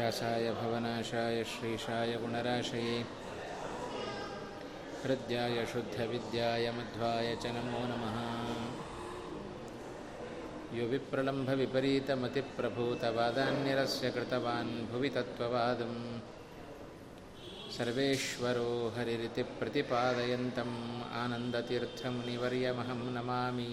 व्यासाय भवनाशाय श्रीशाय गुणराशये हृद्याय शुद्धविद्याय मध्वाय च नमो नमः यो विप्रलम्भविपरीतमतिप्रभूतवादान्यरस्य कृतवान् भुवि तत्त्ववादम् सर्वेश्वरो हरिरिति प्रतिपादयन्तम् आनन्दतीर्थमुनिवर्यमहं नमामि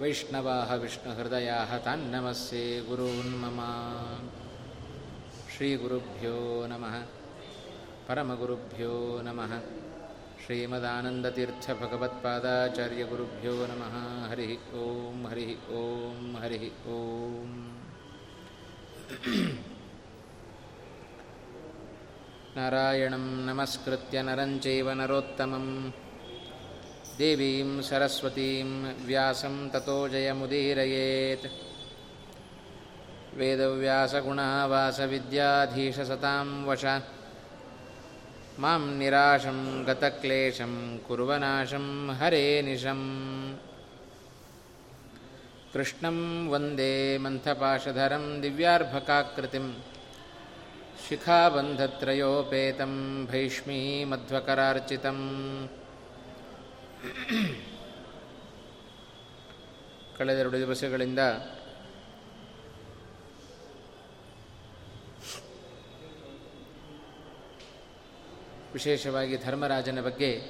वैष्णवाः विष्णुहृदयाः तान्नमस्ये गुरून् मम श्रीगुरुभ्यो नमः। परमगुरुभ्यो नमः। श्रीमदानन्दतीर्थभगवत्पादाचार्यगुरुभ्यो नमः। हरिः ॐ हरिः ॐ हरिः ॐ नारायणं नमस्कृत्य नरं चैव नरोत्तमं देवीं सरस्वतीं व्यासं ततो जयमुदीरयेत् वेदव्यासगुणावासविद्याधीशसतां वश मां निराशं गतक्लेशं कुर्वनाशं हरे निशम् कृष्णं वन्दे मन्थपाशधरं दिव्यार्भकाकृतिं शिखाबन्धत्रयोपेतं भैष्मीमध्वकरार्चितम् ಕಳೆದೆರಡು ದಿವಸಗಳಿಂದ ವಿಶೇಷವಾಗಿ ಧರ್ಮರಾಜನ ಬಗ್ಗೆ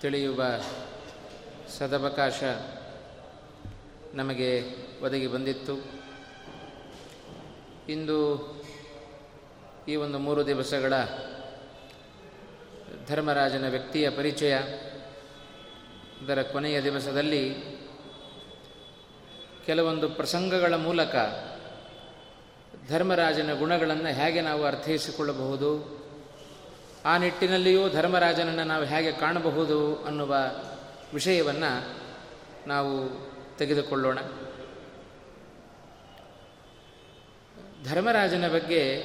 ತಿಳಿಯುವ ಸದವಕಾಶ ನಮಗೆ ಒದಗಿ ಬಂದಿತ್ತು. ಇಂದು ಈ ಒಂದು ಮೂರು ದಿವಸಗಳ ಧರ್ಮರಾಜನ ವ್ಯಕ್ತಿಯ ಪರಿಚಯ. ಅದರ ಕೊನೆಯ ದಿವಸದಲ್ಲಿ ಕೆಲವೊಂದು ಪ್ರಸಂಗಗಳ ಮೂಲಕ ಧರ್ಮರಾಜನ ಗುಣಗಳನ್ನು ಹೇಗೆ ನಾವು ಅರ್ಥೈಸಿಕೊಳ್ಳಬಹುದು, ಆ ನಿಟ್ಟಿನಲ್ಲಿಯೂ ಧರ್ಮರಾಜನನ್ನು ನಾವು ಹೇಗೆ ಕಾಣಬಹುದು ಅನ್ನುವ ವಿಷಯವನ್ನು ನಾವು ತೆಗೆದುಕೊಳ್ಳೋಣ. ಧರ್ಮರಾಜನ ಬಗ್ಗೆ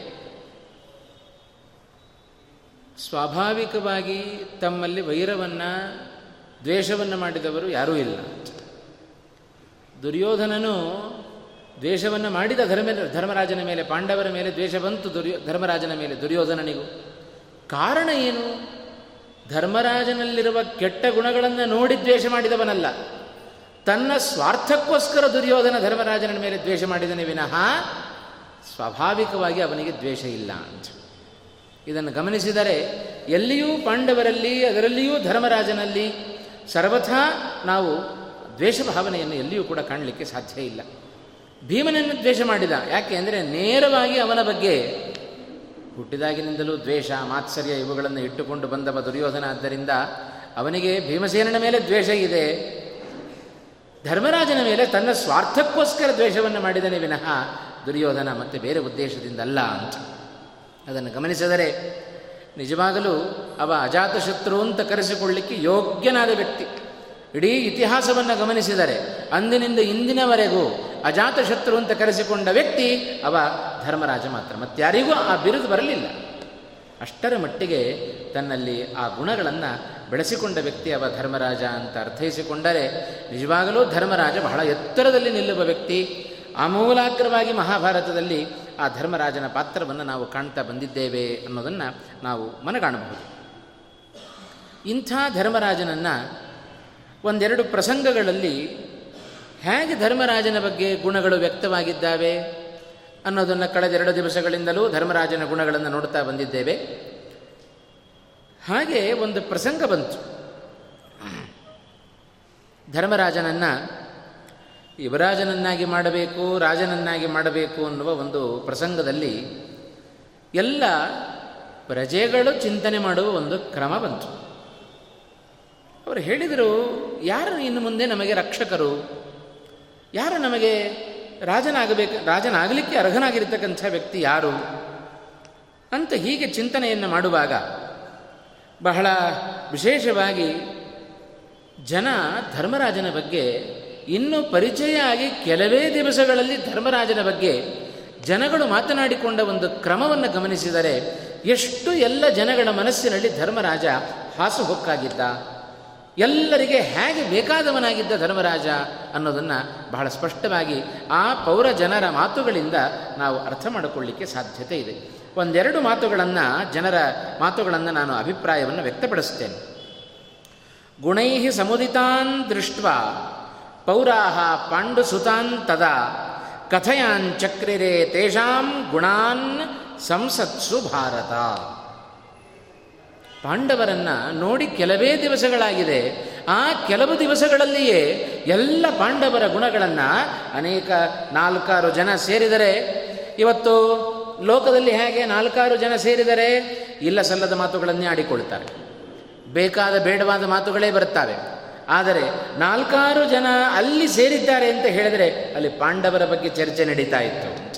ಸ್ವಾಭಾವಿಕವಾಗಿ ತಮ್ಮಲ್ಲಿ ವೈರವನ್ನು, ದ್ವೇಷವನ್ನು ಮಾಡಿದವರು ಯಾರೂ ಇಲ್ಲ. ದುರ್ಯೋಧನನು ದ್ವೇಷವನ್ನು ಮಾಡಿದ ಧರ್ಮ, ಧರ್ಮರಾಜನ ಮೇಲೆ, ಪಾಂಡವರ ಮೇಲೆ ದ್ವೇಷ ಬಂತು ದುರ್ಯೋ, ಧರ್ಮರಾಜನ ಮೇಲೆ, ದುರ್ಯೋಧನನಿಗೂ. ಕಾರಣ ಏನು? ಧರ್ಮರಾಜನಲ್ಲಿರುವ ಕೆಟ್ಟ ಗುಣಗಳನ್ನು ನೋಡಿ ದ್ವೇಷ ಮಾಡಿದವನಲ್ಲ. ತನ್ನ ಸ್ವಾರ್ಥಕ್ಕೋಸ್ಕರ ದುರ್ಯೋಧನ ಧರ್ಮರಾಜನ ಮೇಲೆ ದ್ವೇಷ ಮಾಡಿದನೇ ವಿನಃ ಸ್ವಾಭಾವಿಕವಾಗಿ ಅವನಿಗೆ ದ್ವೇಷ ಇಲ್ಲ ಅಂತ. ಇದನ್ನು ಗಮನಿಸಿದರೆ ಎಲ್ಲಿಯೂ ಪಾಂಡವರಲ್ಲಿ, ಅದರಲ್ಲಿಯೂ ಧರ್ಮರಾಜನಲ್ಲಿ ಸರ್ವಥಾ ನಾವು ದ್ವೇಷ ಭಾವನೆಯನ್ನು ಎಲ್ಲಿಯೂ ಕೂಡ ಕಾಣಲಿಕ್ಕೆ ಸಾಧ್ಯ ಇಲ್ಲ. ಭೀಮನನ್ನು ದ್ವೇಷ ಮಾಡಿದ, ಯಾಕೆ ಅಂದರೆ ನೇರವಾಗಿ ಅವನ ಬಗ್ಗೆ ಹುಟ್ಟಿದಾಗಿನಿಂದಲೂ ದ್ವೇಷ, ಮಾತ್ಸರ್ಯ ಇವುಗಳನ್ನು ಇಟ್ಟುಕೊಂಡು ಬಂದವ ದುರ್ಯೋಧನ ಆದ್ದರಿಂದ ಅವನಿಗೆ ಭೀಮಸೇನನ ಮೇಲೆ ದ್ವೇಷ ಇದೆ. ಧರ್ಮರಾಜನ ಮೇಲೆ ತನ್ನ ಸ್ವಾರ್ಥಕ್ಕೋಸ್ಕರ ದ್ವೇಷವನ್ನು ಮಾಡಿದನೇ ವಿನಃ ದುರ್ಯೋಧನ ಮತ್ತು ಬೇರೆ ಉದ್ದೇಶದಿಂದಲ್ಲ ಅಂತ. ಅದನ್ನು ಗಮನಿಸಿದರೆ ನಿಜವಾಗಲೂ ಅವ ಅಜಾತಶತ್ರು ಅಂತ ಕರೆಸಿಕೊಳ್ಳಿಕ್ಕೆ ಯೋಗ್ಯನಾದ ವ್ಯಕ್ತಿ. ಇಡೀ ಇತಿಹಾಸವನ್ನು ಗಮನಿಸಿದರೆ ಅಂದಿನಿಂದ ಇಂದಿನವರೆಗೂ ಅಜಾತಶತ್ರು ಅಂತ ಕರೆಸಿಕೊಂಡ ವ್ಯಕ್ತಿ ಅವ ಧರ್ಮರಾಜ ಮಾತ್ರ. ಮತ್ತಾರಿಗೂ ಆ ಬಿರುದು ಬರಲಿಲ್ಲ. ಅಷ್ಟರ ಮಟ್ಟಿಗೆ ತನ್ನಲ್ಲಿ ಆ ಗುಣಗಳನ್ನು ಬೆಳೆಸಿಕೊಂಡ ವ್ಯಕ್ತಿ ಅವ ಧರ್ಮರಾಜ ಅಂತ ಅರ್ಥೈಸಿಕೊಂಡರೆ ನಿಜವಾಗಲೂ ಧರ್ಮರಾಜ ಬಹಳ ಎತ್ತರದಲ್ಲಿ ನಿಲ್ಲುವ ವ್ಯಕ್ತಿ. ಆಮೂಲಾಗ್ರವಾಗಿ ಮಹಾಭಾರತದಲ್ಲಿ ಆ ಧರ್ಮರಾಜನ ಪಾತ್ರವನ್ನು ನಾವು ಕಾಣ್ತಾ ಬಂದಿದ್ದೇವೆ ಅನ್ನೋದನ್ನು ನಾವು ಮನಗಾಣಬಹುದು. ಇಂಥ ಧರ್ಮರಾಜನನ್ನು ಒಂದೆರಡು ಪ್ರಸಂಗಗಳಲ್ಲಿ ಹೇಗೆ ಧರ್ಮರಾಜನ ಬಗ್ಗೆ ಗುಣಗಳು ವ್ಯಕ್ತವಾಗಿದ್ದಾವೆ ಅನ್ನೋದನ್ನು ಕಳೆದೆರಡು ದಿವಸಗಳಿಂದಲೂ ಧರ್ಮರಾಜನ ಗುಣಗಳನ್ನು ನೋಡ್ತಾ ಬಂದಿದ್ದೇವೆ. ಹಾಗೆ ಒಂದು ಪ್ರಸಂಗ ಬಂತು. ಧರ್ಮರಾಜನನ್ನು ಯುವರಾಜನನ್ನಾಗಿ ಮಾಡಬೇಕು, ರಾಜನನ್ನಾಗಿ ಮಾಡಬೇಕು ಅನ್ನುವ ಒಂದು ಪ್ರಸಂಗದಲ್ಲಿ ಎಲ್ಲ ಪ್ರಜೆಗಳು ಚಿಂತನೆ ಮಾಡುವ ಒಂದು ಕ್ರಮ ಬಂತು. ಅವರು ಹೇಳಿದರು, ಯಾರು ಇನ್ನು ಮುಂದೆ ನಮಗೆ ರಕ್ಷಕರು? ಯಾರು ನಮಗೆ ರಾಜನಾಗಬೇಕು, ರಾಜನಾಗಲಿಕ್ಕೆ ಅರ್ಹನಾಗಿರ್ತಕ್ಕಂಥ ವ್ಯಕ್ತಿ ಯಾರು? ಅಂತ ಹೀಗೆ ಚಿಂತನೆಯನ್ನು ಮಾಡುವಾಗ ಬಹಳ ವಿಶೇಷವಾಗಿ ಜನ ಧರ್ಮರಾಜನ ಬಗ್ಗೆ ಇನ್ನೂ ಪರಿಚಯ ಆಗಿ ಕೆಲವೇ ದಿವಸಗಳಲ್ಲಿ ಧರ್ಮರಾಜನ ಬಗ್ಗೆ ಜನಗಳು ಮಾತನಾಡಿಕೊಂಡ ಒಂದು ಕ್ರಮವನ್ನು ಗಮನಿಸಿದರೆ ಎಷ್ಟು ಎಲ್ಲ ಜನಗಳ ಮನಸ್ಸಿನಲ್ಲಿ ಧರ್ಮರಾಜ ಹಾಸುಹೊಕ್ಕಾಗಿದ್ದ ಎಲ್ಲರಿಗೆ ಹೇಗೆ ಬೇಕಾದವನಾಗಿದ್ದ ಧರ್ಮರಾಜ ಅನ್ನೋದನ್ನು ಬಹಳ ಸ್ಪಷ್ಟವಾಗಿ ಆ ಪೌರ ಜನರ ಮಾತುಗಳಿಂದ ನಾವು ಅರ್ಥ ಮಾಡಿಕೊಳ್ಳಿಕ್ಕೆ ಸಾಧ್ಯತೆ ಇದೆ. ಒಂದೆರಡು ಮಾತುಗಳನ್ನು, ಜನರ ಮಾತುಗಳನ್ನು ನಾನು ಅಭಿಪ್ರಾಯವನ್ನು ವ್ಯಕ್ತಪಡಿಸ್ತೇನೆ ಗುಣೈ ಸಮುದಿತಾನ್ ದೃಷ್ಟ ಪೌರಾಹ ಪಾಂಡುಸುತಾನ್ ತದಾ ಕಥಯಾಂಚಕ್ರಿರೆ ತೇಷಾಂ ಗುಣಾನ್ ಸಂಸತ್ಸು ಭಾರತ. ಪಾಂಡವರನ್ನು ನೋಡಿ ಕೆಲವೇ ದಿವಸಗಳಾಗಿದೆ. ಆ ಕೆಲವು ದಿವಸಗಳಲ್ಲಿಯೇ ಎಲ್ಲ ಪಾಂಡವರ ಗುಣಗಳನ್ನು ಅನೇಕ ನಾಲ್ಕಾರು ಜನ ಸೇರಿದರೆ, ಇವತ್ತು ಲೋಕದಲ್ಲಿ ಹೇಗೆ ನಾಲ್ಕಾರು ಜನ ಸೇರಿದರೆ? ಇಲ್ಲ ಸಲ್ಲದ ಮಾತುಗಳನ್ನೇ ಆಡಿಕೊಳ್ತಾರೆ ಬೇಕಾದ ಬೇಡವಾದ ಮಾತುಗಳೇ ಬರುತ್ತವೆ. ಆದರೆ ನಾಲ್ಕಾರು ಜನ ಅಲ್ಲಿ ಸೇರಿದ್ದಾರೆ ಅಂತ ಹೇಳಿದರೆ ಅಲ್ಲಿ ಪಾಂಡವರ ಬಗ್ಗೆ ಚರ್ಚೆ ನಡೀತಾ ಇತ್ತು.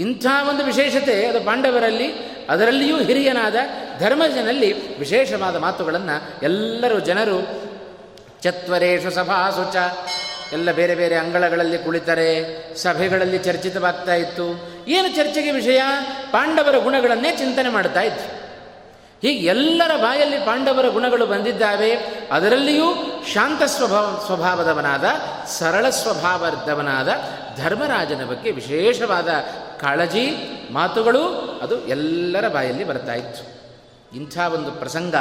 ಇಂಥ ಒಂದು ವಿಶೇಷತೆ ಅದು ಪಾಂಡವರಲ್ಲಿ, ಅದರಲ್ಲಿಯೂ ಹಿರಿಯನಾದ ಧರ್ಮಜನಲ್ಲಿ ವಿಶೇಷವಾದ ಮಾತುಗಳನ್ನು ಎಲ್ಲರೂ ಜನರು ಚತ್ವರೇಶು ಸಭಾಸುಚ ಎಲ್ಲ ಬೇರೆ ಬೇರೆ ಅಂಗಳಗಳಲ್ಲಿ ಕುಳಿತರೆ, ಸಭೆಗಳಲ್ಲಿ ಚರ್ಚಿತವಾಗ್ತಾ ಇತ್ತು. ಏನು ಚರ್ಚೆಗೆ ವಿಷಯ? ಪಾಂಡವರ ಗುಣಗಳನ್ನೇ ಚಿಂತನೆ ಮಾಡ್ತಾ ಇತ್ತು ಹೀಗೆ ಎಲ್ಲರ ಬಾಯಲ್ಲಿ ಪಾಂಡವರ ಗುಣಗಳು ಬಂದಿದ್ದಾವೆ. ಅದರಲ್ಲಿಯೂ ಶಾಂತ ಸ್ವಭಾವ, ಸ್ವಭಾವದವನಾದ, ಸರಳ ಸ್ವಭಾವದವನಾದ ಧರ್ಮರಾಜನ ಬಗ್ಗೆ ವಿಶೇಷವಾದ ಕಾಳಜಿ, ಮಾತುಗಳು ಅದು ಎಲ್ಲರ ಬಾಯಲ್ಲಿ ಬರ್ತಾ ಇತ್ತು. ಇಂಥ ಒಂದು ಪ್ರಸಂಗ.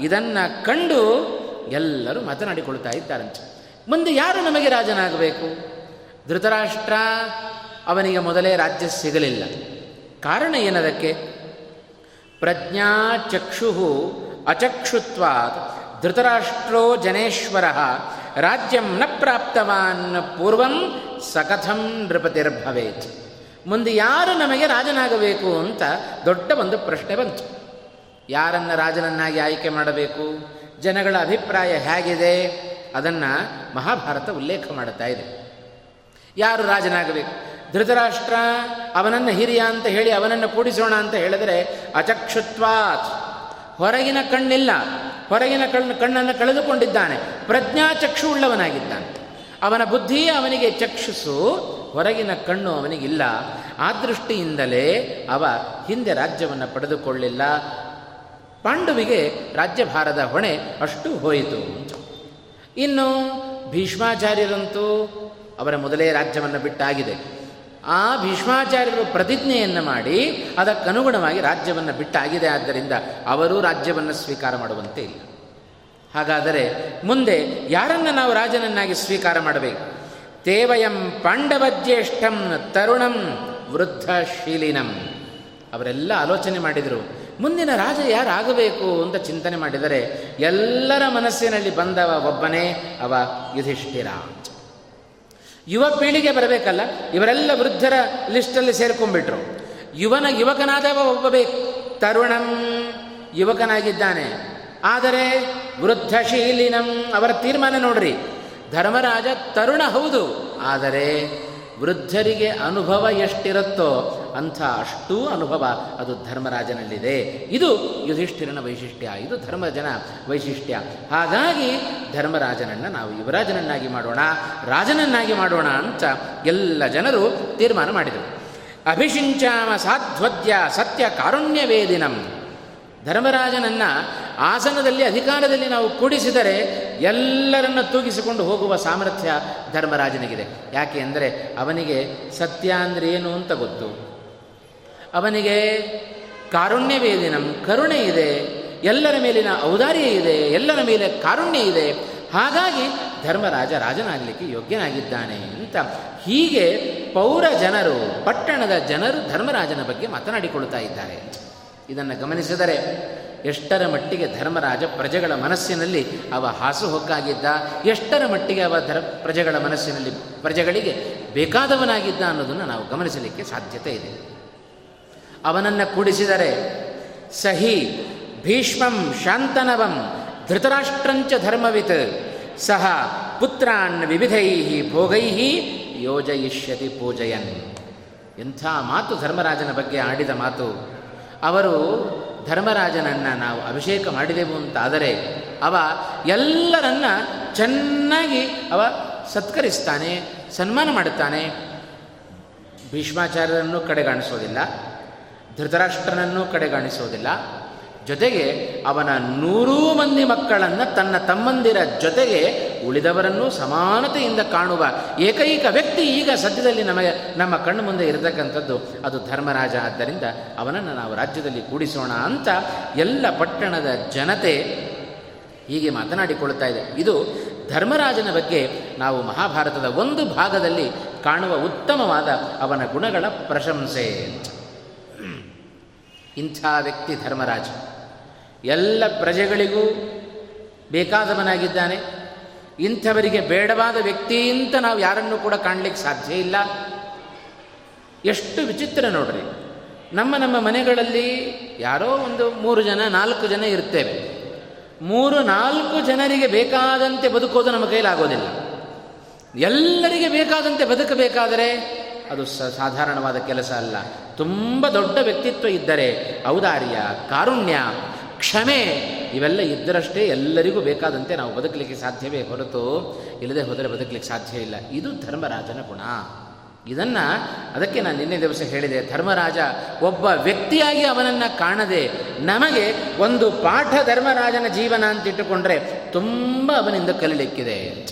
ಇದನ್ನು ಕಂಡು ಎಲ್ಲರೂ ಮಾತನಾಡಿಕೊಳ್ತಾ ಇದ್ದಾರಂತೆ. ಮುಂದೆ ಯಾರು ನಮಗೆ ರಾಜನಾಗಬೇಕು? ಧೃತರಾಷ್ಟ್ರ ಅವನಿಗೆ ಮೊದಲೇ ರಾಜ್ಯ ಸಿಗಲಿಲ್ಲ. ಕಾರಣ ಏನದಕ್ಕೆ? ಪ್ರಜ್ಞಾ ಚಕ್ಷು ಅಚಕ್ಷುತ್ವಾತ್ ಧೃತರಾಷ್ಟ್ರೋ ಜನೇಶ್ವರ ರಾಜ್ಯಂ ನ ಪ್ರಾಪ್ತವಾನ್ ಪೂರ್ವಂ ಸಕಥಂ ನೃಪತಿರ್ಭವೇತ್. ಮುಂದೆ ಯಾರು ನಮಗೆ ರಾಜನಾಗಬೇಕು ಅಂತ ದೊಡ್ಡ ಒಂದು ಪ್ರಶ್ನೆ ಬಂತು. ಯಾರನ್ನು ರಾಜನನ್ನಾಗಿ ಆಯ್ಕೆ ಮಾಡಬೇಕು? ಜನಗಳ ಅಭಿಪ್ರಾಯ ಹೇಗಿದೆ? ಅದನ್ನು ಮಹಾಭಾರತ ಉಲ್ಲೇಖ ಮಾಡುತ್ತಾ ಇದೆ. ಯಾರು ರಾಜನಾಗಬೇಕು? ಧೃತರಾಷ್ಟ್ರ, ಅವನನ್ನು ಹಿರಿಯ ಅಂತ ಹೇಳಿ ಅವನನ್ನು ಕೂಡಿಸೋಣ ಅಂತ ಹೇಳಿದರೆ ಅಚಕ್ಷುತ್ವಾತ್. ಹೊರಗಿನ ಕಣ್ಣಿಲ್ಲ. ಹೊರಗಿನ ಕಣ್ಣು, ಕಣ್ಣನ್ನು ಕಳೆದುಕೊಂಡಿದ್ದಾನೆ. ಪ್ರಜ್ಞಾಚಕ್ಷು ಉಳ್ಳವನಾಗಿದ್ದಾನೆ. ಅವನ ಬುದ್ಧಿ ಅವನಿಗೆ ಚಕ್ಷುಸು, ಹೊರಗಿನ ಕಣ್ಣು ಅವನಿಗಿಲ್ಲ. ಆ ದೃಷ್ಟಿಯಿಂದಲೇ ಅವ ಹಿಂದೆ ರಾಜ್ಯವನ್ನು ಪಡೆದುಕೊಳ್ಳಿಲ್ಲ. ಪಾಂಡುವಿಗೆ ರಾಜ್ಯಭಾರದ ಹೊಣೆ ಅಷ್ಟು ಹೋಯಿತು. ಇನ್ನು ಭೀಷ್ಮಾಚಾರ್ಯರಂತೂ ಅವರ ಮೊದಲೇ ರಾಜ್ಯವನ್ನು ಬಿಟ್ಟಾಗಿದೆ. ಆ ಭೀಷ್ಮಾಚಾರ್ಯರು ಪ್ರತಿಜ್ಞೆಯನ್ನು ಮಾಡಿ ಅದಕ್ಕನುಗುಣವಾಗಿ ರಾಜ್ಯವನ್ನು ಬಿಟ್ಟಾಗಿದೆ. ಆದ್ದರಿಂದ ಅವರು ರಾಜ್ಯವನ್ನು ಸ್ವೀಕಾರ ಮಾಡುವಂತೆ ಇಲ್ಲ. ಹಾಗಾದರೆ ಮುಂದೆ ಯಾರನ್ನು ನಾವು ರಾಜನನ್ನಾಗಿ ಸ್ವೀಕಾರ ಮಾಡಬೇಕು? ತೇವಯಂ ಪಾಂಡವಜ್ಯೇಷ್ಠಂ ತರುಣಂ ವೃದ್ಧಶೀಲಿನಂ. ಅವರೆಲ್ಲ ಆಲೋಚನೆ ಮಾಡಿದರು, ಮುಂದಿನ ರಾಜ ಯಾರಾಗಬೇಕು ಅಂತ ಚಿಂತನೆ ಮಾಡಿದರೆ ಎಲ್ಲರ ಮನಸ್ಸಿನಲ್ಲಿ ಬಂದವ ಒಬ್ಬನೇ ಅವ ಯುಧಿಷ್ಠಿರ. ಯುವ ಪೀಳಿಗೆ ಬರಬೇಕಲ್ಲ? ಇವರೆಲ್ಲ ವೃದ್ಧರ ಲಿಸ್ಟಲ್ಲಿ ಸೇರ್ಕೊಂಡ್ಬಿಟ್ರು. ಯುವನ ಯುವಕನಾದವ ಒಬ್ಬ ಬೇಕು ತರುಣಂ ಯುವಕನಾಗಿದ್ದಾನೆ. ಆದರೆ ವೃದ್ಧಶೀಲಿನಂ, ಅವರ ತೀರ್ಮಾನ ನೋಡ್ರಿ. ಧರ್ಮರಾಜ ತರುಣ ಹೌದು. ಆದರೆ ವೃದ್ಧರಿಗೆ ಅನುಭವ ಎಷ್ಟಿರುತ್ತೋ ಅಂಥ ಅಷ್ಟೂ ಅನುಭವ ಅದು ಧರ್ಮರಾಜನಲ್ಲಿದೆ. ಇದು ಯುಧಿಷ್ಠಿರನ ವೈಶಿಷ್ಟ್ಯ, ಇದು ಧರ್ಮಜನ ವೈಶಿಷ್ಟ್ಯ. ಹಾಗಾಗಿ ಧರ್ಮರಾಜನನ್ನು ನಾವು ಯುವರಾಜನನ್ನಾಗಿ ಮಾಡೋಣ, ರಾಜನನ್ನಾಗಿ ಮಾಡೋಣ ಅಂತ ಎಲ್ಲ ಜನರು ತೀರ್ಮಾನ ಮಾಡಿದರು. ಅಭಿಷಿಂಚಾಮ ಸಾಧ್ವದ್ಯ ಸತ್ಯ ಕಾರುಣ್ಯವೇದಿನಂ. ಧರ್ಮರಾಜನನ್ನು ಆಸನದಲ್ಲಿ, ಅಧಿಕಾರದಲ್ಲಿ ನಾವು ಕೂಡಿಸಿದರೆ ಎಲ್ಲರನ್ನ ತೂಗಿಸಿಕೊಂಡು ಹೋಗುವ ಸಾಮರ್ಥ್ಯ ಧರ್ಮರಾಜನಿಗಿದೆ. ಯಾಕೆ ಅಂದರೆ ಅವನಿಗೆ ಸತ್ಯ ಅಂದರೆ ಏನು ಅಂತ ಗೊತ್ತು. ಅವನಿಗೆ ಕಾರುಣ್ಯವೇದಿನಂ, ಕರುಣೆ ಇದೆ, ಎಲ್ಲರ ಮೇಲಿನ ಔದಾರ್ಯ ಇದೆ, ಎಲ್ಲರ ಮೇಲೆ ಕಾರುಣ್ಯ ಇದೆ. ಹಾಗಾಗಿ ಧರ್ಮರಾಜ ರಾಜನಾಗಲಿಕ್ಕೆ ಯೋಗ್ಯನಾಗಿದ್ದಾನೆ ಅಂತ. ಹೀಗೆ ಪೌರ ಜನರು, ಪಟ್ಟಣದ ಜನರು ಧರ್ಮರಾಜನ ಬಗ್ಗೆ ಮಾತನಾಡಿಕೊಳ್ತಾ ಇದ್ದಾರೆ. ಇದನ್ನು ಗಮನಿಸಿದರೆ ಎಷ್ಟರ ಮಟ್ಟಿಗೆ ಧರ್ಮರಾಜ ಪ್ರಜೆಗಳ ಮನಸ್ಸಿನಲ್ಲಿ ಅವ ಹಾಸುಹೊಕ್ಕಾಗಿದ್ದ ಎಷ್ಟರ ಮಟ್ಟಿಗೆ ಅವ ಧರ್ ಪ್ರಜೆಗಳ ಮನಸ್ಸಿನಲ್ಲಿ ಪ್ರಜೆಗಳಿಗೆ ಬೇಕಾದವನಾಗಿದ್ದ ಅನ್ನೋದನ್ನು ನಾವು ಗಮನಿಸಲಿಕ್ಕೆ ಸಾಧ್ಯತೆ ಇದೆ. ಅವನನ್ನು ಕೂಡಿಸಿದರೆ ಸಹಿ ಭೀಷ್ಮಂ ಶಾಂತನವಂ ಧೃತರಾಷ್ಟ್ರಂಚ ಧರ್ಮವಿತ್, ಸಹ ಪುತ್ರಾನ್ ವಿವಿಧೈ ಭೋಗೈ ಯೋಜಯಿಷ್ಯತಿ ಪೂಜಯನ್. ಎಂಥ ಮಾತು ಧರ್ಮರಾಜನ ಬಗ್ಗೆ ಆಡಿದ ಮಾತು. ಅವರು ಧರ್ಮರಾಜನನ್ನು ನಾವು ಅಭಿಷೇಕ ಮಾಡಿದೆವು ಅಂತಾದರೆ ಅವ ಎಲ್ಲರನ್ನ ಚೆನ್ನಾಗಿ ಅವ ಸತ್ಕರಿಸ್ತಾನೆ, ಸನ್ಮಾನ ಮಾಡುತ್ತಾನೆ. ಭೀಷ್ಮಾಚಾರ್ಯರನ್ನು ಕಡೆಗಾಣಿಸೋದಿಲ್ಲ, ಧೃತರಾಷ್ಟ್ರನನ್ನು ಕಡೆಗಾಣಿಸೋದಿಲ್ಲ. ಜೊತೆಗೆ ಅವನ ನೂರೂ ಮಂದಿ ಮಕ್ಕಳನ್ನು ತನ್ನ ತಮ್ಮಂದಿರ ಜೊತೆಗೆ ಉಳಿದವರನ್ನು ಸಮಾನತೆಯಿಂದ ಕಾಣುವ ಏಕೈಕ ವ್ಯಕ್ತಿ ಈಗ ಸದ್ಯದಲ್ಲಿ ನಮಗೆ ನಮ್ಮ ಕಣ್ಣು ಮುಂದೆ ಇರತಕ್ಕಂಥದ್ದು ಅದು ಧರ್ಮರಾಜ. ಆದ್ದರಿಂದ ಅವನನ್ನು ನಾವು ರಾಜ್ಯದಲ್ಲಿ ಕೂಡಿಸೋಣ ಅಂತ ಎಲ್ಲ ಪಟ್ಟಣದ ಜನತೆ ಹೀಗೆ ಮಾತನಾಡಿಕೊಳ್ಳುತ್ತಾ ಇದೆ. ಇದು ಧರ್ಮರಾಜನ ಬಗ್ಗೆ ನಾವು ಮಹಾಭಾರತದ ಒಂದು ಭಾಗದಲ್ಲಿ ಕಾಣುವ ಉತ್ತಮವಾದ ಅವನ ಗುಣಗಳ ಪ್ರಶಂಸೆ. ಇಂಥ ವ್ಯಕ್ತಿ ಧರ್ಮರಾಜ. ಎಲ್ಲ ಪ್ರಜೆಗಳಿಗೂ ಬೇಕಾದವನಾಗಿದ್ದಾನೆ. ಇಂಥವರಿಗೆ ಬೇಡವಾದ ವ್ಯಕ್ತಿ ಅಂತ ನಾವು ಯಾರನ್ನೂ ಕೂಡ ಕಾಣಲಿಕ್ಕೆ ಸಾಧ್ಯ ಇಲ್ಲ. ಎಷ್ಟು ವಿಚಿತ್ರ ನೋಡ್ರಿ. ನಮ್ಮ ನಮ್ಮ ಮನೆಗಳಲ್ಲಿ ಯಾರೋ ಒಂದು ಮೂರು ಜನ, ನಾಲ್ಕು ಜನ ಇರ್ತೇವೆ. ಮೂರು, ನಾಲ್ಕು ಜನರಿಗೆ ಬೇಕಾದಂತೆ ಬದುಕೋದು ನಮ್ಮ ಕೈಲಾಗೋದಿಲ್ಲ ಎಲ್ಲರಿಗೆ ಬೇಕಾದಂತೆ ಬದುಕಬೇಕಾದರೆ ಅದು ಸ, ಸಾಧಾರಣವಾದ ಕೆಲಸ ಅಲ್ಲ. ತುಂಬ ದೊಡ್ಡ ವ್ಯಕ್ತಿತ್ವ ಇದ್ದರೆ ಔದಾರ್ಯ, ಕಾರುಣ್ಯ ಕ್ಷಮೆ ಇವೆಲ್ಲ ಇದ್ದರಷ್ಟೇ ಎಲ್ಲರಿಗೂ ಬೇಕಾದಂತೆ ನಾವು ಬದುಕಲಿಕ್ಕೆ ಸಾಧ್ಯವೇ ಹೊರತು ಇಲ್ಲದೆ ಹೋದರೆ ಬದುಕಲಿಕ್ಕೆ ಸಾಧ್ಯ ಇಲ್ಲ. ಇದು ಧರ್ಮರಾಜನ ಗುಣ. ಇದನ್ನು ಅದಕ್ಕೆ ನಾನು ನಿನ್ನೆ ದಿವಸ ಹೇಳಿದೆ, ಧರ್ಮರಾಜ ಒಬ್ಬ ವ್ಯಕ್ತಿಯಾಗಿ ಅವನನ್ನು ಕಾಣದೆ ನಮಗೆ ಒಂದು ಪಾಠ ಧರ್ಮರಾಜನ ಜೀವನ ಅಂತ ಇಟ್ಟುಕೊಂಡ್ರೆ ತುಂಬ ಅವನಿಂದ ಕಲಿಲಿಕ್ಕಿದೆ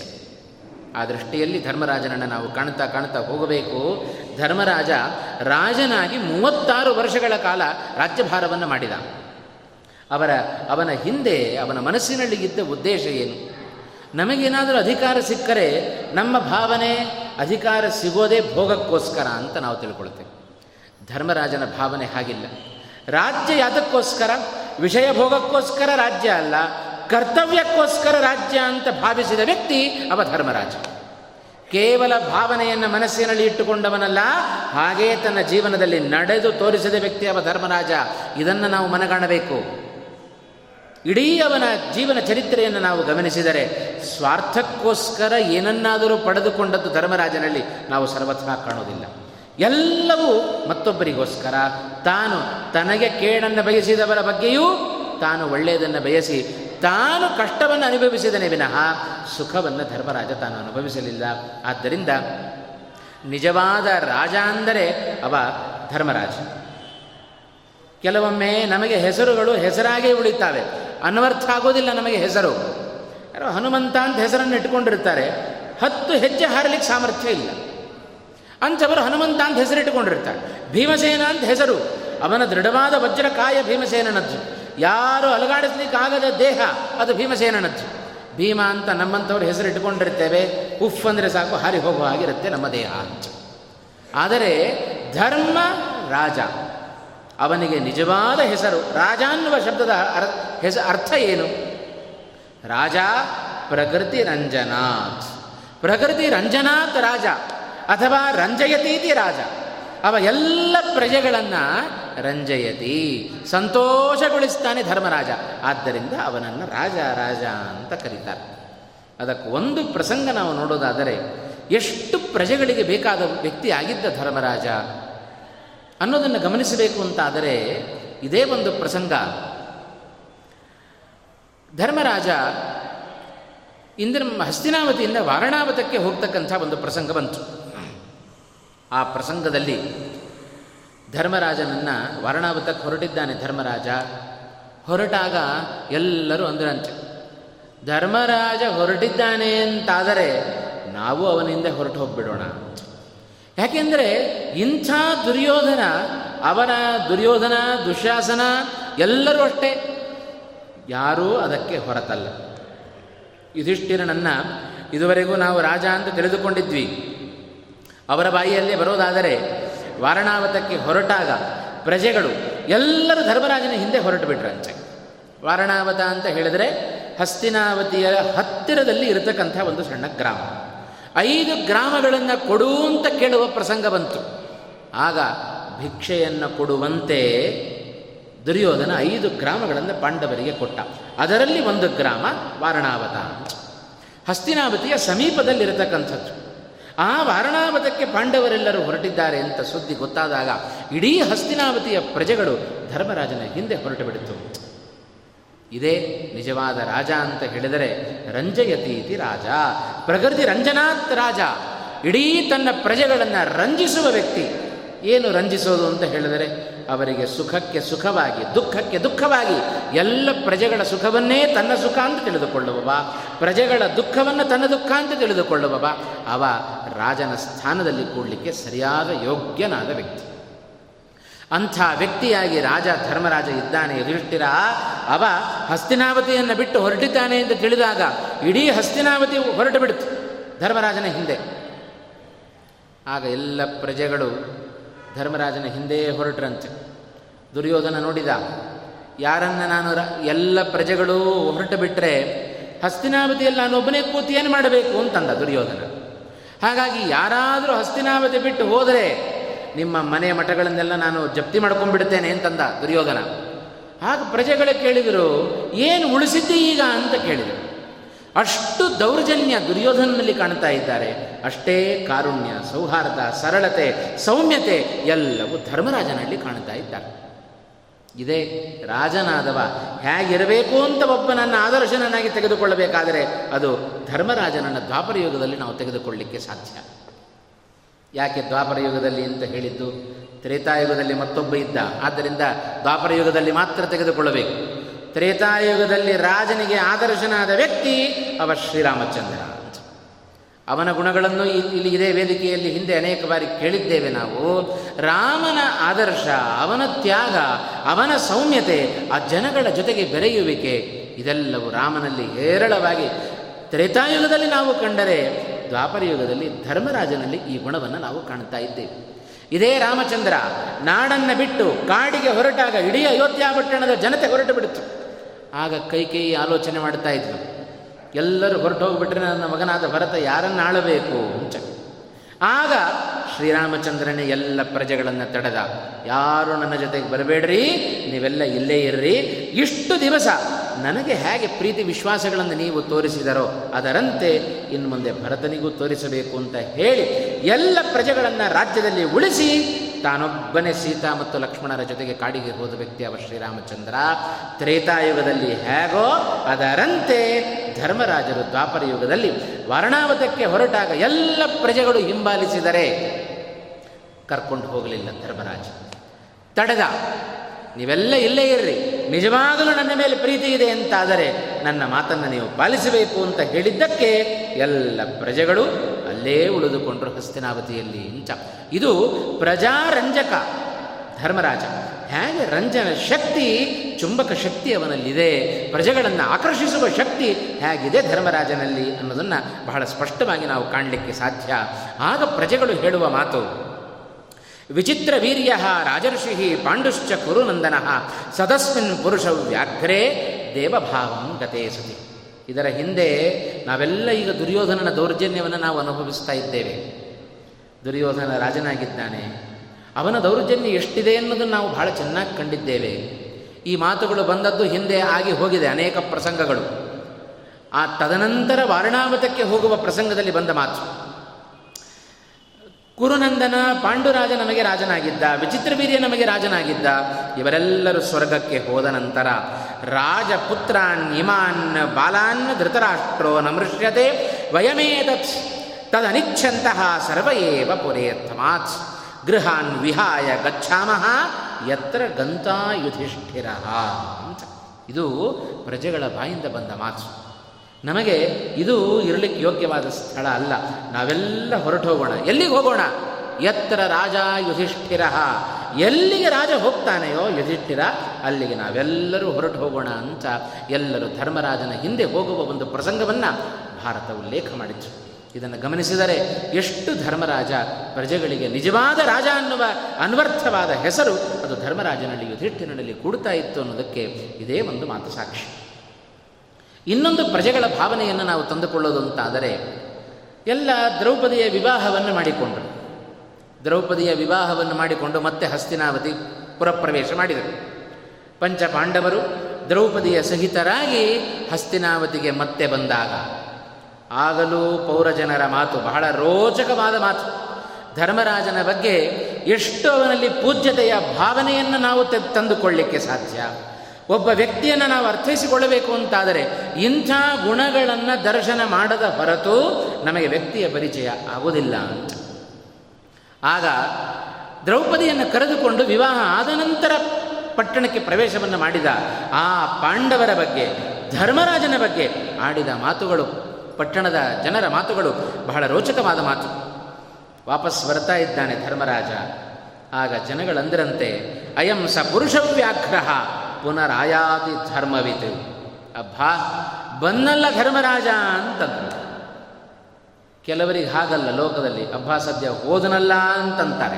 ಆ ದೃಷ್ಟಿಯಲ್ಲಿ ಧರ್ಮರಾಜನನ್ನು ನಾವು ಕಾಣ್ತಾ ಕಾಣ್ತಾ ಹೋಗಬೇಕು. ಧರ್ಮರಾಜ ರಾಜನಾಗಿ ಮೂವತ್ತಾರು ವರ್ಷಗಳ ಕಾಲ ರಾಜ್ಯಭಾರವನ್ನು ಮಾಡಿದ. ಅವರ, ಅವನ ಹಿಂದೆ, ಅವನ ಮನಸ್ಸಿನಲ್ಲಿ ಇದ್ದ ಉದ್ದೇಶ ಏನು? ನಮಗೇನಾದರೂ ಅಧಿಕಾರ ಸಿಕ್ಕರೆ ನಮ್ಮ ಭಾವನೆ ಅಧಿಕಾರ ಸಿಗೋದೇ ಭೋಗಕ್ಕೋಸ್ಕರ ಅಂತ ನಾವು ತಿಳ್ಕೊಳ್ತೇವೆ. ಧರ್ಮರಾಜನ ಭಾವನೆ ಹಾಗಿಲ್ಲ. ರಾಜ್ಯ ಯಾತಕ್ಕೋಸ್ಕರ? ವಿಷಯ ಭೋಗಕ್ಕೋಸ್ಕರ ರಾಜ್ಯ ಅಲ್ಲ, ಕರ್ತವ್ಯಕ್ಕೋಸ್ಕರ ರಾಜ್ಯ ಅಂತ ಭಾವಿಸಿದ ವ್ಯಕ್ತಿ ಅವ ಧರ್ಮರಾಜ. ಕೇವಲ ಭಾವನೆಯನ್ನು ಮನಸ್ಸಿನಲ್ಲಿ ಇಟ್ಟುಕೊಂಡವನಲ್ಲ, ಹಾಗೇ ತನ್ನ ಜೀವನದಲ್ಲಿ ನಡೆದು ತೋರಿಸಿದ ವ್ಯಕ್ತಿ ಅವ ಧರ್ಮರಾಜ. ಇದನ್ನು ನಾವು ಮನಗಾಣಬೇಕು. ಇಡೀ ಅವನ ಜೀವನ ಚರಿತ್ರೆಯನ್ನು ನಾವು ಗಮನಿಸಿದರೆ ಸ್ವಾರ್ಥಕ್ಕೋಸ್ಕರ ಏನನ್ನಾದರೂ ಪಡೆದುಕೊಂಡದ್ದು ಧರ್ಮರಾಜನಲ್ಲಿ ನಾವು ಸರ್ವಥಾ ಕಾಣೋದಿಲ್ಲ ಎಲ್ಲವೂ ಮತ್ತೊಬ್ಬರಿಗೋಸ್ಕರ. ತಾನು ತನಗೆ ಕೇಡನ್ನು ಬಯಸಿದವರ ಬಗ್ಗೆಯೂ ತಾನು ಒಳ್ಳೆಯದನ್ನು ಬಯಸಿ, ತಾನು ಕಷ್ಟವನ್ನು ಅನುಭವಿಸಿದನೇ ವಿನಃ ಸುಖವನ್ನು ಧರ್ಮರಾಜ ತಾನು ಅನುಭವಿಸಲಿಲ್ಲ. ಆದ್ದರಿಂದ ನಿಜವಾದ ರಾಜ ಅಂದರೆ ಅವ ಧರ್ಮರಾಜ. ಕೆಲವೊಮ್ಮೆ ನಮಗೆ ಹೆಸರುಗಳು ಹೆಸರಾಗೇ ಉಳಿತಾವೆ. ಅನ್ವರ್ಥ ಆಗೋದಿಲ್ಲ ನಮಗೆ ಹೆಸರು. ಯಾರೋ ಹನುಮಂತ ಅಂತ ಹೆಸರನ್ನು ಇಟ್ಕೊಂಡಿರ್ತಾರೆ ಹತ್ತು ಹೆಜ್ಜೆ ಹಾರಲಿಕ್ಕೆ ಸಾಮರ್ಥ್ಯ ಇಲ್ಲ. ಅಂಥವರು ಹನುಮಂತ ಅಂತ ಹೆಸರು ಇಟ್ಟುಕೊಂಡಿರ್ತಾರೆ. ಭೀಮಸೇನ ಅಂತ ಹೆಸರು. ಅವನ ದೃಢವಾದ ವಜ್ರಕಾಯ ಭೀಮಸೇನನದ್ದು. ಯಾರು ಅಲಗಾಡಿಸ್ಲಿಕ್ಕಾಗದ ದೇಹ ಅದು ಭೀಮಸೇನನದ್ದು. ಭೀಮ ಅಂತ ನಮ್ಮಂಥವ್ರು ಹೆಸರು ಇಟ್ಕೊಂಡಿರ್ತೇವೆ ಉಫ್ ಅಂದರೆ ಸಾಕು ಹಾರಿ ಹೋಗುವ ಆಗಿರುತ್ತೆ ನಮ್ಮ ದೇಹ ಅಂತ. ಆದರೆ ಧರ್ಮ ರಾಜ. ಅವನಿಗೆ ನಿಜವಾದ ಹೆಸರು, ರಾಜ ಅನ್ನುವ ಶಬ್ದದ ಹೆಸ, ಅರ್ಥ ಏನು? ರಾಜ ಪ್ರಕೃತಿ ರಂಜನಾಥ್. ಪ್ರಕೃತಿ ರಂಜನಾಥ್ ರಾಜ ಅಥವಾ ರಂಜಯತೀತಿ ರಾಜ. ಅವ ಎಲ್ಲ ಪ್ರಜೆಗಳನ್ನು ರಂಜಯತಿ, ಸಂತೋಷಗೊಳಿಸ್ತಾನೆ ಧರ್ಮರಾಜ. ಆದ್ದರಿಂದ ಅವನನ್ನು ರಾಜ ರಾಜ ಅಂತ ಕರೀತಾರೆ. ಅದಕ್ಕೆ ಒಂದು ಪ್ರಸಂಗ ನಾವು ನೋಡೋದಾದರೆ, ಎಷ್ಟು ಪ್ರಜೆಗಳಿಗೆ ಬೇಕಾದ ವ್ಯಕ್ತಿ ಆಗಿದ್ದ ಧರ್ಮರಾಜ? ಅನ್ನೋದನ್ನು ಗಮನಿಸಬೇಕು ಅಂತಾದರೆ ಇದೇ ಒಂದು ಪ್ರಸಂಗ. ಧರ್ಮರಾಜ ಇಂದ್ರ ಹಸ್ತಿನಾವತಿಯಿಂದ ವಾರಣಾವತಕ್ಕೆ ಹೋಗ್ತಕ್ಕಂಥ ಒಂದು ಪ್ರಸಂಗ ಬಂತು. ಆ ಪ್ರಸಂಗದಲ್ಲಿ ಧರ್ಮರಾಜನನ್ನು ವಾರಣಾವತಕ್ಕೆ ಹೊರಟಿದ್ದಾನೆ ಧರ್ಮರಾಜ. ಹೊರಟಾಗ ಎಲ್ಲರೂ ಅಂದ್ರಂತೆ, ಧರ್ಮರಾಜ ಹೊರಟಿದ್ದಾನೆ ಅಂತಾದರೆ ನಾವು ಅವನಿಂದ ಹೊರಟು ಹೋಗ್ಬಿಡೋಣ. ಯಾಕೆಂದರೆ ಇಂಥ ದುರ್ಯೋಧನ, ಅವನ ದುರ್ಯೋಧನ, ದುಶಾಸನ ಎಲ್ಲರೂ ಅಷ್ಟೇ. ಯಾರೂ ಅದಕ್ಕೆ ಹೊರತಲ್ಲ. ಯುಧಿಷ್ಠಿರನನ್ನು ಇದುವರೆಗೂ ನಾವು ರಾಜ ಅಂತ ತಿಳಿದುಕೊಂಡಿದ್ವಿ. ಅವರ ಬಾಯಿಯಲ್ಲೇ ಬರೋದಾದರೆ ವಾರಣಾವತಕ್ಕೆ ಹೊರಟಾಗ ಪ್ರಜೆಗಳು ಎಲ್ಲರೂ ಧರ್ಮರಾಜನ ಹಿಂದೆ ಹೊರಟು ಬಿಟ್ರಂತೆ ವಾರಣಾವತ ಅಂತ ಹೇಳಿದರೆ ಹಸ್ತಿನಾವತಿಯ ಹತ್ತಿರದಲ್ಲಿ ಇರತಕ್ಕಂಥ ಒಂದು ಸಣ್ಣ ಗ್ರಾಮ. ಐದು ಗ್ರಾಮಗಳನ್ನು ಕೊಡು ಅಂತ ಕೇಳುವ ಪ್ರಸಂಗ ಬಂತು. ಆಗ ಭಿಕ್ಷೆಯನ್ನು ಕೊಡುವಂತೆ ದುರ್ಯೋಧನ ಐದು ಗ್ರಾಮಗಳನ್ನು ಪಾಂಡವರಿಗೆ ಕೊಟ್ಟ. ಅದರಲ್ಲಿ ಒಂದು ಗ್ರಾಮ ವಾರಣಾವತ ಹಸ್ತಿನಾವತಿಯ ಸಮೀಪದಲ್ಲಿರತಕ್ಕಂಥದ್ದು. ಆ ವಾರಣಾವತಕ್ಕೆ ಪಾಂಡವರೆಲ್ಲರೂ ಹೊರಟಿದ್ದಾರೆ ಅಂತ ಸುದ್ದಿ ಗೊತ್ತಾದಾಗ ಇಡೀ ಹಸ್ತಿನಾವತಿಯ ಪ್ರಜೆಗಳು ಧರ್ಮರಾಜನ ಹಿಂದೆ ಹೊರಟು ಬಿಡಿತು ಇದೇ ನಿಜವಾದ ರಾಜ ಅಂತ ಹೇಳಿದರೆ ರಂಜಯತೀತಿ ರಾಜ. ಪ್ರಕೃತಿ ರಂಜನಾತ್ ರಾಜ. ಇಡೀ ತನ್ನ ಪ್ರಜೆಗಳನ್ನು ರಂಜಿಸುವ ವ್ಯಕ್ತಿ. ಏನು ರಂಜಿಸೋದು ಅಂತ ಹೇಳಿದರೆ ಅವರಿಗೆ ಸುಖಕ್ಕೆ ಸುಖವಾಗಿ, ದುಃಖಕ್ಕೆ ದುಃಖವಾಗಿ ಎಲ್ಲ ಪ್ರಜೆಗಳ ಸುಖವನ್ನೇ ತನ್ನ ಸುಖ ಅಂತ ತಿಳಿದುಕೊಳ್ಳುವವ. ಪ್ರಜೆಗಳ ದುಃಖವನ್ನು ತನ್ನ ದುಃಖ ಅಂತ ತಿಳಿದುಕೊಳ್ಳುವವ. ಅವ ರಾಜನ ಸ್ಥಾನದಲ್ಲಿ ಕೂಡಲಿಕ್ಕೆ ಸರಿಯಾದ ಯೋಗ್ಯನಾದ ವ್ಯಕ್ತಿ. ಅಂಥ ವ್ಯಕ್ತಿಯಾಗಿ ರಾಜ ಧರ್ಮರಾಜ ಇದ್ದಾನೆ. ಯುಧಿಷ್ಠಿರ ಅವ ಹಸ್ತಿನಾವತಿಯನ್ನು ಬಿಟ್ಟು ಹೊರಟಿದ್ದಾನೆ ಎಂದು ತಿಳಿದಾಗ ಇಡೀ ಹಸ್ತಿನಾವತಿ ಹೊರಟು ಬಿಡ್ತು ಧರ್ಮರಾಜನ ಹಿಂದೆ. ಆಗ ಎಲ್ಲ ಪ್ರಜೆಗಳು ಧರ್ಮರಾಜನ ಹಿಂದೆ ಹೊರಟ್ರಂತೆ. ದುರ್ಯೋಧನ ನೋಡಿದ, ಯಾರನ್ನ ನಾನು ಎಲ್ಲ ಪ್ರಜೆಗಳು ಹೊರಟು ಬಿಟ್ಟರೆ ಹಸ್ತಿನಾವತಿಯಲ್ಲಿ ನಾನು ಒಬ್ಬನೇ ಕೂತು ಏನು ಮಾಡಬೇಕು ಅಂತಂದ ದುರ್ಯೋಧನ. ಹಾಗಾಗಿ ಯಾರಾದರೂ ಹಸ್ತಿನಾವತಿ ಬಿಟ್ಟು ಹೋದರೆ ನಿಮ್ಮ ಮನೆ ಮಠಗಳನ್ನೆಲ್ಲ ನಾನು ಜಪ್ತಿ ಮಾಡ್ಕೊಂಡ್ಬಿಡ್ತೇನೆ ಅಂತಂದ ದುರ್ಯೋಧನ. ಆಗ ಪ್ರಜೆಗಳೇ ಕೇಳಿದರು, ಏನು ಉಳಿಸಿದ್ದೆ ಈಗ? ಅಂತ ಕೇಳಿದರು. ಅಷ್ಟು ದೌರ್ಜನ್ಯ ದುರ್ಯೋಧನಲ್ಲಿ ಕಾಣ್ತಾ ಇದ್ದಾರೆ. ಅಷ್ಟೇ ಕಾರುಣ್ಯ, ಸೌಹಾರ್ದ, ಸರಳತೆ, ಸೌಮ್ಯತೆ ಎಲ್ಲವೂ ಧರ್ಮರಾಜನಲ್ಲಿ ಕಾಣ್ತಾ ಇದ್ದಾರೆ. ಇದೇ ರಾಜನಾದವ ಹೇಗಿರಬೇಕು ಅಂತ ಒಬ್ಬನನ್ನು ಆದರ್ಶನನ್ನಾಗಿ ತೆಗೆದುಕೊಳ್ಳಬೇಕಾದರೆ ಅದು ಧರ್ಮರಾಜನನ್ನು ದ್ವಾಪರ ಯುಗದಲ್ಲಿ ನಾವು ತೆಗೆದುಕೊಳ್ಳಲಿಕ್ಕೆ ಸಾಧ್ಯ. ಯಾಕೆ ದ್ವಾಪರ ಯುಗದಲ್ಲಿ ಅಂತ ಹೇಳಿದ್ದು? ತ್ರೇತಾಯುಗದಲ್ಲಿ ಮತ್ತೊಬ್ಬ ಇದ್ದ. ಆದ್ದರಿಂದ ದ್ವಾಪರ ಯುಗದಲ್ಲಿ ಮಾತ್ರ ತೆಗೆದುಕೊಳ್ಳಬೇಕು. ತ್ರೇತಾಯುಗದಲ್ಲಿ ರಾಜನಿಗೆ ಆದರ್ಶನಾದ ವ್ಯಕ್ತಿ ಅವ ಶ್ರೀರಾಮಚಂದ್ರ. ಅವನ ಗುಣಗಳನ್ನು ಇಲ್ಲಿ ಇದೇ ವೇದಿಕೆಯಲ್ಲಿ ಹಿಂದೆ ಅನೇಕ ಬಾರಿ ಕೇಳಿದ್ದೇವೆ ನಾವು. ರಾಮನ ಆದರ್ಶ, ಅವನ ತ್ಯಾಗ, ಅವನ ಸೌಮ್ಯತೆ, ಆ ಜನಗಳ ಜೊತೆಗೆ ಬೆರೆಯುವಿಕೆ, ಇದೆಲ್ಲವೂ ರಾಮನಲ್ಲಿ ಹೇರಳವಾಗಿ ತ್ರೇತಾಯುಗದಲ್ಲಿ ನಾವು ಕಂಡರೆ ದ್ವಾಪರ ಯುಗದಲ್ಲಿ ಧರ್ಮರಾಜನಲ್ಲಿ ಈ ಗುಣವನ್ನು ನಾವು ಕಾಣ್ತಾ ಇದ್ದೇವೆ. ಇದೇ ರಾಮಚಂದ್ರ ನಾಡನ್ನು ಬಿಟ್ಟು ಕಾಡಿಗೆ ಹೊರಟಾಗ ಇಡೀ ಅಯೋಧ್ಯ ಪಟ್ಟಣದ ಜನತೆ ಹೊರಟು ಬಿಡುತ್ತೆ ಆಗ ಕೈಕೇಯಿ ಆಲೋಚನೆ ಮಾಡ್ತಾ ಇದ್ರು ಎಲ್ಲರೂ ಹೊರಟು ಹೋಗ್ಬಿಟ್ರೆ ನನ್ನ ಮಗನಾದ ಭರತ ಯಾರನ್ನು ಆಳಬೇಕು? ಅಂತ ಆಗ ಶ್ರೀರಾಮಚಂದ್ರನೇ ಎಲ್ಲ ಪ್ರಜೆಗಳನ್ನು ತಡೆದ. ಯಾರು ನನ್ನ ಜೊತೆಗೆ ಬರಬೇಡ್ರಿ? ನೀವೆಲ್ಲ ಇಲ್ಲೇ ಇರ್ರಿ. ಇಷ್ಟು ದಿವಸ ನನಗೆ ಹೇಗೆ ಪ್ರೀತಿ ವಿಶ್ವಾಸಗಳನ್ನು ನೀವು ತೋರಿಸಿದರೋ, ಅದರಂತೆ ಇನ್ನು ಮುಂದೆ ಭರತನಿಗೂ ತೋರಿಸಬೇಕು ಅಂತ ಹೇಳಿ ಎಲ್ಲ ಪ್ರಜೆಗಳನ್ನು ರಾಜ್ಯದಲ್ಲಿ ಉಳಿಸಿ ತಾನೊಬ್ಬನೇ ಸೀತಾ ಮತ್ತು ಲಕ್ಷ್ಮಣರ ಜೊತೆಗೆ ಕಾಡಿಗೆ ಹೋದ ವ್ಯಕ್ತಿ ಅವ ಶ್ರೀರಾಮಚಂದ್ರ. ತ್ರೇತಾಯುಗದಲ್ಲಿ ಹೇಗೋ ಅದರಂತೆ ಧರ್ಮರಾಜರು ದ್ವಾಪರ ಯುಗದಲ್ಲಿ ವರ್ಣಾವತಕ್ಕೆ ಹೊರಟಾಗ ಎಲ್ಲ ಪ್ರಜೆಗಳು ಹಿಂಬಾಲಿಸಿದರೆ ಕರ್ಕೊಂಡು ಹೋಗಲಿಲ್ಲ ಧರ್ಮರಾಜ. ತಡೆದ. ನೀವೆಲ್ಲ ಇಲ್ಲೇ ಇರ್ರಿ. ನಿಜವಾಗಲೂ ನನ್ನ ಮೇಲೆ ಪ್ರೀತಿ ಇದೆ ಅಂತಾದರೆ ನನ್ನ ಮಾತನ್ನು ನೀವು ಪಾಲಿಸಬೇಕು ಅಂತ ಹೇಳಿದ್ದಕ್ಕೆ ಎಲ್ಲ ಪ್ರಜೆಗಳು ಅಲ್ಲೇ ಉಳಿದುಕೊಂಡರು ಹಸ್ತಿನಾವತಿಯಲ್ಲಿ ಇಂಚ ಇದು ಪ್ರಜಾರಂಜಕ, ಧರ್ಮರಾಜ. ಹೇಗೆ ರಂಜನ ಶಕ್ತಿ ಚುಂಬಕ ಶಕ್ತಿ ಅವನಲ್ಲಿದೆ, ಪ್ರಜೆಗಳನ್ನು ಆಕರ್ಷಿಸುವ ಶಕ್ತಿ ಹೇಗಿದೆ ಧರ್ಮರಾಜನಲ್ಲಿ ಅನ್ನೋದನ್ನು ಬಹಳ ಸ್ಪಷ್ಟವಾಗಿ ನಾವು ಕಾಣಲಿಕ್ಕೆ ಸಾಧ್ಯ. ಆಗ ಪ್ರಜೆಗಳು ಹೇಳುವ ಮಾತು ವಿಚಿತ್ರ ವೀರ್ಯ ರಾಜರ್ಷಿ ಪಾಂಡುಶ್ಚ ಕುರುನಂದನ ಸದಸ್ಮಿನ್ ಪುರುಷ ವ್ಯಾಘ್ರೇ ದೇವಭಾವಂ ಗತೇ ಸತಿ. ಇದರ ಹಿಂದೆ ನಾವೆಲ್ಲ ಈಗ ದುರ್ಯೋಧನನ ದೌರ್ಜನ್ಯವನ್ನು ನಾವು ಅನುಭವಿಸ್ತಾ ಇದ್ದೇವೆ. ದುರ್ಯೋಧನ ರಾಜನಾಗಿದ್ದಾನೆ. ಅವನ ದೌರ್ಜನ್ಯ ಎಷ್ಟಿದೆ ಅನ್ನೋದನ್ನು ನಾವು ಬಹಳ ಚೆನ್ನಾಗಿ ಕಂಡಿದ್ದೇವೆ. ಈ ಮಾತುಗಳು ಬಂದದ್ದು ಹಿಂದೆ ಆಗಿ ಹೋಗಿದೆ ಅನೇಕ ಪ್ರಸಂಗಗಳು. ಆ ತದನಂತರ ವಾರಣಾವತಕ್ಕೆ ಹೋಗುವ ಪ್ರಸಂಗದಲ್ಲಿ ಬಂದ ಮಾತು. ಕುರುನಂದನ ಪಾಂಡುರಾಜ ನಮಗೆ ರಾಜನಾಗಿದ್ದ ವಿಚಿತ್ರವೀರ್ಯ ನಮಗೆ ರಾಜನಾಗಿದ್ದ, ಇವರೆಲ್ಲರೂ ಸ್ವರ್ಗಕ್ಕೆ ಹೋದ ನಂತರ ರಾಜಪುತ್ರಾನ್ ಇಮಾನ್ ಬಾಲಾನ್ ಧೃತರಾಷ್ಟ್ರೋ ನಮೃಷ್ಯತೆ ವಯಮೇತತ್, ತದನಿಚ್ಛಂತಹ ಸರ್ವೇವ ಪುರೇತ್ತಮಾತ್. ಗೃಹಾನ್ ವಿಹಾಯ ಗಚ್ಚಾಮಹ ಯತ್ರ ಗಂತಾ ಯುಧಿಷ್ಠಿರ ಅಂತ. ಇದು ಪ್ರಜೆಗಳ ಬಾಯಿಂದ ಬಂದ ಮಾತು. ನಮಗೆ ಇದು ಇರಲಿಕ್ಕೆ ಯೋಗ್ಯವಾದ ಸ್ಥಳ ಅಲ್ಲ. ನಾವೆಲ್ಲ ಹೊರಟು ಹೋಗೋಣ. ಎಲ್ಲಿಗೆ ಹೋಗೋಣ? ಎತ್ತರ ರಾಜ ಯುಧಿಷ್ಠಿರ. ಎಲ್ಲಿಗೆ ರಾಜ ಹೋಗ್ತಾನೆಯೋ ಯುಧಿಷ್ಠಿರ, ಅಲ್ಲಿಗೆ ನಾವೆಲ್ಲರೂ ಹೊರಟು ಹೋಗೋಣ ಅಂತ ಎಲ್ಲರೂ ಧರ್ಮರಾಜನ ಹಿಂದೆ ಹೋಗುವ ಒಂದು ಪ್ರಸಂಗವನ್ನು ಭಾರತ ಉಲ್ಲೇಖ ಮಾಡಿತು ಇದನ್ನು ಗಮನಿಸಿದರೆ ಎಷ್ಟು ಧರ್ಮರಾಜ ಪ್ರಜೆಗಳಿಗೆ ನಿಜವಾದ ರಾಜ ಅನ್ನುವ ಅನ್ವರ್ಥವಾದ ಹೆಸರು ಅದು ಧರ್ಮರಾಜನಲ್ಲಿ, ಯುಧಿಷ್ಠಿರನಲ್ಲಿ ಕೂಡ್ತಾ ಇತ್ತು ಅನ್ನೋದಕ್ಕೆ ಇದೇ ಒಂದು ಮಾತು ಸಾಕ್ಷಿ. ಇನ್ನೊಂದು ಪ್ರಜೆಗಳ ಭಾವನೆಯನ್ನು ನಾವು ತಂದುಕೊಳ್ಳೋದು ಅಂತಾದರೆ, ಎಲ್ಲ ದ್ರೌಪದಿಯ ವಿವಾಹವನ್ನು ಮಾಡಿಕೊಂಡರು. ದ್ರೌಪದಿಯ ವಿವಾಹವನ್ನು ಮಾಡಿಕೊಂಡು ಮತ್ತೆ ಹಸ್ತಿನಾವತಿ ಪುರಪ್ರವೇಶ ಮಾಡಿದರು. ಪಂಚಪಾಂಡವರು ದ್ರೌಪದಿಯ ಸಹಿತರಾಗಿ ಹಸ್ತಿನಾವತಿಗೆ ಮತ್ತೆ ಬಂದಾಗ, ಆಗಲೂ ಪೌರಜನರ ಮಾತು ಬಹಳ ರೋಚಕವಾದ ಮಾತು. ಧರ್ಮರಾಜನ ಬಗ್ಗೆ ಎಷ್ಟು ಅವನಲ್ಲಿ ಪೂಜ್ಯತೆಯ ಭಾವನೆಯನ್ನು ನಾವು ತಂದುಕೊಳ್ಳಿಕ್ಕೆ ಸಾಧ್ಯ. ಒಬ್ಬ ವ್ಯಕ್ತಿಯನ್ನು ನಾವು ಅರ್ಥೈಸಿಕೊಳ್ಳಬೇಕು ಅಂತಾದರೆ ಇಂಥ ಗುಣಗಳನ್ನು ದರ್ಶನ ಮಾಡದ ಹೊರತು ನಮಗೆ ವ್ಯಕ್ತಿಯ ಪರಿಚಯ ಆಗುವುದಿಲ್ಲ ಅಂತ. ಆಗ ದ್ರೌಪದಿಯನ್ನು ಕರೆದುಕೊಂಡು ವಿವಾಹ ಆದ ನಂತರ ಪಟ್ಟಣಕ್ಕೆ ಪ್ರವೇಶವನ್ನು ಮಾಡಿದ ಆ ಪಾಂಡವರ ಬಗ್ಗೆ, ಧರ್ಮರಾಜನ ಬಗ್ಗೆ ಆಡಿದ ಮಾತುಗಳು, ಪಟ್ಟಣದ ಜನರ ಮಾತುಗಳು ಬಹಳ ರೋಚಕವಾದ ಮಾತು. ವಾಪಸ್ ಬರ್ತಾ ಇದ್ದಾನೆ ಧರ್ಮರಾಜ. ಆಗ ಜನಗಳಂದರಂತೆ, ಅಯಂ ಸ ಪುರುಷವ್ಯಾಘ್ರಹ ಪುನರಾಯಾತಿ ಧರ್ಮವಿತು. ಅಬ್ಬಾ ಬನ್ನಲ್ಲ ಧರ್ಮರಾಜ ಅಂತಂದ್ರು. ಕೆಲವರಿಗೆ ಹಾಗಲ್ಲ ಲೋಕದಲ್ಲಿ, ಅಬ್ಬಾ ಸದ್ಯ ಹೋದನಲ್ಲ ಅಂತಂತಾರೆ.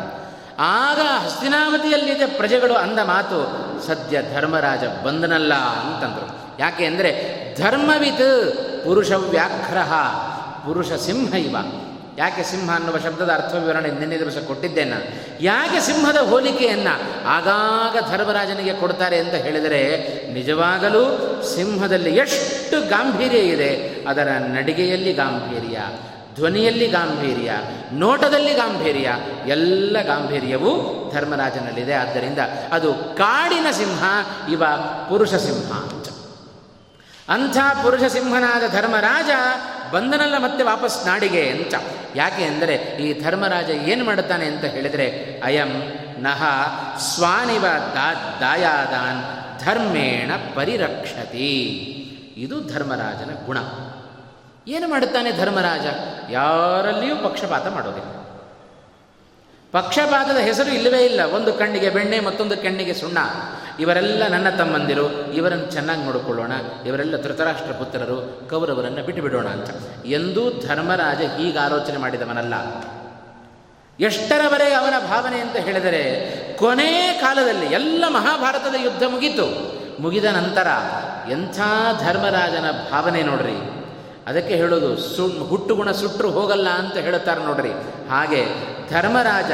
ಆಗ ಹಸ್ತಿನಾವತಿಯಲ್ಲಿದೆ ಪ್ರಜೆಗಳು ಅಂದ ಮಾತು, ಸದ್ಯ ಧರ್ಮರಾಜ ಬಂದನಲ್ಲ ಅಂತಂದರು. ಯಾಕೆ ಅಂದರೆ, ಧರ್ಮವಿತ್ ಪುರುಷ ವ್ಯಾಘ್ರಹ ಪುರುಷ ಸಿಂಹ ಇವ. ಯಾಕೆ ಸಿಂಹ ಅನ್ನುವ ಶಬ್ದದ ಅರ್ಥ ವಿವರಣೆ ನಿನ್ನೆ ದಿವಸ ಕೊಟ್ಟಿದ್ದೇನೆ. ಯಾಕೆ ಸಿಂಹದ ಹೋಲಿಕೆಯನ್ನು ಆಗಾಗ ಧರ್ಮರಾಜನಿಗೆ ಕೊಡ್ತಾರೆ ಅಂತ ಹೇಳಿದರೆ, ನಿಜವಾಗಲೂ ಸಿಂಹದಲ್ಲಿ ಎಷ್ಟು ಗಾಂಭೀರ್ಯ ಇದೆ, ಅದರ ನಡಿಗೆಯಲ್ಲಿ ಗಾಂಭೀರ್ಯ, ಧ್ವನಿಯಲ್ಲಿ ಗಾಂಭೀರ್ಯ, ನೋಟದಲ್ಲಿ ಗಾಂಭೀರ್ಯ, ಎಲ್ಲ ಗಾಂಭೀರ್ಯವೂ ಧರ್ಮರಾಜನಲ್ಲಿದೆ. ಆದ್ದರಿಂದ ಅದು ಕಾಡಿನ ಸಿಂಹ, ಇವ ಪುರುಷ ಸಿಂಹ ಅಂತ. ಅಂಥ ಪುರುಷ ಸಿಂಹನಾದ ಧರ್ಮರಾಜ ಬಂದನಲ್ಲ ಮತ್ತೆ ವಾಪಸ್ ನಾಡಿಗೆ ಅಂತ. ಯಾಕೆ ಅಂದರೆ ಈ ಧರ್ಮರಾಜ ಏನು ಮಾಡುತ್ತಾನೆ ಅಂತ ಹೇಳಿದರೆ, ಅಯಂ ನಹ ಸ್ವಾನಿವ ದಾ ದಾಯಾದಾನ್ ಧರ್ಮೇಣ ಪರಿರಕ್ಷತಿ. ಇದು ಧರ್ಮರಾಜನ ಗುಣ. ಏನು ಮಾಡುತ್ತಾನೆ ಧರ್ಮರಾಜ? ಯಾರಲ್ಲಿಯೂ ಪಕ್ಷಪಾತ ಮಾಡೋದಿಲ್ಲ. ಪಕ್ಷಪಾತದ ಹೆಸರು ಇಲ್ಲವೇ ಇಲ್ಲ. ಒಂದು ಕಣ್ಣಿಗೆ ಬೆಣ್ಣೆ, ಮತ್ತೊಂದು ಕಣ್ಣಿಗೆ ಸುಣ್ಣ. ಇವರೆಲ್ಲ ನನ್ನ ತಮ್ಮಂದಿರು. ಇವರನ್ನು ಚೆನ್ನಾಗಿ ನೋಡಿಕೊಳ್ಳೋಣ. ಇವರೆಲ್ಲ ಧೃತರಾಷ್ಟ್ರ ಪುತ್ರರು. ಕೌರವರನ್ನು ಬಿಟ್ಟು ಬಿಡೋಣ ಅಂತ. ಎಂದೂ ಧರ್ಮರಾಜ ಹೀಗೆ ಆಲೋಚನೆ ಮಾಡಿದವನಲ್ಲ. ಎಷ್ಟರವರೆಗೆ ಅವನ ಭಾವನೆ ಅಂತ ಹೇಳಿದರೆ, ಕೊನೆ ಕಾಲದಲ್ಲಿ ಎಲ್ಲ ಮಹಾಭಾರತದ ಯುದ್ಧ ಮುಗಿತು. ಮುಗಿದ ನಂತರ ಎಂಥ ಧರ್ಮರಾಜನ ಭಾವನೆ ನೋಡ್ರಿ. ಅದಕ್ಕೆ ಹೇಳೋದು ಸು ಹುಟ್ಟುಗುಣ ಸುಟ್ಟರು ಹೋಗಲ್ಲ ಅಂತ ಹೇಳುತ್ತಾರೆ ನೋಡ್ರಿ. ಹಾಗೆ ಧರ್ಮರಾಜ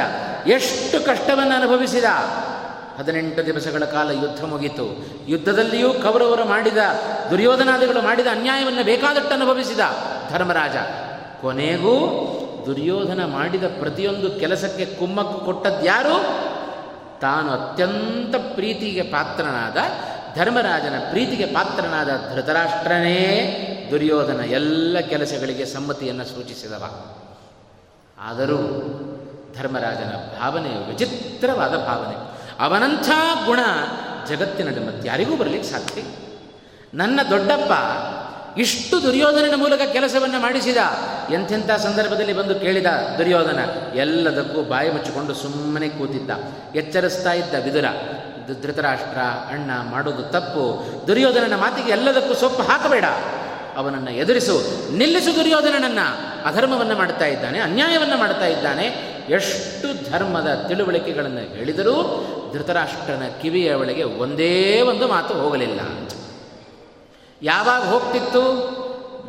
ಎಷ್ಟು ಕಷ್ಟವನ್ನು ಅನುಭವಿಸಿದ. ಹದಿನೆಂಟು ದಿವಸಗಳ ಕಾಲ ಯುದ್ಧ ಮುಗಿತು. ಯುದ್ಧದಲ್ಲಿಯೂ ಕೌರವರು ಮಾಡಿದ, ದುರ್ಯೋಧನಾದಿಗಳು ಮಾಡಿದ ಅನ್ಯಾಯವನ್ನು ಬೇಕಾದಟ್ಟು ಅನುಭವಿಸಿದ ಧರ್ಮರಾಜ. ಕೊನೆಗೂ ದುರ್ಯೋಧನ ಮಾಡಿದ ಪ್ರತಿಯೊಂದು ಕೆಲಸಕ್ಕೆ ಕುಮ್ಮಕ್ಕು ಕೊಟ್ಟದ್ಯಾರು ತಾನು ಅತ್ಯಂತ ಪ್ರೀತಿಗೆ ಪಾತ್ರನಾದ ಧರ್ಮರಾಜನ ಪ್ರೀತಿಗೆ ಪಾತ್ರನಾದ ಧೃತರಾಷ್ಟ್ರನೇ. ದುರ್ಯೋಧನ ಎಲ್ಲ ಕೆಲಸಗಳಿಗೆ ಸಮ್ಮತಿಯನ್ನು ಸೂಚಿಸಿದವ. ಆದರೂ ಧರ್ಮರಾಜನ ಭಾವನೆ ವಿಚಿತ್ರವಾದ ಭಾವನೆ. ಅವನಂಥ ಗುಣ ಜಗತ್ತಿನಲ್ಲಿ ಮತ್ತಾರಿಗೂ ಬರಲಿಕ್ಕೆ ಸಾಧ್ಯ ನನ್ನ ದೊಡ್ಡಪ್ಪ ಇಷ್ಟು ದುರ್ಯೋಧನನ ಮೂಲಕ ಕೆಲಸವನ್ನು ಮಾಡಿಸಿದ. ಎಂಥೆಂಥ ಸಂದರ್ಭದಲ್ಲಿ ಬಂದು ಕೇಳಿದ ದುರ್ಯೋಧನ, ಎಲ್ಲದಕ್ಕೂ ಬಾಯಿ ಮುಚ್ಚಿಕೊಂಡು ಸುಮ್ಮನೆ ಕೂತಿದ್ದ. ಎಚ್ಚರಿಸ್ತಾ ಇದ್ದ ವಿದುರ ಧೃತರಾಷ್ಟ್ರ ಅಣ್ಣ ಮಾಡೋದು ತಪ್ಪು. ದುರ್ಯೋಧನನ ಮಾತಿಗೆ ಎಲ್ಲದಕ್ಕೂ ಸೊಪ್ಪು ಹಾಕಬೇಡ. ಅವನನ್ನು ಎದುರಿಸು. ನಿಲ್ಲಿಸು ದುರ್ಯೋಧನನನ್ನು. ಅಧರ್ಮವನ್ನು ಮಾಡ್ತಾ ಇದ್ದಾನೆ, ಅನ್ಯಾಯವನ್ನು ಮಾಡ್ತಾ ಇದ್ದಾನೆ. ಎಷ್ಟು ಧರ್ಮದ ತಿಳುವಳಿಕೆಗಳನ್ನು ಹೇಳಿದರೂ ಧೃತರಾಷ್ಟ್ರನ ಕಿವಿಯ ಒಳಗೆ ಒಂದೇ ಒಂದು ಮಾತು ಹೋಗಲಿಲ್ಲ. ಯಾವಾಗ ಹೋಗ್ತಿತ್ತು?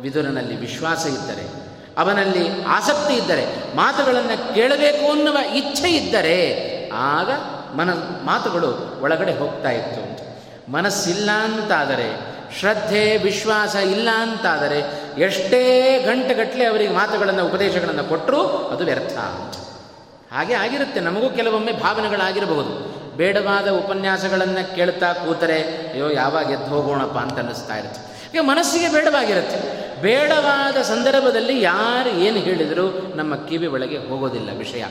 ವಿದುರನಲ್ಲಿ ವಿಶ್ವಾಸ ಇದ್ದರೆ, ಅವನಲ್ಲಿ ಆಸಕ್ತಿ ಇದ್ದರೆ, ಮಾತುಗಳನ್ನು ಕೇಳಬೇಕು ಅನ್ನುವ ಇಚ್ಛೆ ಇದ್ದರೆ, ಆಗ ಮನ ಮಾತುಗಳು ಒಳಗಡೆ ಹೋಗ್ತಾ ಇತ್ತು. ಮನಸ್ಸಿಲ್ಲ ಅಂತಾದರೆ ಶ್ರದ್ಧೆ, ವಿಶ್ವಾಸ ಇಲ್ಲ ಅಂತಾದರೆ ಎಷ್ಟೇ ಗಂಟೆಗಟ್ಟಲೆ ಅವರಿಗೆ ಮಾತುಗಳನ್ನು, ಉಪದೇಶಗಳನ್ನು ಕೊಟ್ಟರೂ ಅದು ವ್ಯರ್ಥ ಹಾಗೆ ಆಗಿರುತ್ತೆ. ನಮಗೂ ಕೆಲವೊಮ್ಮೆ ಭಾವನೆಗಳಾಗಿರಬಹುದು. ಬೇಡವಾದ ಉಪನ್ಯಾಸಗಳನ್ನು ಕೇಳ್ತಾ ಕೂತರೆ, ಅಯ್ಯೋ, ಯಾವಾಗ ಎದ್ದು ಹೋಗೋಣಪ್ಪ ಅಂತ ಅನ್ನಿಸ್ತಾ ಇರುತ್ತೆ. ಈಗ ಮನಸ್ಸಿಗೆ ಬೇಡವಾಗಿರುತ್ತೆ. ಬೇಡವಾದ ಸಂದರ್ಭದಲ್ಲಿ ಯಾರು ಏನು ಹೇಳಿದರೂ ನಮ್ಮ ಕಿವಿ ಒಳಗೆ ಹೋಗೋದಿಲ್ಲ ವಿಷಯ.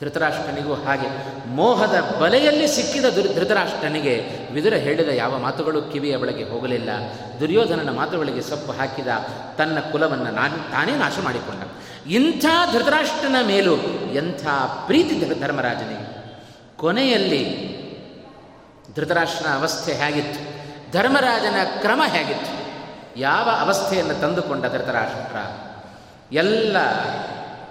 ಧೃತರಾಷ್ಟ್ರನಿಗೂ ಹಾಗೆ ಮೋಹದ ಬಲೆಯಲ್ಲಿ ಸಿಕ್ಕಿದ ದುರ್ ಧೃತರಾಷ್ಟ್ರನಿಗೆ ವಿದುರ ಹೇಳಿದ ಯಾವ ಮಾತುಗಳು ಕಿವಿಯ ಒಳಗೆ ಹೋಗಲಿಲ್ಲ. ದುರ್ಯೋಧನನ ಮಾತುಗಳಿಗೆ ಸೊಪ್ಪು ಹಾಕಿದ ತನ್ನ ಕುಲವನ್ನು ನಾನು, ತಾನೇ ನಾಶ ಮಾಡಿಕೊಂಡ. ಇಂಥ ಧೃತರಾಷ್ಟ್ರನ ಮೇಲೂ ಎಂಥ ಪ್ರೀತಿ ಧರ್ಮರಾಜನಿಗೆ ಕೊನೆಯಲ್ಲಿ ಧೃತರಾಷ್ಟ್ರನ ಅವಸ್ಥೆ ಹೇಗಿತ್ತು? ಧರ್ಮರಾಜನ ಕ್ರಮ ಹೇಗಿತ್ತು? ಯಾವ ಅವಸ್ಥೆಯನ್ನು ತಂದುಕೊಂಡ ಧೃತರಾಷ್ಟ್ರ? ಎಲ್ಲ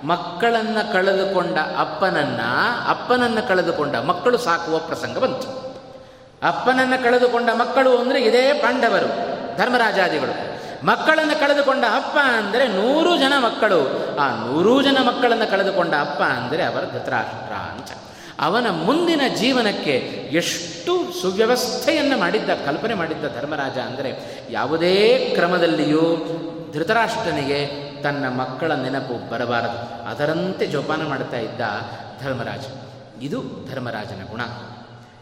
ಮಕ್ಕಳನ್ನು ಕಳೆದುಕೊಂಡ ಅಪ್ಪನನ್ನ, ಅಪ್ಪನನ್ನು ಕಳೆದುಕೊಂಡ ಮಕ್ಕಳು ಸಾಕುವ ಪ್ರಸಂಗ ಬಂತು. ಅಪ್ಪನನ್ನು ಕಳೆದುಕೊಂಡ ಮಕ್ಕಳು ಅಂದರೆ ಇದೇ ಪಾಂಡವರು, ಧರ್ಮರಾಜಾದಿಗಳು. ಮಕ್ಕಳನ್ನು ಕಳೆದುಕೊಂಡ ಅಪ್ಪ ಅಂದರೆ ನೂರು ಜನ ಮಕ್ಕಳು. ಆ ನೂರು ಜನ ಮಕ್ಕಳನ್ನು ಕಳೆದುಕೊಂಡ ಅಪ್ಪ ಅಂದರೆ ಅವರ ಧೃತರಾಷ್ಟ್ರ ಅಂತ. ಅವನ ಮುಂದಿನ ಜೀವನಕ್ಕೆ ಎಷ್ಟು ಸುವ್ಯವಸ್ಥೆಯನ್ನು ಮಾಡಿದ್ದ, ಕಲ್ಪನೆ ಮಾಡಿದ್ದ ಧರ್ಮರಾಜ ಅಂದರೆ ಯಾವುದೇ ಕ್ರಮದಲ್ಲಿಯೂ ಧೃತರಾಷ್ಟ್ರನಿಗೆ ತನ್ನ ಮಕ್ಕಳ ನೆನಪು ಬರಬಾರದು. ಅದರಂತೆ ಜೋಪಾನ ಮಾಡ್ತಾ ಇದ್ದ ಧರ್ಮರಾಜ. ಇದು ಧರ್ಮರಾಜನ ಗುಣ.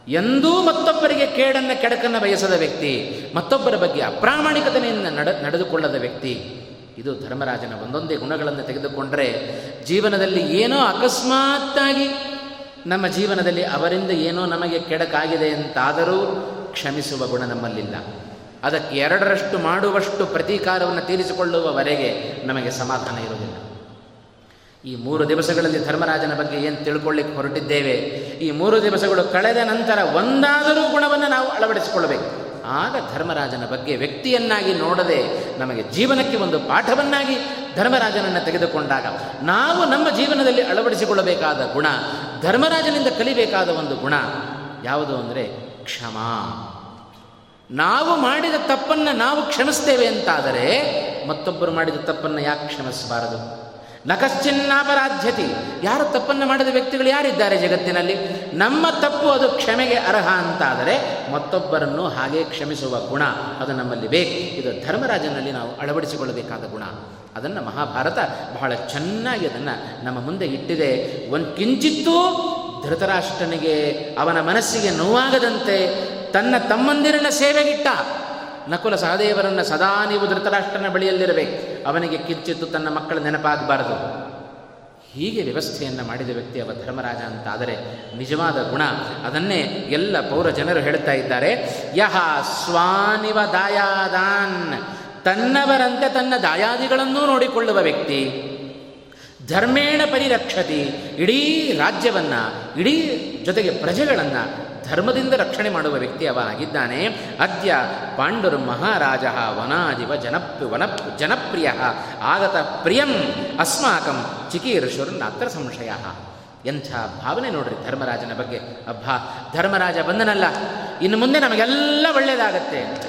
ಎಂದೂ ಮತ್ತೊಬ್ಬರಿಗೆ ಕೇಡನ್ನು ಕೆಡಕನ್ನು ಬಯಸದ ವ್ಯಕ್ತಿ, ಮತ್ತೊಬ್ಬರ ಬಗ್ಗೆ ಅಪ್ರಾಮಾಣಿಕತೆಯನ್ನು ನಡ, ನಡೆದುಕೊಳ್ಳದ ವ್ಯಕ್ತಿ, ಇದು ಧರ್ಮರಾಜನ ಒಂದೊಂದೇ ಗುಣಗಳನ್ನು ತೆಗೆದುಕೊಂಡರೆ ಜೀವನದಲ್ಲಿ ಏನೋ ಅಕಸ್ಮಾತ್ತಾಗಿ ನಮ್ಮ ಜೀವನದಲ್ಲಿ ಅವರಿಂದ ಏನೋ ನಮಗೆ ಕೆಡಕಾಗಿದೆ ಅಂತಾದರೂ ಕ್ಷಮಿಸುವ ಗುಣ ನಮ್ಮಲ್ಲಿಲ್ಲ. ಅದಕ್ಕೆ ಎರಡರಷ್ಟು ಮಾಡುವಷ್ಟು ಪ್ರತೀಕಾರವನ್ನು ತೀರಿಸಿಕೊಳ್ಳುವವರೆಗೆ ನಮಗೆ ಸಮಾಧಾನ ಇರುವುದಿಲ್ಲ. ಈ ಮೂರು ದಿವಸಗಳಲ್ಲಿ ಧರ್ಮರಾಜನ ಬಗ್ಗೆ ಏನು ತಿಳ್ಕೊಳ್ಳಿಕ್ಕೆ ಹೊರಟಿದ್ದೇವೆ? ಈ ಮೂರು ದಿವಸಗಳು ಕಳೆದ ನಂತರ ಒಂದಾದರೂ ಗುಣವನ್ನು ನಾವು ಅಳವಡಿಸಿಕೊಳ್ಳಬೇಕು. ಆಗ ಧರ್ಮರಾಜನ ಬಗ್ಗೆ ವ್ಯಕ್ತಿಯನ್ನಾಗಿ ನೋಡದೆ ನಮಗೆ ಜೀವನಕ್ಕೆ ಒಂದು ಪಾಠವನ್ನಾಗಿ ಧರ್ಮರಾಜನನ್ನು ತೆಗೆದುಕೊಂಡಾಗ ನಾವು ನಮ್ಮ ಜೀವನದಲ್ಲಿ ಅಳವಡಿಸಿಕೊಳ್ಳಬೇಕಾದ ಗುಣ, ಧರ್ಮರಾಜನಿಂದ ಕಲಿಬೇಕಾದ ಒಂದು ಗುಣ ಯಾವುದು ಅಂದರೆ ಕ್ಷಮಾ. ನಾವು ಮಾಡಿದ ತಪ್ಪನ್ನು ನಾವು ಕ್ಷಮಿಸ್ತೇವೆ ಅಂತಾದರೆ ಮತ್ತೊಬ್ಬರು ಮಾಡಿದ ತಪ್ಪನ್ನು ಯಾಕೆ ಕ್ಷಮಿಸಬಾರದು? ನಕಶ್ಚಿನ್ನಾಪರಾಧ್ಯತಿ. ಯಾರು ತಪ್ಪನ್ನು ಮಾಡಿದ ವ್ಯಕ್ತಿಗಳು ಯಾರಿದ್ದಾರೆ ಜಗತ್ತಿನಲ್ಲಿ? ನಮ್ಮ ತಪ್ಪು ಅದು ಕ್ಷಮೆಗೆ ಅರ್ಹ ಅಂತಾದರೆ ಮತ್ತೊಬ್ಬರನ್ನು ಹಾಗೆ ಕ್ಷಮಿಸುವ ಗುಣ ಅದು ನಮ್ಮಲ್ಲಿ ಬೇಕು. ಇದು ಧರ್ಮರಾಜನಲ್ಲಿ ನಾವು ಅಳವಡಿಸಿಕೊಳ್ಳಬೇಕಾದ ಗುಣ. ಅದನ್ನು ಮಹಾಭಾರತ ಬಹಳ ಚೆನ್ನಾಗಿ ಅದನ್ನು ನಮ್ಮ ಮುಂದೆ ಇಟ್ಟಿದೆ. ಒಂದು ಕಿಂಚಿತ್ತೂ ಧೃತರಾಷ್ಟ್ರನಿಗೆ ಅವನ ಮನಸ್ಸಿಗೆ ನೋವಾಗದಂತೆ ತನ್ನ ತಮ್ಮಂದಿರನ ಸೇವೆಗಿಟ್ಟ ನಕುಲ ಸಹದೇವರನ್ನು ಸದಾ ನೀವು ಧೃತರಾಷ್ಟ್ರನ ಬಳಿಯಲ್ಲಿರಬೇಕು. ಅವನಿಗೆ ಕಿಂಚಿತ್ತು ತನ್ನ ಮಕ್ಕಳ ನೆನಪಾಗಬಾರದು. ಹೀಗೆ ವ್ಯವಸ್ಥೆಯನ್ನು ಮಾಡಿದ ವ್ಯಕ್ತಿ ಅವ ಧರ್ಮರಾಜ ಅಂತಾದರೆ ನಿಜವಾದ ಗುಣ. ಅದನ್ನೇ ಎಲ್ಲ ಪೌರ ಜನರು ಹೇಳ್ತಾ ಇದ್ದಾರೆ. ಯಹ ಸ್ವಾನಿವ ದಾಯಾದಾನ್. ತನ್ನವರಂತೆ ತನ್ನ ದಾಯಾದಿಗಳನ್ನೂ ನೋಡಿಕೊಳ್ಳುವ ವ್ಯಕ್ತಿ. ಧರ್ಮೇಣ ಪರಿರಕ್ಷತಿ. ಇಡೀ ರಾಜ್ಯವನ್ನು, ಇಡೀ ಜೊತೆಗೆ ಪ್ರಜೆಗಳನ್ನು ಧರ್ಮದಿಂದ ರಕ್ಷಣೆ ಮಾಡುವ ವ್ಯಕ್ತಿ ಅವ ಆಗಿದ್ದಾನೆ ಅದ್ಯ ಪಾಂಡುರು ಮಹಾರಾಜ ವನಾದಿವ ಜನಪ್ ವನ ಜನಪ್ರಿಯ ಆಗತ ಪ್ರಿಯಂ ಅಸ್ಮಾಕಂ ಚಿಕೀರ್ಷುರ್ನಾತ್ರ ಸಂಶಯ. ಎಂಥ ಭಾವನೆ ನೋಡ್ರಿ ಧರ್ಮರಾಜನ ಬಗ್ಗೆ. ಅಬ್ಬಾ, ಧರ್ಮರಾಜ ಬಂದನಲ್ಲ. ಇನ್ನು ಮುಂದೆ ನಮಗೆಲ್ಲ ಒಳ್ಳೆಯದಾಗತ್ತೆ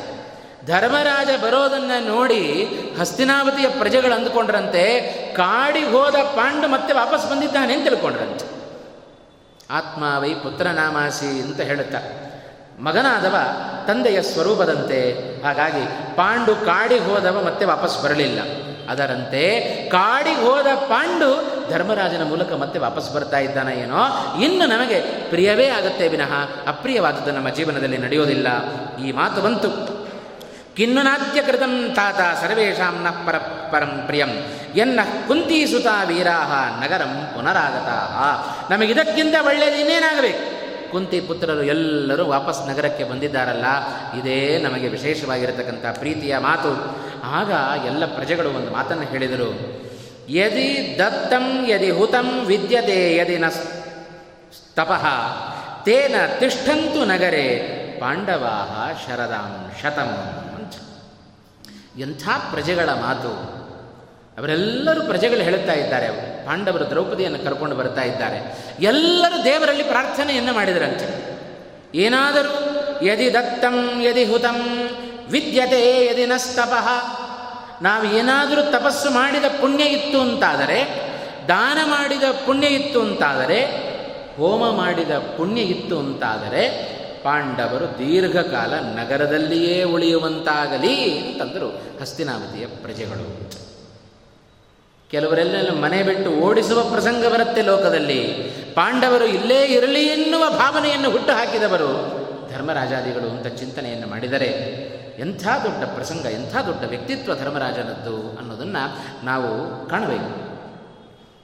ಧರ್ಮರಾಜ ಬರೋದನ್ನು ನೋಡಿ ಹಸ್ತಿನಾವತಿಯ ಪ್ರಜೆಗಳು ಅಂದುಕೊಂಡ್ರಂತೆ. ಕಾಡಿ ಹೋದ ಪಾಂಡು ಮತ್ತೆ ವಾಪಸ್ ಬಂದಿದ್ದಾನೆ ಅಂತ ತಿಳ್ಕೊಂಡ್ರಂತೆ. ಆತ್ಮ ವೈ ಪುತ್ರನಾಮಾಸಿ ಅಂತ ಹೇಳುತ್ತಾ. ಮಗನಾದವ ತಂದೆಯ ಸ್ವರೂಪದಂತೆ, ಹಾಗಾಗಿ ಪಾಂಡು ಕಾಡಿಗೆ ಹೋದವ ಮತ್ತೆ ವಾಪಸ್ ಬರಲಿಲ್ಲ. ಅದರಂತೆ ಕಾಡಿಗೆ ಹೋದ ಪಾಂಡು ಧರ್ಮರಾಜನ ಮೂಲಕ ಮತ್ತೆ ವಾಪಸ್ ಬರ್ತಾ ಇದ್ದಾನ ಏನೋ, ಇನ್ನು ನಮಗೆ ಪ್ರಿಯವೇ ಆಗುತ್ತೆ ವಿನಃ, ಅಪ್ರಿಯವಾದದ್ದು ನಮ್ಮ ಜೀವನದಲ್ಲಿ ನಡೆಯೋದಿಲ್ಲ. ಈ ಮಾತು ಬಂತು. ಕಿನ್ನುನಾದ್ಯ ಕೃತಂ ತಾತ ಸರ್ವೇಷಾಂ ನ ಪರ ಪರಂ ಪ್ರಿಯಂ ಎನ್ನ ಕುಂತಿ ಸುತ ವೀರಾಹ ನಗರಂ ಪುನರಾಗತಾ ನಮಗಿದಕ್ಕಿಂತ ಒಳ್ಳೆಯದು ಇನ್ನೇನಾಗಬೇಕು? ಕುಂತಿ ಪುತ್ರರು ಎಲ್ಲರೂ ವಾಪಸ್ ನಗರಕ್ಕೆ ಬಂದಿದ್ದಾರಲ್ಲ? ಇದೇ ನಮಗೆ ವಿಶೇಷವಾಗಿರತಕ್ಕಂಥ ಪ್ರೀತಿಯ ಮಾತು. ಆಗ ಎಲ್ಲ ಪ್ರಜೆಗಳು ಒಂದು ಮಾತನ್ನು ಹೇಳಿದರು. ಯದಿ ದತ್ತಂ ಯದಿ ಹುತಂ ವಿದ್ಯತೆ ಯದಿ ನ ತಪಃ, ತೇನ ತಿಷ್ಠಂತು ನಗರೆ ಪಾಂಡವಾ ಶರದಾಂ ಶತಂ. ಎಂಥ ಪ್ರಜೆಗಳ ಮಾತು. ಅವರೆಲ್ಲರೂ ಪ್ರಜೆಗಳು ಹೇಳುತ್ತಾ ಇದ್ದಾರೆ. ಪಾಂಡವರು ದ್ರೌಪದಿಯನ್ನು ಕರ್ಕೊಂಡು ಬರ್ತಾ ಇದ್ದಾರೆ. ಎಲ್ಲರೂ ದೇವರಲ್ಲಿ ಪ್ರಾರ್ಥನೆಯನ್ನು ಮಾಡಿದರಂತೆ. ಏನಾದರೂ ಯದಿ ದತ್ತಂ, ಯದಿ ಹುತಂ, ವಿದ್ಯತೆ, ಯದಿ ನಸ್ತಪಃ. ನಾವು ಏನಾದರೂ ತಪಸ್ಸು ಮಾಡಿದ ಪುಣ್ಯ ಇತ್ತು ಅಂತಾದರೆ, ದಾನ ಮಾಡಿದ ಪುಣ್ಯ ಇತ್ತು ಅಂತಾದರೆ, ಹೋಮ ಮಾಡಿದ ಪುಣ್ಯ ಇತ್ತು ಅಂತಾದರೆ ಪಾಂಡವರು ದೀರ್ಘಕಾಲ ನಗರದಲ್ಲಿಯೇ ಉಳಿಯುವಂತಾಗಲಿ ಅಂತಂದರು ಹಸ್ತಿನಾವತಿಯ ಪ್ರಜೆಗಳು. ಕೆಲವರೆಲ್ಲ ಮನೆ ಬಿಟ್ಟು ಓಡಿಸುವ ಪ್ರಸಂಗ ಬರುತ್ತೆ ಲೋಕದಲ್ಲಿ. ಪಾಂಡವರು ಇಲ್ಲೇ ಇರಲಿ ಎನ್ನುವ ಭಾವನೆಯನ್ನು ಹುಟ್ಟು ಹಾಕಿದವರು ಧರ್ಮರಾಜಾದಿಗಳು ಅಂತ ಚಿಂತನೆಯನ್ನು ಮಾಡಿದರೆ ಎಂಥ ದೊಡ್ಡ ಪ್ರಸಂಗ, ಎಂಥ ದೊಡ್ಡ ವ್ಯಕ್ತಿತ್ವ ಧರ್ಮರಾಜನದ್ದು ಅನ್ನೋದನ್ನು ನಾವು ಕಾಣಬೇಕು.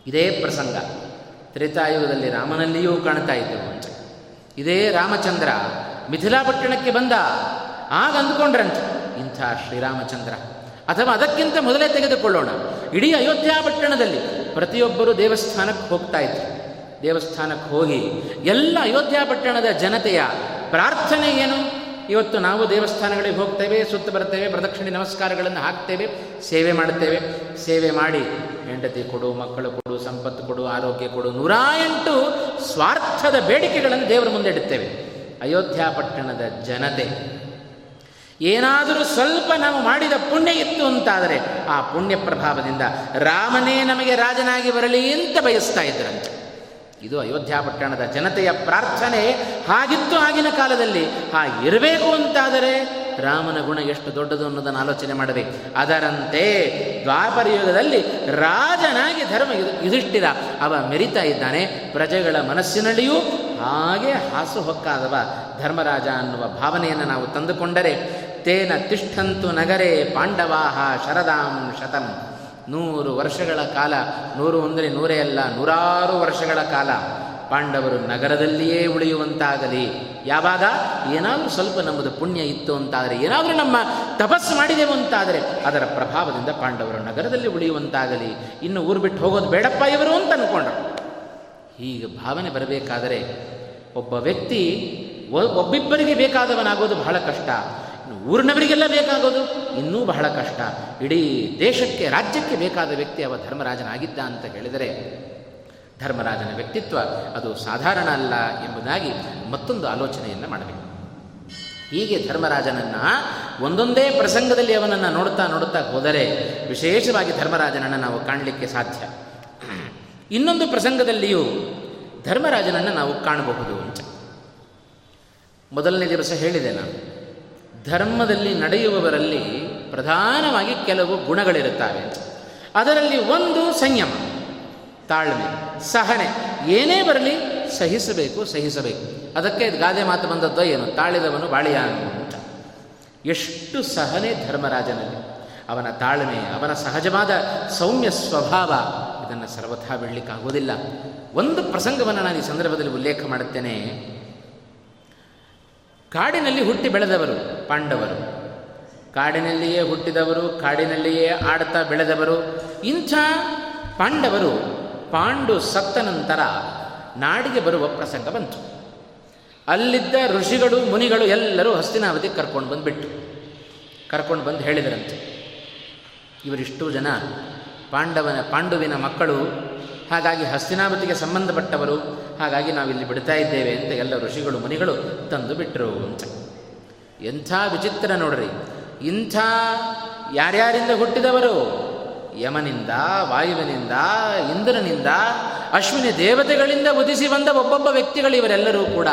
ಇದೇ ಪ್ರಸಂಗ ತ್ರೇತಾಯುಗದಲ್ಲಿ ರಾಮನಲ್ಲಿಯೂ ಕಾಣ್ತಾ ಅಂತ ಇದೇ ರಾಮಚಂದ್ರ. ಮಿಥಿಲಾಪಟ್ಟಣಕ್ಕೆ ಬಂದ. ಆಗ ಅಂದುಕೊಂಡ್ರಂತೆ, ಇಂಥ ಶ್ರೀರಾಮಚಂದ್ರ. ಅಥವಾ ಅದಕ್ಕಿಂತ ಮೊದಲೇ ತೆಗೆದುಕೊಳ್ಳೋಣ. ಇಡೀ ಅಯೋಧ್ಯ ಪಟ್ಟಣದಲ್ಲಿ ಪ್ರತಿಯೊಬ್ಬರು ದೇವಸ್ಥಾನಕ್ಕೆ ಹೋಗ್ತಾ ಇದ್ರು. ದೇವಸ್ಥಾನಕ್ಕೆ ಹೋಗಿ ಎಲ್ಲ ಅಯೋಧ್ಯ ಪಟ್ಟಣದ ಜನತೆಯ ಪ್ರಾರ್ಥನೆ ಏನು? ಇವತ್ತು ನಾವು ದೇವಸ್ಥಾನಗಳಿಗೆ ಹೋಗ್ತೇವೆ, ಸುತ್ತ ಬರ್ತೇವೆ, ಪ್ರದಕ್ಷಿಣೆ ನಮಸ್ಕಾರಗಳನ್ನು ಹಾಕ್ತೇವೆ, ಸೇವೆ ಮಾಡ್ತೇವೆ. ಸೇವೆ ಮಾಡಿ ಹೆಂಡತಿ ಕೊಡು, ಮಕ್ಕಳು ಕೊಡು, ಸಂಪತ್ತು ಕೊಡು, ಆರೋಗ್ಯ ಕೊಡು ನೂರ ಎಂಟು ಸ್ವಾರ್ಥದ ಬೇಡಿಕೆಗಳನ್ನು ದೇವರ ಮುಂದೆ ಇಡುತ್ತೇವೆ. ಅಯೋಧ್ಯ ಪಟ್ಟಣದ ಜನತೆ, ಏನಾದರೂ ಸ್ವಲ್ಪ ನಾವು ಮಾಡಿದ ಪುಣ್ಯ ಇತ್ತು ಅಂತಾದರೆ ಆ ಪುಣ್ಯ ಪ್ರಭಾವದಿಂದ ರಾಮನೇ ನಮಗೆ ರಾಜನಾಗಿ ಬರಲಿ ಅಂತ ಬಯಸ್ತಾ ಇದ್ರಂತೆ ಇದು ಅಯೋಧ್ಯ ಪಟ್ಟಣದ ಜನತೆಯ ಪ್ರಾರ್ಥನೆ ಹಾಗಿತ್ತು ಆಗಿನ ಕಾಲದಲ್ಲಿ. ಇರಬೇಕು ಅಂತಾದರೆ ರಾಮನ ಗುಣ ಎಷ್ಟು ದೊಡ್ಡದು ಅನ್ನೋದನ್ನು ಆಲೋಚನೆ ಮಾಡಬೇಕು. ಅದರಂತೆ ದ್ವಾಪರ ಯುಗದಲ್ಲಿ ರಾಜನಾಗಿ ಧರ್ಮ ಯುಧಿಷ್ಠಿರ, ಅವ ಮೆರಿತಾ ಇದ್ದಾನೆ. ಪ್ರಜೆಗಳ ಮನಸ್ಸಿನಲ್ಲಿಯೂ ಹಾಗೆ ಹಾಸು ಹೊಕ್ಕಾದವ ಧರ್ಮರಾಜ ಅನ್ನುವ ಭಾವನೆಯನ್ನು ನಾವು ತಂದುಕೊಂಡರೆ ತೇನ ತಿಷ್ಠಂತು ನಗರೇ ಪಾಂಡವಾಹ ಶರದಾಂ ಶತಂ. ನೂರು ವರ್ಷಗಳ ಕಾಲ, ನೂರು ಅಂದರೆ ನೂರೇ ಅಲ್ಲ, ನೂರಾರು ವರ್ಷಗಳ ಕಾಲ ಪಾಂಡವರು ನಗರದಲ್ಲಿಯೇ ಉಳಿಯುವಂತಾಗಲಿ. ಯಾವಾಗ? ಏನಾದರೂ ಸ್ವಲ್ಪ ನಮ್ಮದು ಪುಣ್ಯ ಇತ್ತು ಅಂತಾದರೆ, ಏನಾದರೂ ನಮ್ಮ ತಪಸ್ಸು ಮಾಡಿದೆವು ಅಂತಾದರೆ ಅದರ ಪ್ರಭಾವದಿಂದ ಪಾಂಡವರು ನಗರದಲ್ಲಿ ಉಳಿಯುವಂತಾಗಲಿ. ಇನ್ನು ಊರು ಬಿಟ್ಟು ಹೋಗೋದು ಬೇಡಪ್ಪ ಇವರು ಅಂತ ಅಂದ್ಕೊಂಡ್ರು ಹೀಗೆ ಭಾವನೆ ಬರಬೇಕಾದರೆ ಒಬ್ಬ ವ್ಯಕ್ತಿ ಒಬ್ಬಿಬ್ಬರಿಗೆ ಬೇಕಾದವನಾಗೋದು ಬಹಳ ಕಷ್ಟ. ಊರಿನವರಿಗೆಲ್ಲ ಬೇಕಾಗೋದು. ಇನ್ನೂ ಬಹಳ ಕಷ್ಟ. ಇಡೀ ದೇಶಕ್ಕೆ, ರಾಜ್ಯಕ್ಕೆ ಬೇಕಾದ ವ್ಯಕ್ತಿ ಅವ ಧರ್ಮರಾಜನಾಗಿದ್ದ ಅಂತ ಹೇಳಿದರೆ ಧರ್ಮರಾಜನ ವ್ಯಕ್ತಿತ್ವ ಅದು ಸಾಧಾರಣ ಅಲ್ಲ ಎಂಬುದಾಗಿ ಮತ್ತೊಂದು ಆಲೋಚನೆಯನ್ನು ಮಾಡಬೇಕು. ಹೀಗೆ ಧರ್ಮರಾಜನನ್ನು ಒಂದೊಂದೇ ಪ್ರಸಂಗದಲ್ಲಿ ಅವನನ್ನು ನೋಡುತ್ತಾ ನೋಡುತ್ತಾ ಹೋದರೆ ವಿಶೇಷವಾಗಿ ಧರ್ಮರಾಜನನ್ನು ನಾವು ಕಾಣಲಿಕ್ಕೆ ಸಾಧ್ಯ. ಇನ್ನೊಂದು ಪ್ರಸಂಗದಲ್ಲಿಯೂ ಧರ್ಮರಾಜನನ್ನು ನಾವು ಕಾಣಬಹುದು ಅಂತ. ಮೊದಲನೇ ದಿವಸ ಹೇಳಿದೆ ನಾನು. ಧರ್ಮದಲ್ಲಿ ನಡೆಯುವವರಲ್ಲಿ ಪ್ರಧಾನವಾಗಿ ಕೆಲವು ಗುಣಗಳಿರುತ್ತವೆ. ಅದರಲ್ಲಿ ಒಂದು ಸಂಯಮ, ತಾಳ್ಮೆ, ಸಹನೆ. ಏನೇ ಬರಲಿ ಸಹಿಸಬೇಕು ಸಹಿಸಬೇಕು. ಅದಕ್ಕೆ ಗಾದೆ ಮಾತು ಬಂದದ್ದೋ ಏನು? ತಾಳಿದವನು ಬಾಳಿಯ ಅಂತ. ಎಷ್ಟು ಸಹನೆ ಧರ್ಮರಾಜನಲ್ಲಿ. ಅವನ ತಾಳ್ಮೆ, ಅವನ ಸಹಜವಾದ ಸೌಮ್ಯ ಸ್ವಭಾವ, ಇದನ್ನು ಸರ್ವಥಾ ಬಿಡಲಿಕ್ಕಾಗೋದಿಲ್ಲ ಒಂದು ಪ್ರಸಂಗವನ್ನು ನಾನು ಈ ಸಂದರ್ಭದಲ್ಲಿ ಉಲ್ಲೇಖ ಮಾಡುತ್ತೇನೆ. ಕಾಡಿನಲ್ಲಿ ಹುಟ್ಟಿ ಬೆಳೆದವರು ಪಾಂಡವರು. ಕಾಡಿನಲ್ಲಿಯೇ ಹುಟ್ಟಿದವರು, ಕಾಡಿನಲ್ಲಿಯೇ ಆಡ್ತಾ ಬೆಳೆದವರು. ಇಂಥ ಪಾಂಡವರು ಪಾಂಡು ಸತ್ತ ನಂತರ ನಾಡಿಗೆ ಬರುವ ಪ್ರಸಂಗ ಬಂತು. ಅಲ್ಲಿದ್ದ ಋಷಿಗಳು, ಮುನಿಗಳು ಎಲ್ಲರೂ ಹಸ್ತಿನಾವತಿ ಕರ್ಕೊಂಡು ಬಂದುಬಿಟ್ಟು ಕರ್ಕೊಂಡು ಬಂದು ಹೇಳಿದರಂತೆ, ಇವರಿಷ್ಟು ಜನ ಪಾಂಡವನ, ಪಾಂಡುವಿನ ಮಕ್ಕಳು, ಹಾಗಾಗಿ ಹಸ್ತಿನಾವತಿಗೆ ಸಂಬಂಧಪಟ್ಟವರು ಹಾಗಾಗಿ ನಾವಿಲ್ಲಿ ಬಿಡ್ತಾ ಇದ್ದೇವೆ ಅಂತ ಎಲ್ಲ ಋಷಿಗಳು ಮುನಿಗಳು ತಂದು ಬಿಟ್ಟರು ಅಂತ. ಎಂಥ ವಿಚಿತ್ರ ನೋಡ್ರಿ. ಇಂಥ ಯಾರ್ಯಾರಿಂದ ಹುಟ್ಟಿದವರು? ಯಮನಿಂದ, ವಾಯುವಿನಿಂದ, ಇಂದ್ರನಿಂದ, ಅಶ್ವಿನಿ ದೇವತೆಗಳಿಂದ ಉದಿಸಿ ಬಂದ ಒಬ್ಬೊಬ್ಬ ವ್ಯಕ್ತಿಗಳು ಇವರೆಲ್ಲರೂ ಕೂಡ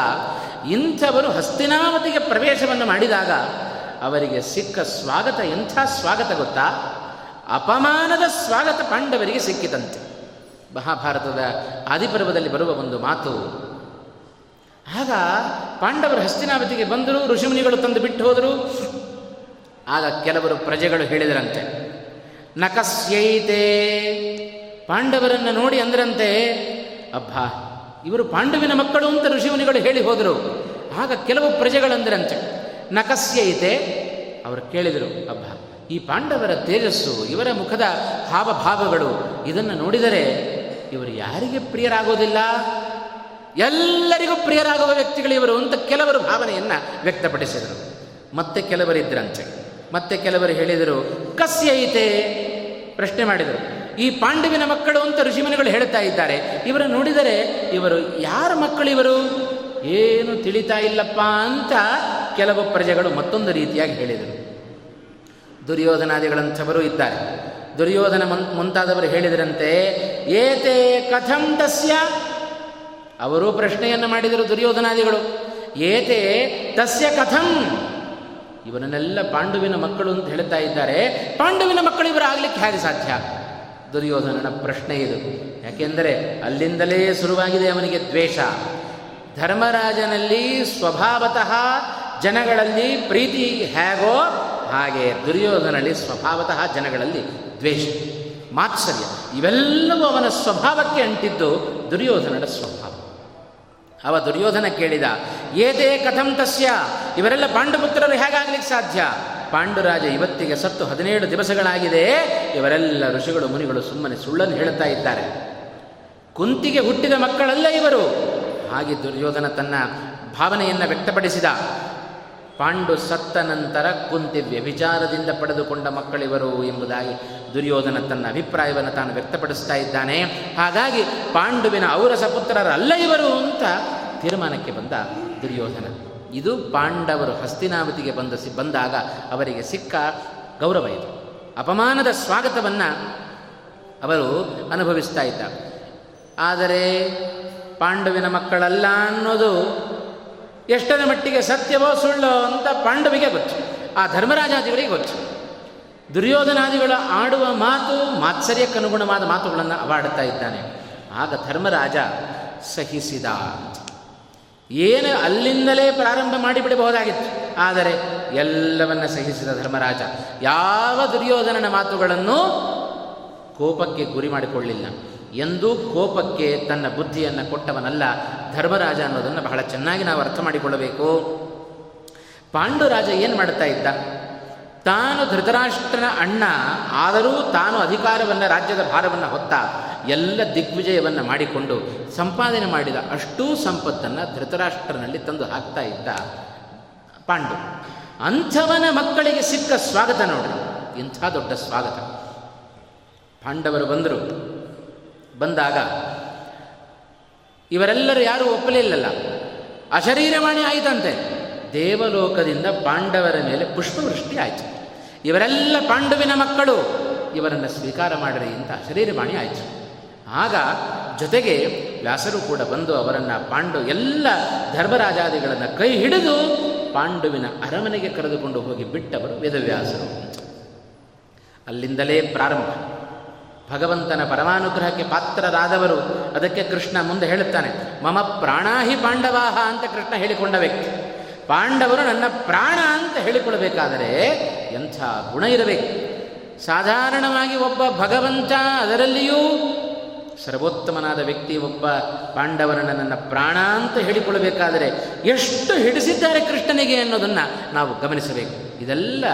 ಇಂಥವರು ಹಸ್ತಿನಾವತಿಗೆ ಪ್ರವೇಶವನ್ನು ಮಾಡಿದಾಗ ಅವರಿಗೆ ಸಿಕ್ಕ ಸ್ವಾಗತ ಎಂಥ ಸ್ವಾಗತ ಗೊತ್ತಾ? ಅಪಮಾನದ ಸ್ವಾಗತ ಪಾಂಡವರಿಗೆ ಸಿಕ್ಕಿತಂತೆ ಮಹಾಭಾರತದ ಆದಿಪರ್ವದಲ್ಲಿ ಬರುವ ಒಂದು ಮಾತು. ಆಗ ಪಾಂಡವರು ಹಸ್ತಿನಾವತಿಗೆ ಬಂದರು, ಋಷಿಮುನಿಗಳು ತಂದು ಬಿಟ್ಟು ಹೋದರು. ಆಗ ಕೆಲವರು ಪ್ರಜೆಗಳು ಹೇಳಿದರಂತೆ, ನಕಸ್ಯೈತೆ. ಪಾಂಡವರನ್ನು ನೋಡಿ ಅಂದ್ರಂತೆ, ಅಬ್ಬಾ, ಇವರು ಪಾಂಡವಿನ ಮಕ್ಕಳು ಅಂತ ಋಷಿಮುನಿಗಳು ಹೇಳಿ ಹೋದರು. ಆಗ ಕೆಲವು ಪ್ರಜೆಗಳಂದ್ರಂತೆ ನಕಸ್ಯೈತೆ. ಅವರು ಕೇಳಿದರು, ಅಬ್ಬ, ಈ ಪಾಂಡವರ ತೇಜಸ್ಸು, ಇವರ ಮುಖದ ಹಾವಭಾವಗಳು, ಇದನ್ನು ನೋಡಿದರೆ ಇವರು ಯಾರಿಗೆ ಪ್ರಿಯರಾಗೋದಿಲ್ಲ? ಎಲ್ಲರಿಗೂ ಪ್ರಿಯರಾಗುವ ವ್ಯಕ್ತಿಗಳು ಇವರು ಅಂತ ಕೆಲವರು ಭಾವನೆಯನ್ನು ವ್ಯಕ್ತಪಡಿಸಿದರು. ಮತ್ತೆ ಕೆಲವರಿದ್ದರಂತೆ ಮತ್ತೆ ಕೆಲವರು ಹೇಳಿದರು ಕಸ್ಯೈತೆ ಪ್ರಶ್ನೆ ಮಾಡಿದರು, ಈ ಪಾಂಡವಿನ ಮಕ್ಕಳು ಅಂತ ಋಷಿಮುನಿಗಳು ಹೇಳ್ತಾ ಇದ್ದಾರೆ. ಇವರು ನೋಡಿದರೆ ಇವರು ಯಾರ ಮಕ್ಕಳು ಇವರು? ಏನು ತಿಳಿತಾ ಇಲ್ಲಪ್ಪ ಅಂತ ಕೆಲವು ಪ್ರಜೆಗಳು ಮತ್ತೊಂದು ರೀತಿಯಾಗಿ ಹೇಳಿದರು. ದುರ್ಯೋಧನಾದಿಗಳಂಥವರು ಇದ್ದಾರೆ. ದುರ್ಯೋಧನ ಮುಂತಾದವರು ಹೇಳಿದರಂತೆ, ಏತೆ ಕಥಂ ತಸ್ಯ? ಅವರು ಪ್ರಶ್ನೆಯನ್ನು ಮಾಡಿದರು ದುರ್ಯೋಧನಾದಿಗಳು. ಏತೆ ತಸ್ಯ ಕಥಂ? ಇವನನ್ನೆಲ್ಲ ಪಾಂಡುವಿನ ಮಕ್ಕಳು ಅಂತ ಹೇಳ್ತಾ ಇದ್ದಾರೆ. ಪಾಂಡುವಿನ ಮಕ್ಕಳು ಇವರು ಆಗಲಿಕ್ಕೆ ಹೇಗೆ ಸಾಧ್ಯ? ದುರ್ಯೋಧನನ ಪ್ರಶ್ನೆ ಇದು. ಯಾಕೆಂದರೆ ಅಲ್ಲಿಂದಲೇ ಶುರುವಾಗಿದೆ ಅವನಿಗೆ ದ್ವೇಷ. ಧರ್ಮರಾಜನಲ್ಲಿ ಸ್ವಭಾವತಃ ಜನಗಳಲ್ಲಿ ಪ್ರೀತಿ ಹೇಗೋ ಹಾಗೆ ದುರ್ಯೋಧನಲ್ಲಿ ಸ್ವಭಾವತಃ ಜನಗಳಲ್ಲಿ ದ್ವೇಷ, ಮಾತ್ಸರ್ಯ, ಇವೆಲ್ಲವೂ ಅವನ ಸ್ವಭಾವಕ್ಕೆ ಅಂಟಿದ್ದು ದುರ್ಯೋಧನನ ಸ್ವಭಾವ. ಅವ ದುರ್ಯೋಧನ ಕೇಳಿದ ಏದೇ ಕಥಂ ತಸ್ಯ, ಇವರೆಲ್ಲ ಪಾಂಡುಪುತ್ರರು ಹೇಗಾಗಲಿಕ್ಕೆ ಸಾಧ್ಯ? ಪಾಂಡುರಾಜ ಇವತ್ತಿಗೆ ಸತ್ತು ಹದಿನೇಳು ದಿವಸಗಳಾಗಿದೆ, ಇವರೆಲ್ಲ ಋಷಿಗಳು, ಮುನಿಗಳು ಸುಮ್ಮನೆ ಸುಳ್ಳನ್ನು ಹೇಳುತ್ತಾ ಇದ್ದಾರೆ. ಕುಂತಿಗೆ ಹುಟ್ಟಿದ ಮಕ್ಕಳಲ್ಲ ಇವರು. ಹಾಗೆ ದುರ್ಯೋಧನ ತನ್ನ ಭಾವನೆಯನ್ನು ವ್ಯಕ್ತಪಡಿಸಿದ, ಪಾಂಡು ಸತ್ತ ನಂತರ ಕುಂತಿ ವ್ಯಭಿಚಾರದಿಂದ ಪಡೆದುಕೊಂಡ ಮಕ್ಕಳಿವರು ಎಂಬುದಾಗಿ ದುರ್ಯೋಧನ ತನ್ನ ಅಭಿಪ್ರಾಯವನ್ನು ತಾನು ವ್ಯಕ್ತಪಡಿಸ್ತಾ ಇದ್ದಾನೆ. ಹಾಗಾಗಿ ಪಾಂಡುವಿನ ಔರಸ ಪುತ್ರರಲ್ಲ ಇವರು ಅಂತ ತೀರ್ಮಾನಕ್ಕೆ ಬಂದ ದುರ್ಯೋಧನ. ಇದು ಪಾಂಡವರು ಹಸ್ತಿನಾವತಿಗೆ ಬಂದ ಬಂದಾಗ ಅವರಿಗೆ ಸಿಕ್ಕ ಗೌರವ ಇದು. ಅಪಮಾನದ ಸ್ವಾಗತವನ್ನು ಅವರು ಅನುಭವಿಸ್ತಾ ಇದ್ದ ಆದರೆ ಪಾಂಡವಿನ ಮಕ್ಕಳಲ್ಲ ಅನ್ನೋದು ಎಷ್ಟರ ಮಟ್ಟಿಗೆ ಸತ್ಯವೋ ಸುಳ್ಳೋ ಅಂತ ಪಾಂಡವಿಗೆ ಗೊತ್ತು. ಆ ಧರ್ಮರಾಜಾದಿವರಿಗೆ ಗೊತ್ತು. ದುರ್ಯೋಧನಾದಿಗಳ ಆಡುವ ಮಾತು, ಮಾತ್ಸರ್ಯಕ್ಕನುಗುಣವಾದ ಮಾತುಗಳನ್ನು ಅವಾಡುತ್ತಾ ಇದ್ದಾನೆ. ಆಗ ಧರ್ಮರಾಜ, ಸಹಿಸಿದ. ಏನು ಅಲ್ಲಿಂದಲೇ ಪ್ರಾರಂಭ ಮಾಡಿಬಿಡಬಹುದಾಗಿತ್ತು. ಆದರೆ ಎಲ್ಲವನ್ನ ಸಹಿಸಿದ ಧರ್ಮರಾಜ, ಯಾವ ದುರ್ಯೋಧನನ ಮಾತುಗಳನ್ನು ಕೋಪಕ್ಕೆ ಗುರಿ ಮಾಡಿಕೊಳ್ಳಿಲ್ಲ. ಎಂದೂ ಕೋಪಕ್ಕೆ ತನ್ನ ಬುದ್ಧಿಯನ್ನು ಕೊಟ್ಟವನಲ್ಲ ಧರ್ಮರಾಜ ಅನ್ನೋದನ್ನು ಬಹಳ ಚೆನ್ನಾಗಿ ನಾವು ಅರ್ಥ ಮಾಡಿಕೊಳ್ಳಬೇಕು. ಪಾಂಡುರಾಜ ಏನು ಮಾಡ್ತಾ ಇದ್ದ? ತಾನು ಧೃತರಾಷ್ಟ್ರನ ಅಣ್ಣ, ಆದರೂ ತಾನು ಅಧಿಕಾರವನ್ನು, ರಾಜ್ಯದ ಭಾರವನ್ನು ಹೊತ್ತ ಎಲ್ಲ ದಿಗ್ವಿಜಯವನ್ನು ಮಾಡಿಕೊಂಡು ಸಂಪಾದನೆ ಮಾಡಿದ ಅಷ್ಟೂ ಸಂಪತ್ತನ್ನು ಧೃತರಾಷ್ಟ್ರನಲ್ಲಿ ತಂದು ಹಾಕ್ತಾ ಇದ್ದ ಪಾಂಡು. ಅಂಥವನ ಮಕ್ಕಳಿಗೆ ಸಿಕ್ಕ ಸ್ವಾಗತ ನೋಡ್ರಿ. ಇಂಥ ದೊಡ್ಡ ಸ್ವಾಗತ. ಪಾಂಡವರು ಬಂದರು. ಬಂದಾಗ ಇವರೆಲ್ಲರೂ ಯಾರೂ ಒಪ್ಪಲಿಲ್ಲಲ್ಲ. ಅಶರೀರವಾಣಿ ಆಯಿತಂತೆ. ದೇವಲೋಕದಿಂದ ಪಾಂಡವರ ಮೇಲೆ ಪುಷ್ಪವೃಷ್ಟಿ ಆಯಿತು. ಇವರೆಲ್ಲ ಪಾಂಡುವಿನ ಮಕ್ಕಳು, ಇವರನ್ನು ಸ್ವೀಕಾರ ಮಾಡಿರಿ ಅಂತ ಶರೀರವಾಣಿ ಆಯಿತು. ಆಗ ಜೊತೆಗೆ ವ್ಯಾಸರು ಕೂಡ ಬಂದು ಅವರನ್ನು ಪಾಂಡು ಎಲ್ಲ ಧರ್ಮರಾಜಾದಿಗಳನ್ನು ಕೈ ಹಿಡಿದು ಪಾಂಡುವಿನ ಅರಮನೆಗೆ ಕರೆದುಕೊಂಡು ಹೋಗಿ ಬಿಟ್ಟವರು ವೇದವ್ಯಾಸರು. ಅಲ್ಲಿಂದಲೇ ಪ್ರಾರಂಭ. ಭಗವಂತನ ಪರಮಾನುಗ್ರಹಕ್ಕೆ ಪಾತ್ರರಾದವರು ಅದಕ್ಕೆ ಕೃಷ್ಣ ಮುಂದೆ ಹೇಳುತ್ತಾನೆ, ಮಮ ಪ್ರಾಣಾಹಿ ಪಾಂಡವಾಹ ಅಂತ ಕೃಷ್ಣ ಹೇಳಿಕೊಂಡ ವ್ಯಕ್ತಿ. ಪಾಂಡವರು ನನ್ನ ಪ್ರಾಣ ಅಂತ ಹೇಳಿಕೊಳ್ಳಬೇಕಾದರೆ ಎಂಥ ಗುಣ ಇರಬೇಕು? ಸಾಧಾರಣವಾಗಿ ಒಬ್ಬ ಭಗವಂತ ಅದರಲ್ಲಿಯೂ ಸರ್ವೋತ್ತಮನಾದ ವ್ಯಕ್ತಿ ಒಬ್ಬ ಪಾಂಡವರನ್ನು ನನ್ನ ಪ್ರಾಣ ಅಂತ ಹೇಳಿಕೊಳ್ಳಬೇಕಾದರೆ ಎಷ್ಟು ಹಿಡಿಸಿದ್ದಾರೆ ಕೃಷ್ಣನಿಗೆ ಅನ್ನೋದನ್ನು ನಾವು ಗಮನಿಸಬೇಕು. ಇದೆಲ್ಲ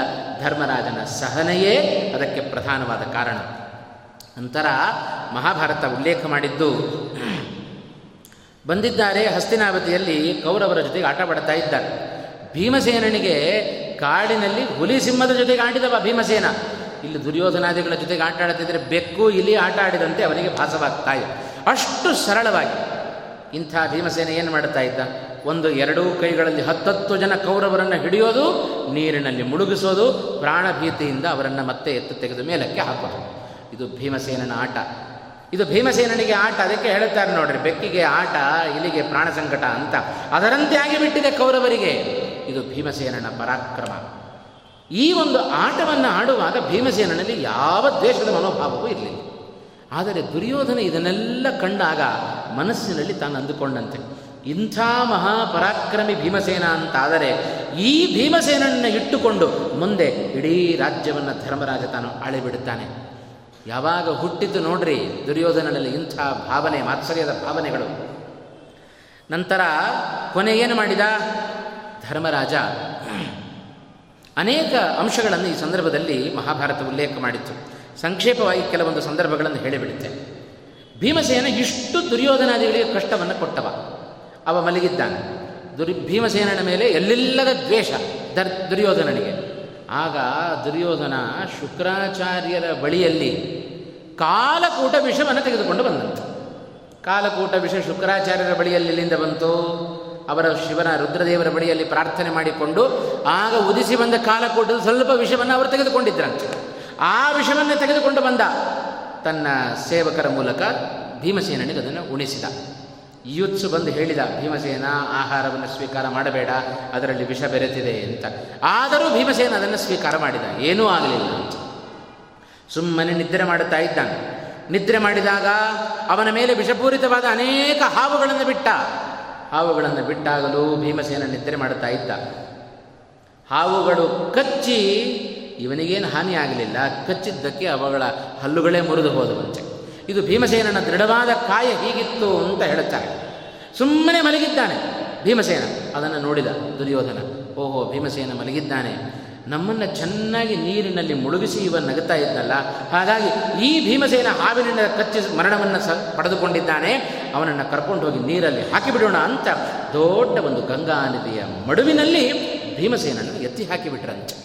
ಧರ್ಮರಾಜನ ಸಹನೆಯೇ ಅದಕ್ಕೆ ಪ್ರಧಾನವಾದ ಕಾರಣ. ನಂತರ ಮಹಾಭಾರತ ಉಲ್ಲೇಖ ಮಾಡಿದ್ದು ಬಂದಿದ್ದಾರೆ ಹಸ್ತಿನಾವತಿಯಲ್ಲಿ ಕೌರವರ ಜೊತೆಗೆ ಆಟ ಪಡ್ತಾ ಇದ್ದಾರೆ. ಭೀಮಸೇನನಿಗೆ ಕಾಡಿನಲ್ಲಿ ಹುಲಿ ಸಿಂಹದ ಜೊತೆಗೆ ಆಡಿದವ ಭೀಮಸೇನ. ಇಲ್ಲಿ ದುರ್ಯೋಧನಾದಿಗಳ ಜೊತೆಗೆ ಆಟ ಆಡುತ್ತಿದ್ದರೆ ಬೆಕ್ಕು ಇಲ್ಲಿ ಆಟ ಆಡಿದಂತೆ ಅವನಿಗೆ ಭಾಸವಾಗ್ತಾ ಇದೆ. ಅಷ್ಟು ಸರಳವಾಗಿ ಇಂಥ ಭೀಮಸೇನ ಏನು ಮಾಡ್ತಾ ಇದ್ದ? ಒಂದು, ಎರಡೂ ಕೈಗಳಲ್ಲಿ ಹತ್ತತ್ತು ಜನ ಕೌರವರನ್ನು ಹಿಡಿಯೋದು, ನೀರಿನಲ್ಲಿ ಮುಳುಗಿಸೋದು, ಪ್ರಾಣಭೀತಿಯಿಂದ ಅವರನ್ನು ಮತ್ತೆ ಎತ್ತು ತೆಗೆದು ಮೇಲಕ್ಕೆ ಹಾಕೋದು. ಇದು ಭೀಮಸೇನನ ಆಟ. ಇದು ಭೀಮಸೇನನಿಗೆ ಆಟ, ಅದಕ್ಕೆ ಹೇಳುತ್ತಾರೆ ನೋಡ್ರಿ, ಬೆಕ್ಕಿಗೆ ಆಟ ಇಲ್ಲಿಗೆ ಪ್ರಾಣ ಸಂಕಟ ಅಂತ. ಅದರಂತೆ ಆಗಿಬಿಟ್ಟಿದೆ ಕೌರವರಿಗೆ. ಇದು ಭೀಮಸೇನನ ಪರಾಕ್ರಮ. ಈ ಒಂದು ಆಟವನ್ನು ಆಡುವಾಗ ಭೀಮಸೇನಲ್ಲಿ ಯಾವ ದ್ವೇಷದ ಮನೋಭಾವವೂ ಇರಲಿಲ್ಲ. ಆದರೆ ದುರ್ಯೋಧನ ಇದನ್ನೆಲ್ಲ ಕಂಡಾಗ ಮನಸ್ಸಿನಲ್ಲಿ ತಾನು ಅಂದುಕೊಂಡಂತೆ, ಇಂಥ ಮಹಾಪರಾಕ್ರಮಿ ಭೀಮಸೇನ ಅಂತಾದರೆ ಈ ಭೀಮಸೇನನ್ನು ಇಟ್ಟುಕೊಂಡು ಮುಂದೆ ಇಡೀ ರಾಜ್ಯವನ್ನು ಧರ್ಮರಾಜ ತಾನು ಆಳಿಬಿಡುತ್ತಾನೆ ಯಾವಾಗ ಹುಟ್ಟಿದ್ದು ನೋಡ್ರಿ, ದುರ್ಯೋಧನನಲ್ಲಿ ಇಂಥ ಭಾವನೆ, ಮಾತ್ಸರ್ಯದ ಭಾವನೆಗಳು. ನಂತರ ಕೊನೆ ಏನು ಮಾಡಿದ? ಧರ್ಮರಾಜ. ಅನೇಕ ಅಂಶಗಳನ್ನು ಈ ಸಂದರ್ಭದಲ್ಲಿ ಮಹಾಭಾರತ ಉಲ್ಲೇಖ ಮಾಡಿತ್ತು. ಸಂಕ್ಷೇಪವಾಗಿ ಕೆಲವೊಂದು ಸಂದರ್ಭಗಳನ್ನು ಹೇಳಿಬಿಡುತ್ತೆ. ಭೀಮಸೇನ ಇಷ್ಟು ದುರ್ಯೋಧನಾದಿಗಳಿಗೆ ಕಷ್ಟವನ್ನು ಕೊಟ್ಟವ. ಅವ ಮಲಗಿದ್ದಾನೆ. ದುರ್, ಭೀಮಸೇನನ ಮೇಲೆ ಎಲ್ಲಿಲ್ಲದ ದ್ವೇಷ ದರ್, ದುರ್ಯೋಧನನಿಗೆ. ಆಗ ದುರ್ಯೋಧನ ಶುಕ್ರಾಚಾರ್ಯರ ಬಳಿಯಲ್ಲಿ ಕಾಲಕೂಟ ವಿಷವನ್ನು ತೆಗೆದುಕೊಂಡು ಬಂದಂತೆ. ಕಾಲಕೂಟ ವಿಷ ಶುಕ್ರಾಚಾರ್ಯರ ಬಳಿಯಲ್ಲಿ ಎಲ್ಲಿಂದ ಬಂತು? ಅವರ ಶಿವನ ರುದ್ರದೇವರ ಬಳಿಯಲ್ಲಿ ಪ್ರಾರ್ಥನೆ ಮಾಡಿಕೊಂಡು ಆಗ ಉದಿಸಿ ಬಂದ ಕಾಲಕೂಟದ ಸ್ವಲ್ಪ ವಿಷವನ್ನು ಅವರು ತೆಗೆದುಕೊಂಡಿದ್ರಂತೆ. ಆ ವಿಷವನ್ನೇ ತೆಗೆದುಕೊಂಡು ಬಂದ. ತನ್ನ ಸೇವಕರ ಮೂಲಕ ಭೀಮಸೇನಿಗೆ ಅದನ್ನು ಉಣಿಸಿದ. ಯುತ್ಸು ಬಂದು ಹೇಳಿದ, ಭೀಮಸೇನ, ಆಹಾರವನ್ನು ಸ್ವೀಕಾರ ಮಾಡಬೇಡ, ಅದರಲ್ಲಿ ವಿಷ ಬೆರೆತಿದೆ ಅಂತ. ಆದರೂ ಭೀಮಸೇನ ಅದನ್ನು ಸ್ವೀಕಾರ ಮಾಡಿದ. ಏನೂ ಆಗಲಿಲ್ಲ. ಸುಮ್ಮನೆ ನಿದ್ರೆ ಮಾಡುತ್ತಾ ಇದ್ದಾನೆ. ನಿದ್ರೆ ಮಾಡಿದಾಗ ಅವನ ಮೇಲೆ ವಿಷಪೂರಿತವಾದ ಅನೇಕ ಹಾವುಗಳನ್ನು ಬಿಟ್ಟ. ಹಾವುಗಳನ್ನು ಬಿಟ್ಟಾಗಲೂ ಭೀಮಸೇನ ನಿದ್ರೆ ಮಾಡುತ್ತಾ ಇದ್ದ. ಹಾವುಗಳು ಕಚ್ಚಿ, ಇವನಿಗೇನು ಹಾನಿ ಆಗಲಿಲ್ಲ ಕಚ್ಚಿದ್ದಕ್ಕೆ ಅವುಗಳ ಹಲ್ಲುಗಳೇ ಮುರಿದು ಹೋದವಂತೆ ಇದು ಭೀಮಸೇನನ ದೃಢವಾದ ಕಾಯ ಹೀಗಿತ್ತು ಅಂತ ಹೇಳುತ್ತಾರೆ. ಸುಮ್ಮನೆ ಮಲಗಿದ್ದಾನೆ ಭೀಮಸೇನ. ಅದನ್ನು ನೋಡಿದ ದುರ್ಯೋಧನ. ಓಹೋ, ಭೀಮಸೇನ ಮಲಗಿದ್ದಾನೆ. ನಮ್ಮನ್ನು ಚೆನ್ನಾಗಿ ನೀರಿನಲ್ಲಿ ಮುಳುಗಿಸಿ ಇವ ನಗುತ್ತಾ ಇದ್ದಲ್ಲ. ಹಾಗಾಗಿ ಈ ಭೀಮಸೇನ ಹಾವಿನಿಂದ ಕಚ್ಚಿ ಮರಣವನ್ನು ಸ ಪಡೆದುಕೊಂಡಿದ್ದಾನೆ. ಅವನನ್ನು ಕರ್ಕೊಂಡು ಹೋಗಿ ನೀರಲ್ಲಿ ಹಾಕಿಬಿಡೋಣ ಅಂತ ದೊಡ್ಡ ಒಂದು ಗಂಗಾ ನದಿಯ ಮಡುವಿನಲ್ಲಿ ಭೀಮಸೇನನ್ನು ಎತ್ತಿ ಹಾಕಿಬಿಟ್ರಂತೆ.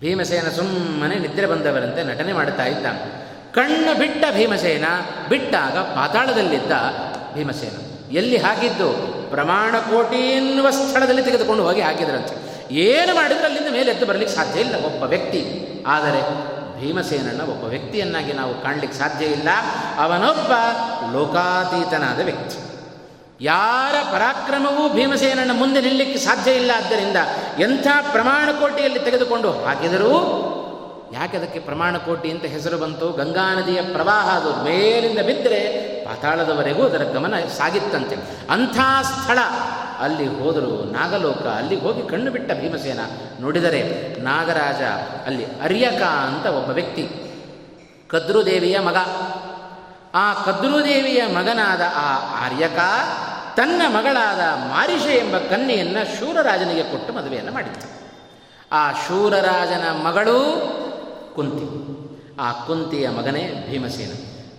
ಭೀಮಸೇನ ಸುಮ್ಮನೆ ನಿದ್ರೆ ಬಂದವರಂತೆ ನಟನೆ ಮಾಡುತ್ತಾ ಇದ್ದ. ಕಣ್ಣು ಬಿಟ್ಟ ಭೀಮಸೇನ ಬಿಟ್ಟಾಗ ಪಾತಾಳದಲ್ಲಿದ್ದ ಭೀಮಸೇನ. ಎಲ್ಲಿ ಹಾಕಿದ್ದು ಪ್ರಮಾಣ ಕೋಟಿ ಎನ್ನುವ ಸ್ಥಳದಲ್ಲಿ ತೆಗೆದುಕೊಂಡು ಹೋಗಿ ಹಾಕಿದ್ರಂತೆ. ಏನು ಮಾಡಿದ್ರೆ ಅಲ್ಲಿಂದ ಮೇಲೆ ಎದ್ದು ಬರಲಿಕ್ಕೆ ಸಾಧ್ಯ ಇಲ್ಲ ಒಬ್ಬ ವ್ಯಕ್ತಿ. ಆದರೆ ಭೀಮಸೇನನ್ನ ಒಬ್ಬ ವ್ಯಕ್ತಿಯನ್ನಾಗಿ ನಾವು ಕಾಣಲಿಕ್ಕೆ ಸಾಧ್ಯ ಇಲ್ಲ. ಅವನೊಬ್ಬ ಲೋಕಾತೀತನಾದ ವ್ಯಕ್ತಿ. ಯಾರ ಪರಾಕ್ರಮವೂ ಭೀಮಸೇನನ ಮುಂದೆ ನಿಲ್ಲಕ್ಕೆ ಸಾಧ್ಯ ಇಲ್ಲ. ಆದ್ದರಿಂದ ಎಂಥ ಪ್ರಮಾಣ ಕೋಟಿಯಲ್ಲಿ ತೆಗೆದುಕೊಂಡು ಹಾಕಿದರೂ ಯಾಕೆ ಅದಕ್ಕೆ ಪ್ರಮಾಣ ಕೋಟಿ ಅಂತ ಹೆಸರು ಬಂತು? ಗಂಗಾ ನದಿಯ ಪ್ರವಾಹ ಅದು ಮೇಲಿಂದ ಬಿದ್ದರೆ ಪಾತಾಳದವರೆಗೂ ಅದರ ಗಮನ ಸಾಗಿತ್ತಂತೆ. ಅಂಥ ಸ್ಥಳ. ಅಲ್ಲಿ ಹೋದರು ನಾಗಲೋಕ, ಅಲ್ಲಿ ಹೋಗಿ ಕಣ್ಣು ಬಿಟ್ಟ ಭೀಮಸೇನ ನೋಡಿದರೆ ನಾಗರಾಜ, ಅಲ್ಲಿ ಅರ್ಯಕ ಅಂತ ಒಬ್ಬ ವ್ಯಕ್ತಿ, ಕದ್ರುದೇವಿಯ ಮಗ. ಆ ಕದ್ರುದೇವಿಯ ಮಗನಾದ ಆ ಆರ್ಯಕ ತನ್ನ ಮಗಳಾದ ಮಾರಿಷೆ ಎಂಬ ಕನ್ನೆಯನ್ನು ಶೂರರಾಜನಿಗೆ ಕೊಟ್ಟು ಮದುವೆಯನ್ನು ಮಾಡಿತ್ತು ಆ ಶೂರರಾಜನ ಮಗಳು ಕುಂತಿ. ಆ ಕುಂತಿಯ ಮಗನೇ ಭೀಮಸೇನ.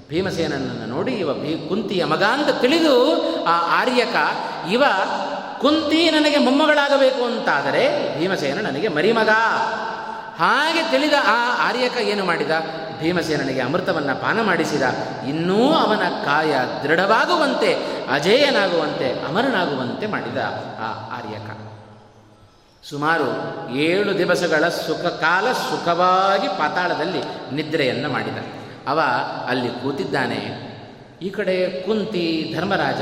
ಭೀಮಸೇನನ್ನು ನೋಡಿ ಇವ ಭೀ ಕುಂತಿಯ ಮಗ ಅಂತ ತಿಳಿದು ಆ ಆರ್ಯಕ, ಇವ ಕುಂತಿ ನನಗೆ ಮೊಮ್ಮಗಳಾಗಬೇಕು ಅಂತಾದರೆ ಭೀಮಸೇನ ನನಗೆ ಮರಿಮಗ. ಹಾಗೆ ತಿಳಿದ ಆ ಆರ್ಯಕ ಏನು ಮಾಡಿದ? ಭೀಮಸೇನನಿಗೆ ಅಮೃತವನ್ನು ಪಾನ ಮಾಡಿಸಿದ. ಇನ್ನೂ ಅವನ ಕಾಯ ದೃಢವಾಗುವಂತೆ, ಅಜೇಯನಾಗುವಂತೆ, ಅಮರನಾಗುವಂತೆ ಮಾಡಿದ ಆ ಆರ್ಯಕ. ಸುಮಾರು ಏಳು ದಿವಸಗಳ ಸುಖ ಕಾಲ ಸುಖವಾಗಿ ಪಾತಾಳದಲ್ಲಿ ನಿದ್ರೆಯನ್ನು ಮಾಡಿದ. ಅವ ಅಲ್ಲಿ ಕೂತಿದ್ದಾನೆ. ಈ ಕಡೆ ಕುಂತಿ ಧರ್ಮರಾಜ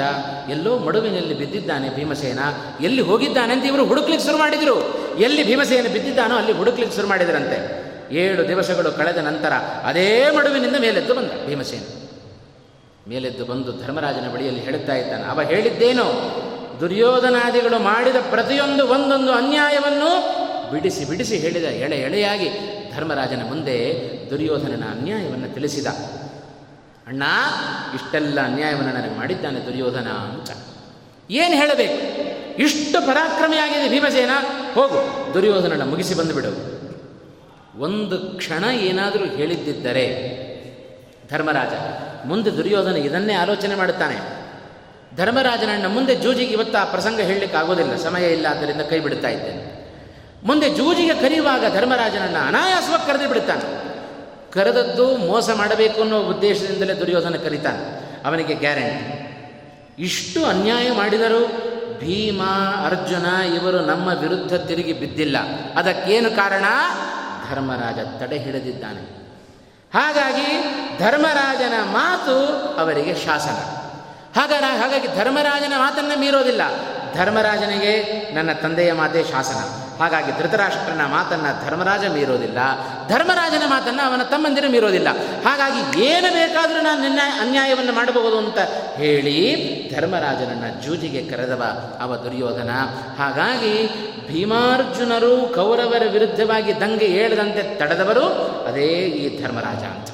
ಎಲ್ಲೋ ಮಡುವಿನಲ್ಲಿ ಬಿದ್ದಿದ್ದಾನೆ ಭೀಮಸೇನ. ಎಲ್ಲಿ ಹೋಗಿದ್ದಾನೆ ಅಂತ ಇವರು ಹುಡುಕ್ಲಿಕ್ಕೆ ಶುರು ಮಾಡಿದರು. ಎಲ್ಲಿ ಭೀಮಸೇನ ಬಿದ್ದಿದ್ದಾನೋ ಅಲ್ಲಿ ಹುಡುಕ್ಲಿಕ್ಕೆ ಶುರು ಮಾಡಿದರಂತೆ. ಏಳು ದಿವಸಗಳು ಕಳೆದ ನಂತರ ಅದೇ ಮಡುವಿನಿಂದ ಮೇಲೆದ್ದು ಬಂದ ಭೀಮಸೇನ. ಮೇಲೆದ್ದು ಬಂದು ಧರ್ಮರಾಜನ ಬಳಿಯಲ್ಲಿ ಹೇಳುತ್ತಾ ಇದ್ದಾನೆ, ಅವ ಹೇಳಿದ್ದೇನು? ದುರ್ಯೋಧನಾದಿಗಳು ಮಾಡಿದ ಪ್ರತಿಯೊಂದು ಒಂದೊಂದು ಅನ್ಯಾಯವನ್ನು ಬಿಡಿಸಿ ಬಿಡಿಸಿ ಹೇಳಿದ ಎಳೆ ಎಳೆಯಾಗಿ ಧರ್ಮರಾಜನ ಮುಂದೆ ದುರ್ಯೋಧನನ ಅನ್ಯಾಯವನ್ನು ತಿಳಿಸಿದ. ಅಣ್ಣ, ಇಷ್ಟೆಲ್ಲ ಅನ್ಯಾಯವನ್ನು ನನಗೆ ಮಾಡಿದ್ದಾನೆ ದುರ್ಯೋಧನ ಅಂತ. ಏನು ಹೇಳಬೇಕು? ಇಷ್ಟು ಪರಾಕ್ರಮಿಯಾಗಿದೆ ಭೀಮಸೇನ. ಹೋಗು, ದುರ್ಯೋಧನನ ಮುಗಿಸಿ ಬಂದುಬಿಡು. ಒಂದು ಕ್ಷಣ ಏನಾದರೂ ಹೇಳಿದ್ದಿದ್ದರೆ ಧರ್ಮರಾಜ, ಮುಂದೆ ದುರ್ಯೋಧನ ಇದನ್ನೇ ಆಲೋಚನೆ ಮಾಡುತ್ತಾನೆ. ಧರ್ಮರಾಜನನ್ನ ಮುಂದೆ ಜೂಜಿಗೆ ಇವತ್ತು ಆ ಪ್ರಸಂಗ ಹೇಳಲಿಕ್ಕೆ ಆಗೋದಿಲ್ಲ. ಸಮಯ ಇಲ್ಲ ಆದ್ದರಿಂದ ಕೈ ಬಿಡ್ತಾ ಇದ್ದೇನೆ. ಮುಂದೆ ಜೂಜಿಗೆ ಕರೆಯುವಾಗ ಧರ್ಮರಾಜನನ್ನು ಅನಾಯಾಸವಾಗಿ ಕರೆದು ಬಿಡ್ತಾನೆ ಕರೆದದ್ದು ಮೋಸ ಮಾಡಬೇಕು ಅನ್ನೋ ಉದ್ದೇಶದಿಂದಲೇ ದುರ್ಯೋಧನ ಕರೀತಾನೆ. ಅವನಿಗೆ ಗ್ಯಾರಂಟಿ. ಇಷ್ಟು ಅನ್ಯಾಯ ಮಾಡಿದರೂ ಭೀಮ, ಅರ್ಜುನ ಇವರು ನಮ್ಮ ವಿರುದ್ಧ ತಿರುಗಿ ಬಿದ್ದಿಲ್ಲ. ಅದಕ್ಕೇನು ಕಾರಣ? ಧರ್ಮರಾಜ ತಡೆ ಹಿಡಿದಿದ್ದಾನೆ. ಹಾಗಾಗಿ ಧರ್ಮರಾಜನ ಮಾತು ಅವರಿಗೆ ಶಾಸನ. ಹಾಗಾರ ಹಾಗಾಗಿ ಧರ್ಮರಾಜನ ಮಾತನ್ನ ಮೀರೋದಿಲ್ಲ. ಧರ್ಮರಾಜನಿಗೆ ನನ್ನ ತಂದೆಯ ಮಾತೇ ಶಾಸನ. ಹಾಗಾಗಿ ಧೃತರಾಷ್ಟ್ರನ ಮಾತನ್ನು ಧರ್ಮರಾಜ ಮೀರೋದಿಲ್ಲ. ಧರ್ಮರಾಜನ ಮಾತನ್ನು ಅವನ ತಮ್ಮಂದಿರ ಮೀರೋದಿಲ್ಲ. ಹಾಗಾಗಿ ಏನು ಬೇಕಾದರೂ ನಾನು ನಿನ್ನ ಅನ್ಯಾಯವನ್ನು ಮಾಡಬಹುದು ಅಂತ ಹೇಳಿ ಧರ್ಮರಾಜನನ್ನು ಜೂಜಿಗೆ ಕರೆದವ ಅವ ದುರ್ಯೋಧನ. ಹಾಗಾಗಿ ಭೀಮಾರ್ಜುನರು ಕೌರವರ ವಿರುದ್ಧವಾಗಿ ದಂಗೆ ಏಳದಂತೆ ತಡೆದವರು ಅದೇ ಈ ಧರ್ಮರಾಜ ಅಂತ.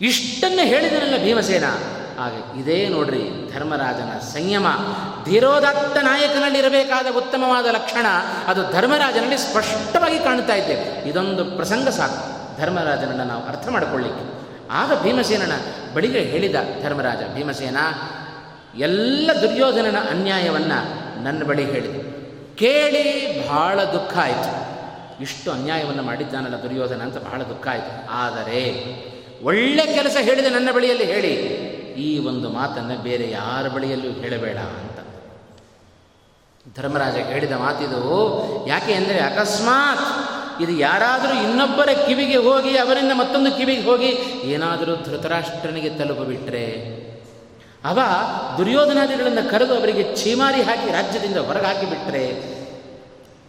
ಇಷ್ಟನ್ನು ಹೇಳಿದನಲ್ಲ ಭೀಮಸೇನ. ಹಾಗೆ ಇದೇ ನೋಡ್ರಿ ಧರ್ಮರಾಜನ ಸಂಯಮ. ಧೀರೋದತ್ತ ನಾಯಕನಲ್ಲಿ ಇರಬೇಕಾದ ಉತ್ತಮವಾದ ಲಕ್ಷಣ, ಅದು ಧರ್ಮರಾಜನಲ್ಲಿ ಸ್ಪಷ್ಟವಾಗಿ ಕಾಣ್ತಾ ಇದ್ದೇವೆ ಇದೊಂದು ಪ್ರಸಂಗ ಸಾಕು. ಧರ್ಮರಾಜನನ್ನು ನಾವು ಅರ್ಥ ಮಾಡಿಕೊಳ್ಳಿಕ್ಕೆ. ಆಗ ಭೀಮಸೇನನ ಬಳಿಗೆ ಹೇಳಿದ ಧರ್ಮರಾಜ, ಭೀಮಸೇನ, ಎಲ್ಲ ದುರ್ಯೋಧನನ ಅನ್ಯಾಯವನ್ನು ನನ್ನ ಬಳಿ ಹೇಳಿದೆ. ಕೇಳಿ ಬಹಳ ದುಃಖ ಆಯಿತು. ಇಷ್ಟು ಅನ್ಯಾಯವನ್ನು ಮಾಡಿದ್ದಾನಲ್ಲ ದುರ್ಯೋಧನ ಅಂತ ಬಹಳ ದುಃಖ ಆಯಿತು. ಆದರೆ ಒಳ್ಳೆ ಕೆಲಸ ಹೇಳಿದೆ ನನ್ನ ಬಳಿಯಲ್ಲಿ ಹೇಳಿ. ಈ ಒಂದು ಮಾತನ್ನು ಬೇರೆ ಯಾರ ಬಳಿಯಲ್ಲೂ ಹೇಳಬೇಡ ಅಂತ. ಧರ್ಮರಾಜ ಹೇಳಿದ ಮಾತಿದು, ಯಾಕೆ ಅಂದರೆ ಅಕಸ್ಮಾತ್ ಇದು ಯಾರಾದರೂ ಇನ್ನೊಬ್ಬರ ಕಿವಿಗೆ ಹೋಗಿ, ಅವರಿಂದ ಮತ್ತೊಂದು ಕಿವಿಗೆ ಹೋಗಿ ಏನಾದರೂ ಧೃತರಾಷ್ಟ್ರನಿಗೆ ತಲುಪಿಬಿಟ್ರೆ ಅವ ದುರ್ಯೋಧನಾದಿಗಳನ್ನು ಕರೆದು ಅವರಿಗೆ ಚೀಮಾರಿ ಹಾಕಿ ರಾಜ್ಯದಿಂದ ಹೊರಗೆ ಹಾಕಿಬಿಟ್ರೆ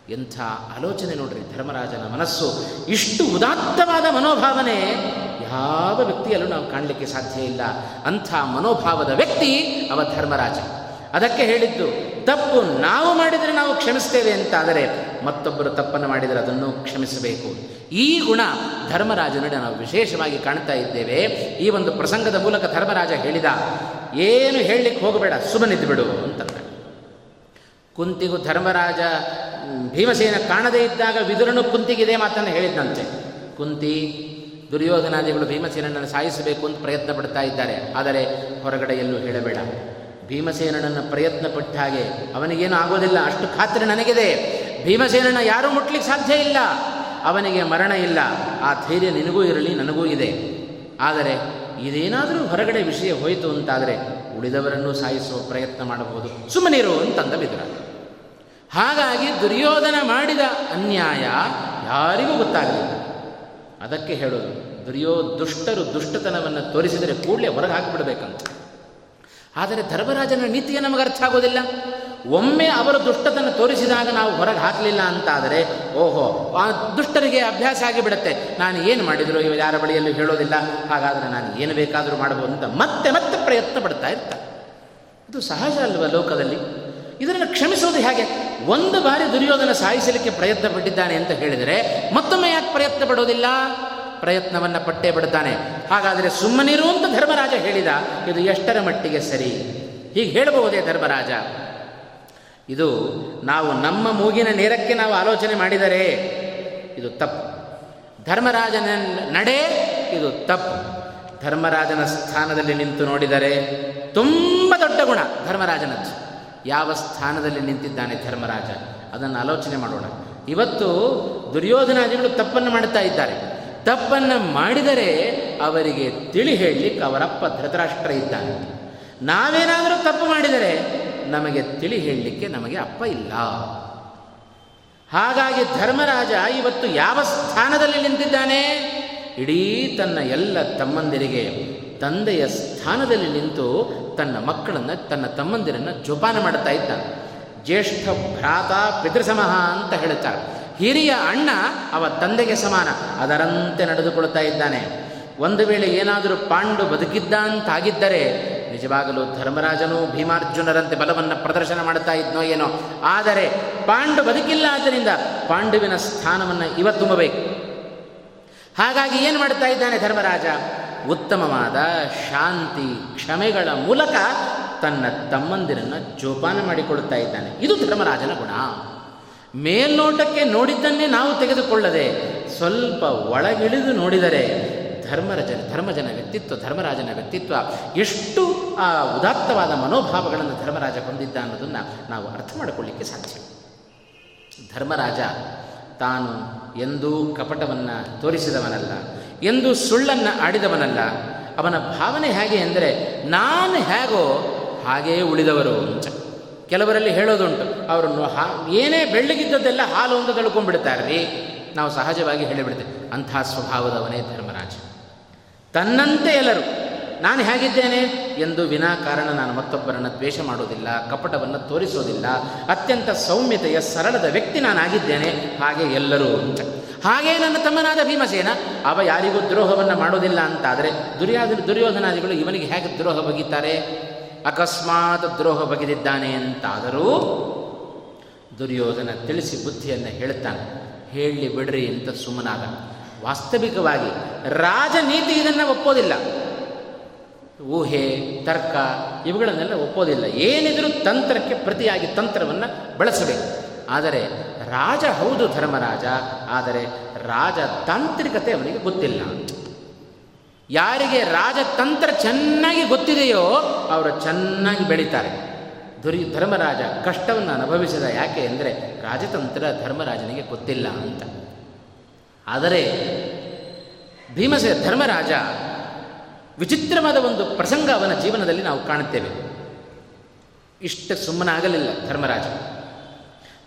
ಎಂಥ ಆಲೋಚನೆ ನೋಡ್ರಿ ಧರ್ಮರಾಜನ ಮನಸ್ಸು. ಇಷ್ಟು ಉದಾತ್ತವಾದ ಮನೋಭಾವನೆ ಯಾವ ವ್ಯಕ್ತಿಯಲ್ಲೂ ನಾವು ಕಾಣಲಿಕ್ಕೆ ಸಾಧ್ಯ ಇಲ್ಲ. ಅಂಥ ಮನೋಭಾವದ ವ್ಯಕ್ತಿ ಅವ ಧರ್ಮರಾಜ. ಅದಕ್ಕೆ ಹೇಳಿದ್ದು, ತಪ್ಪು ನಾವು ಮಾಡಿದರೆ ನಾವು ಕ್ಷಮಿಸ್ತೇವೆ ಅಂತಾದರೆ ಮತ್ತೊಬ್ಬರು ತಪ್ಪನ್ನು ಮಾಡಿದರೆ ಅದನ್ನು ಕ್ಷಮಿಸಬೇಕು. ಈ ಗುಣ ಧರ್ಮರಾಜನಡೆ ನಾವು ವಿಶೇಷವಾಗಿ ಕಾಣ್ತಾ ಇದ್ದೇವೆ. ಈ ಒಂದು ಪ್ರಸಂಗದ ಮೂಲಕ ಧರ್ಮರಾಜ ಹೇಳಿದ, ಏನು ಹೇಳಲಿಕ್ಕೆ ಹೋಗಬೇಡ ಸುಮ್ಮನಿದ್ದು ಬಿಡು ಅಂತಂದ. ಕುಂತಿಗೂ ಧರ್ಮರಾಜ, ಭೀಮಸೇನ ಕಾಣದೇ ಇದ್ದಾಗ ವಿದುರನು ಕುಂತಿಗಿದೆ ಮಾತನ್ನು ಹೇಳಿದ್ನಂತೆ. ಕುಂತಿ ದುರ್ಯೋಧನಾದಿಗಳು ಭೀಮಸೇನನ್ನು ಸಾಯಿಸಬೇಕು ಅಂತ ಪ್ರಯತ್ನ ಪಡ್ತಾ ಇದ್ದಾರೆ. ಆದರೆ ಹೊರಗಡೆ ಎಲ್ಲೂ ಹೇಳಬೇಡ. ಭೀಮಸೇನನನ್ನು ಪ್ರಯತ್ನ ಪಟ್ಟ ಹಾಗೆ ಅವನಿಗೇನು ಆಗೋದಿಲ್ಲ, ಅಷ್ಟು ಖಾತ್ರಿ ನನಗಿದೆ. ಭೀಮಸೇನನ ಯಾರೂ ಮುಟ್ಲಿಕ್ಕೆ ಸಾಧ್ಯ ಇಲ್ಲ. ಅವನಿಗೆ ಮರಣ ಇಲ್ಲ. ಆ ಧೈರ್ಯ ನಿನಗೂ ಇರಲಿ, ನನಗೂ ಇದೆ. ಆದರೆ ಇದೇನಾದರೂ ಹೊರಗಡೆ ವಿಷಯ ಹೋಯಿತು ಅಂತಾದರೆ ಉಳಿದವರನ್ನು ಸಾಯಿಸುವ ಪ್ರಯತ್ನ ಮಾಡಬಹುದು. ಸುಮ್ಮನಿರು ಅಂತಂದ ಬಿದ್ರ. ಹಾಗಾಗಿ ದುರ್ಯೋಧನ ಮಾಡಿದ ಅನ್ಯಾಯ ಯಾರಿಗೂ ಗೊತ್ತಾಗಲಿಲ್ಲ. ಅದಕ್ಕೆ ಹೇಳೋದು, ದುರ್ಯೋ ದುಷ್ಟರು ದುಷ್ಟತನವನ್ನು ತೋರಿಸಿದರೆ ಕೂಡಲೇ ಹೊರಗೆ ಹಾಕಿಬಿಡಬೇಕಂತ. ಆದರೆ ಧರ್ಮರಾಜನ ನೀತಿಗೆ ನಮಗೆ ಅರ್ಥ ಆಗೋದಿಲ್ಲ. ಒಮ್ಮೆ ಅವರು ದುಷ್ಟತನ ತೋರಿಸಿದಾಗ ನಾವು ಹೊರಗೆ ಹಾಕಲಿಲ್ಲ ಅಂತಾದರೆ, ಓಹೋ, ಆ ದುಷ್ಟರಿಗೆ ಅಭ್ಯಾಸ ಆಗಿಬಿಡುತ್ತೆ. ನಾನು ಏನು ಮಾಡಿದ್ರು? ಇವ ಯಾರ ಬಳಿಯಲ್ಲೂ ಹೇಳೋದಿಲ್ಲ. ಹಾಗಾದರೆ ನಾನು ಏನು ಬೇಕಾದರೂ ಮಾಡಬಹುದು ಅಂತ ಮತ್ತೆ ಮತ್ತೆ ಪ್ರಯತ್ನ ಪಡ್ತಾ ಇರ್ತಾರೆ. ಇದು ಸಹಜ ಅಲ್ವ ಲೋಕದಲ್ಲಿ? ಇದನ್ನು ಕ್ಷಮಿಸೋದು ಹೇಗೆ? ಒಂದು ಬಾರಿ ದುರ್ಯೋಧನ ಸಾಯಿಸಲಿಕ್ಕೆ ಪ್ರಯತ್ನ ಪಟ್ಟಿದ್ದಾನೆ ಅಂತ ಹೇಳಿದರೆ ಮತ್ತೊಮ್ಮೆ ಯಾಕೆ ಪ್ರಯತ್ನ ಪಡೋದಿಲ್ಲ ಪ್ರಯತ್ನವನ್ನು ಪಟ್ಟೇ ಬಿಡ್ತಾನೆ ಹಾಗಾದರೆ ಸುಮ್ಮನಿರು ಅಂತ ಧರ್ಮರಾಜ ಹೇಳಿದ, ಇದು ಎಷ್ಟರ ಮಟ್ಟಿಗೆ ಸರಿ? ಹೀಗೆ ಹೇಳಬಹುದೇ ಧರ್ಮರಾಜ? ಇದು ನಾವು ನಮ್ಮ ಮೂಗಿನ ನೇರಕ್ಕೆ ನಾವು ಆಲೋಚನೆ ಮಾಡಿದರೆ ಇದು ತಪ್ಪು. ಧರ್ಮರಾಜನ ನಡೆ ಇದು ತಪ್ಪು. ಧರ್ಮರಾಜನ ಸ್ಥಾನದಲ್ಲಿ ನಿಂತು ನೋಡಿದರೆ ತುಂಬ ದೊಡ್ಡ ಗುಣ ಧರ್ಮರಾಜನದ್ದು. ಯಾವ ಸ್ಥಾನದಲ್ಲಿ ನಿಂತಿದ್ದಾನೆ ಧರ್ಮರಾಜ? ಅದನ್ನು ಆಲೋಚನೆ ಮಾಡೋಣ. ಇವತ್ತು ದುರ್ಯೋಧನಾದಿಗಳು ತಪ್ಪನ್ನು ಮಾಡುತ್ತಾ ಇದ್ದಾರೆ. ತಪ್ಪನ್ನು ಮಾಡಿದರೆ ಅವರಿಗೆ ತಿಳಿ ಹೇಳಲಿಕ್ಕೆ ಅವರಪ್ಪ ಧೃತರಾಷ್ಟ್ರ ಇದ್ದಾನೆ ನಾವೇನಾದರೂ ತಪ್ಪು ಮಾಡಿದರೆ ನಮಗೆ ತಿಳಿ ಹೇಳಲಿಕ್ಕೆ ನಮಗೆ ಅಪ್ಪ ಇಲ್ಲ. ಹಾಗಾಗಿ ಧರ್ಮರಾಜ ಇವತ್ತು ಯಾವ ಸ್ಥಾನದಲ್ಲಿ ನಿಂತಿದ್ದಾನೆ? ಇಡೀ ತನ್ನ ಎಲ್ಲ ತಮ್ಮಂದಿರಿಗೆ ತಂದೆಯ ಸ್ಥಾನದಲ್ಲಿ ನಿಂತು ತನ್ನ ಮಕ್ಕಳನ್ನು, ತನ್ನ ತಮ್ಮಂದಿರನ್ನು ಜೋಪಾನ ಮಾಡುತ್ತಾ ಇದ್ದಾನೆ ಜ್ಯೇಷ್ಠ ಭ್ರಾತ ಪಿತೃಸಮಃ ಅಂತ ಹೇಳುತ್ತಾರೆ ಹಿರಿಯ ಅಣ್ಣ ಅವ ತಂದೆಗೆ ಸಮಾನ. ಅದರಂತೆ ನಡೆದುಕೊಳ್ತಾ ಇದ್ದಾನೆ. ಒಂದು ವೇಳೆ ಏನಾದರೂ ಪಾಂಡು ಬದುಕಿದ್ದ ಅಂತಾಗಿದ್ದರೆ, ನಿಜವಾಗಲೂ ಧರ್ಮರಾಜನು ಭೀಮಾರ್ಜುನರಂತೆ ಬಲವನ್ನು ಪ್ರದರ್ಶನ ಮಾಡ್ತಾ ಇದ್ನೋ ಏನೋ. ಆದರೆ ಪಾಂಡು ಬದುಕಿಲ್ಲ ಆದ್ದರಿಂದ ಪಾಂಡುವಿನ ಸ್ಥಾನವನ್ನು ಇವ ತುಂಬಬೇಕು. ಹಾಗಾಗಿ ಏನು ಮಾಡ್ತಾ ಇದ್ದಾನೆ ಧರ್ಮರಾಜ? ಉತ್ತಮವಾದ ಶಾಂತಿ ಕ್ಷಮೆಗಳ ಮೂಲಕ ತನ್ನ ತಮ್ಮಂದಿರನ್ನು ಜೋಪಾನ ಮಾಡಿಕೊಡುತ್ತಾ ಇದ್ದಾನೆ. ಇದು ಧರ್ಮರಾಜನ ಗುಣ. ಮೇಲ್ನೋಟಕ್ಕೆ ನೋಡಿದ್ದನ್ನೇ ನಾವು ತೆಗೆದುಕೊಳ್ಳದೆ ಸ್ವಲ್ಪ ಒಳಗಿಳಿದು ನೋಡಿದರೆ ಧರ್ಮರಜನ ಧರ್ಮಜನ ವ್ಯಕ್ತಿತ್ವ, ಧರ್ಮರಾಜನ ವ್ಯಕ್ತಿತ್ವ ಎಷ್ಟು, ಆ, ಉದಾತ್ತವಾದ ಮನೋಭಾವಗಳನ್ನು ಧರ್ಮರಾಜ ಹೊಂದಿದ್ದ ಅನ್ನೋದನ್ನು ನಾವು ಅರ್ಥ ಮಾಡಿಕೊಳ್ಳಿಕ್ಕೆ ಸಾಧ್ಯ. ಧರ್ಮರಾಜ ತಾನು ಎಂದೂ ಕಪಟವನ್ನು ತೋರಿಸಿದವನಲ್ಲ. ಎಂದೂ ಸುಳ್ಳನ್ನು ಆಡಿದವನಲ್ಲ. ಅವನ ಭಾವನೆ ಹೇಗೆ ಅಂದರೆ, ನಾನು ಹೇಗೋ ಹಾಗೆಯೇ ಉಳಿದವರು ಅಂತ ಕೆಲವರಲ್ಲಿ ಹೇಳೋದುಂಟು ಅವರನ್ನು ಹಾ, ಏನೇ ಬೆಳ್ಳಗಿದ್ದದ್ದೆಲ್ಲ ಹಾಲು ಅಂತ ತಳ್ಕೊಂಡ್ಬಿಡ್ತಾರೆ ರೀ ನಾವು ಸಹಜವಾಗಿ ಹೇಳಿಬಿಡ್ತೇವೆ, ಅಂಥ ಸ್ವಭಾವದವನೇ ಧರ್ಮರಾಜ. ತನ್ನಂತೆ ಎಲ್ಲರೂ, ನಾನು ಹೇಗಿದ್ದೇನೆ? ಎಂದು ವಿನಾಕಾರಣ ನಾನು ಮತ್ತೊಬ್ಬರನ್ನು ದ್ವೇಷ ಮಾಡೋದಿಲ್ಲ, ಕಪಟವನ್ನು ತೋರಿಸೋದಿಲ್ಲ. ಅತ್ಯಂತ ಸೌಮ್ಯತೆಯ ಸರಳದ ವ್ಯಕ್ತಿ ನಾನಾಗಿದ್ದೇನೆ, ಹಾಗೆ ಎಲ್ಲರೂ ಅಂತ ಹಾಗೆ ನನ್ನ ತಮ್ಮನಾದ ಭೀಮಸೇನ, ಅವ ಯಾರಿಗೂ ದ್ರೋಹವನ್ನು ಮಾಡೋದಿಲ್ಲ ಅಂತಾದರೆ ದುರ್ಯಾದ ದುರ್ಯೋಧನಾದಿಗಳು ಇವನಿಗೆ ಹೇಗೆ ದ್ರೋಹ ಬಗೀತಾರೆ ಅಕಸ್ಮಾತ್ ದ್ರೋಹ ಬಗೆದಿದ್ದಾನೆ ಅಂತಾದರೂ ದುರ್ಯೋಧನ ತಿಳಿಸಿ ಬುದ್ಧಿಯನ್ನು ಹೇಳ್ತಾನೆ ಹೇಳಿ ಬಿಡ್ರಿ ಅಂತ ಸುಮ್ಮನಾದ. ವಾಸ್ತವಿಕವಾಗಿ ರಾಜನೀತಿ ಇದನ್ನು ಒಪ್ಪೋದಿಲ್ಲ. ಊಹೆ, ತರ್ಕ ಇವುಗಳನ್ನೆಲ್ಲ ಒಪ್ಪೋದಿಲ್ಲ. ಏನಿದ್ರೂ ತಂತ್ರಕ್ಕೆ ಪ್ರತಿಯಾಗಿ ತಂತ್ರವನ್ನು ಬಳಸಬೇಕು. ಆದರೆ ರಾಜ ಹೌದು ಧರ್ಮರಾಜ, ಆದರೆ ರಾಜ ತಾಂತ್ರಿಕತೆ ಅವನಿಗೆ ಗೊತ್ತಿಲ್ಲ. ಯಾರಿಗೆ ರಾಜತಂತ್ರ ಚೆನ್ನಾಗಿ ಗೊತ್ತಿದೆಯೋ ಅವರು ಚೆನ್ನಾಗಿ ಬೆಳೀತಾರೆ. ದುರಿ ಧರ್ಮರಾಜ ಕಷ್ಟವನ್ನು ಅನುಭವಿಸಿದ ಯಾಕೆ ಅಂದರೆ ರಾಜತಂತ್ರ ಧರ್ಮರಾಜನಿಗೆ ಗೊತ್ತಿಲ್ಲ ಅಂತ. ಆದರೆ ಭೀಮಸೇ ಧರ್ಮರಾಜ ವಿಚಿತ್ರವಾದ ಒಂದು ಪ್ರಸಂಗ ಅವನ ಜೀವನದಲ್ಲಿ ನಾವು ಕಾಣುತ್ತೇವೆ. ಇಷ್ಟ ಸುಮ್ಮನಾಗಲಿಲ್ಲ ಧರ್ಮರಾಜ.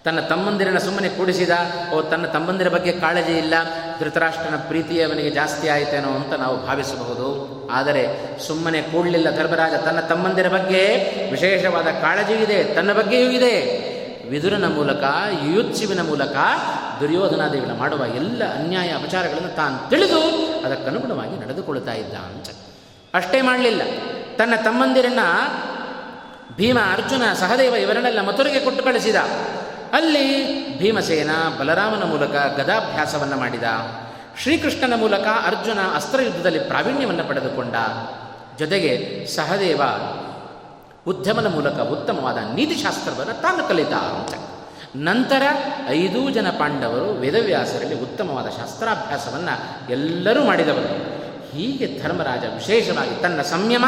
ತನ್ನ ತಮ್ಮಂದಿರನ್ನ ಸುಮ್ಮನೆ ಕೂಡಿಸಿದ, ಓ, ತನ್ನ ತಮ್ಮಂದಿರ ಬಗ್ಗೆ ಕಾಳಜಿ ಇಲ್ಲ, ಧೃತರಾಷ್ಟ್ರನ ಪ್ರೀತಿ ಅವನಿಗೆ ಜಾಸ್ತಿ ಆಯಿತೇನೋ ಅಂತ ನಾವು ಭಾವಿಸಬಹುದು. ಆದರೆ ಸುಮ್ಮನೆ ಕೂಡಲಿಲ್ಲ ಧರ್ಮರಾಜ, ತನ್ನ ತಮ್ಮಂದಿರ ಬಗ್ಗೆ ವಿಶೇಷವಾದ ಕಾಳಜಿ ಇದೆ, ತನ್ನ ಬಗ್ಗೆಯೂ ಇದೆ. ವಿದುರನ ಮೂಲಕ, ಯುಯುತ್ಸುವಿನ ಮೂಲಕ ದುರ್ಯೋಧನಾದೇವಿನ ಮಾಡುವ ಎಲ್ಲ ಅನ್ಯಾಯ ಅಪಚಾರಗಳನ್ನು ತಾನು ತಿಳಿದು ಅದಕ್ಕನುಗುಣವಾಗಿ ನಡೆದುಕೊಳ್ತಾ ಇದ್ದ ಅಂತ ಅಷ್ಟೇ ಮಾಡಲಿಲ್ಲ. ತನ್ನ ತಮ್ಮಂದಿರನ್ನ ಭೀಮ ಅರ್ಜುನ ಸಹದೇವ ಇವರನ್ನೆಲ್ಲ ಮಥುರೆಗೆ ಕೊಟ್ಟು ಕಳಿಸಿದ. ಅಲ್ಲಿ ಭೀಮಸೇನ ಬಲರಾಮನ ಮೂಲಕ ಗದಾಭ್ಯಾಸವನ್ನು ಮಾಡಿದ. ಶ್ರೀಕೃಷ್ಣನ ಮೂಲಕ ಅರ್ಜುನ ಅಸ್ತ್ರಯುದ್ಧದಲ್ಲಿ ಪ್ರಾವೀಣ್ಯವನ್ನು ಪಡೆದುಕೊಂಡ. ಜೊತೆಗೆ ಸಹದೇವ ಉದ್ಯಮನ ಮೂಲಕ ಉತ್ತಮವಾದ ನೀತಿಶಾಸ್ತ್ರವನ್ನು ತಾನು ಕಲಿತ ಅಂತ ನಂತರ ಐದೂ ಜನ ಪಾಂಡವರು ವೇದವ್ಯಾಸರಲ್ಲಿ ಉತ್ತಮವಾದ ಶಾಸ್ತ್ರಾಭ್ಯಾಸವನ್ನು ಎಲ್ಲರೂ ಮಾಡಿದವರು. ಹೀಗೆ ಧರ್ಮರಾಜ ವಿಶೇಷವಾಗಿ ತನ್ನ ಸಂಯಮ,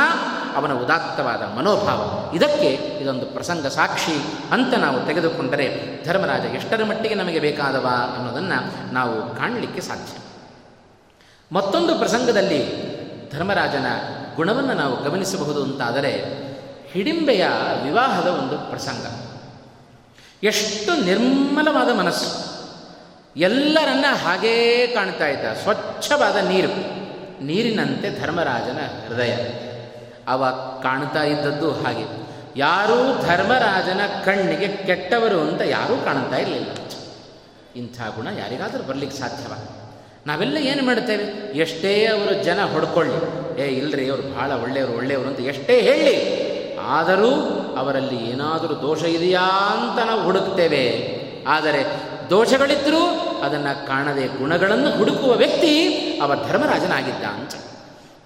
ಅವನ ಉದಾತ್ತವಾದ ಮನೋಭಾವ. ಇದಕ್ಕೆ ಇದೊಂದು ಪ್ರಸಂಗ ಸಾಕ್ಷಿ ಅಂತ ನಾವು ತೆಗೆದುಕೊಂಡರೆ ಧರ್ಮರಾಜ ಎಷ್ಟರ ಮಟ್ಟಿಗೆ ನಮಗೆ ಬೇಕಾದವ ಅನ್ನೋದನ್ನು ನಾವು ಕಾಣಲಿಕ್ಕೆ ಸಾಧ್ಯ. ಮತ್ತೊಂದು ಪ್ರಸಂಗದಲ್ಲಿ ಧರ್ಮರಾಜನ ಗುಣವನ್ನು ನಾವು ಗಮನಿಸಬಹುದು ಅಂತಾದರೆ ಹಿಡಿಂಬೆಯ ವಿವಾಹದ ಒಂದು ಪ್ರಸಂಗ. ಎಷ್ಟು ನಿರ್ಮಲವಾದ ಮನಸ್ಸು. ಎಲ್ಲರನ್ನ ಹಾಗೇ ಕಾಣ್ತಾ ಇದ್ದ, ಸ್ವಚ್ಛವಾದ ನೀರು. ನೀರಿನಂತೆ ಧರ್ಮರಾಜನ ಹೃದಯ. ಅವ ಕಾಣ್ತಾ ಇದ್ದದ್ದು ಹಾಗೆ. ಯಾರೂ ಧರ್ಮರಾಜನ ಕಣ್ಣಿಗೆ ಕೆಟ್ಟವರು ಅಂತ ಯಾರೂ ಕಾಣ್ತಾ ಇರಲಿಲ್ಲ. ಇಂಥ ಗುಣ ಯಾರಿಗಾದರೂ ಬರಲಿಕ್ಕೆ ಸಾಧ್ಯವ? ನಾವೆಲ್ಲ ಏನು ಮಾಡ್ತೇವೆ ಎಷ್ಟೇ ಅವರು ಜನ ಹೊಡ್ಕೊಳ್ಳಿ. ಏ ಇಲ್ಲರಿ ಅವರು ಭಾಳ ಒಳ್ಳೆಯವರು ಒಳ್ಳೆಯವರು ಅಂತ ಎಷ್ಟೇ ಹೇಳಿ. ಆದರೂ ಅವರಲ್ಲಿ ಏನಾದರೂ ದೋಷ ಇದೆಯಾ ಅಂತ ನಾವು ಹುಡುಕ್ತೇವೆ. ಆದರೆ ದೋಷಗಳಿದ್ದರೂ ಅದನ್ನು ಕಾಣದೆ ಗುಣಗಳನ್ನು ಹುಡುಕುವ ವ್ಯಕ್ತಿ ಅವ ಧರ್ಮರಾಜನಾಗಿದ್ದ ಅಂತ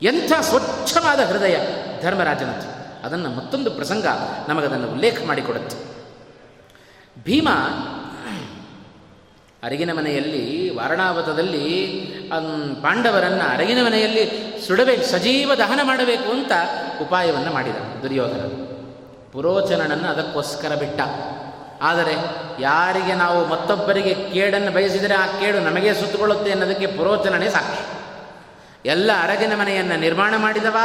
ಎಂಥ ಸ್ವಚ್ಛವಾದ ಹೃದಯ ಧರ್ಮರಾಜನದ್ದು. ಅದನ್ನು ಮತ್ತೊಂದು ಪ್ರಸಂಗ ನಮಗದನ್ನು ಉಲ್ಲೇಖ ಮಾಡಿಕೊಡುತ್ತೆ. ಭೀಮ ಅರಗಿನ ಮನೆಯಲ್ಲಿ, ವಾರಣಾವತದಲ್ಲಿ ಪಾಂಡವರನ್ನು ಅರಗಿನ ಮನೆಯಲ್ಲಿ ಸುಡಬೇಕು ಸಜೀವ ದಹನ ಮಾಡಬೇಕು ಅಂತ ಉಪಾಯವನ್ನು ಮಾಡಿದ ದುರ್ಯೋಧನ ಪುರೋಚನನನ್ನು ಅದಕ್ಕೋಸ್ಕರ ಬಿಟ್ಟ. ಆದರೆ ಯಾರಿಗೆ ನಾವು ಮತ್ತೊಬ್ಬರಿಗೆ ಕೇಡನ್ನು ಬಯಸಿದರೆ ಆ ಕೇಡು ನಮಗೆ ಸುತ್ತುಕೊಳ್ಳುತ್ತೆ ಅನ್ನೋದಕ್ಕೆ ಪುರೋಚನನೇ ಸಾಕ್ಷಿ. ಎಲ್ಲ ಅರಗಿನ ಮನೆಯನ್ನು ನಿರ್ಮಾಣ ಮಾಡಿದವ?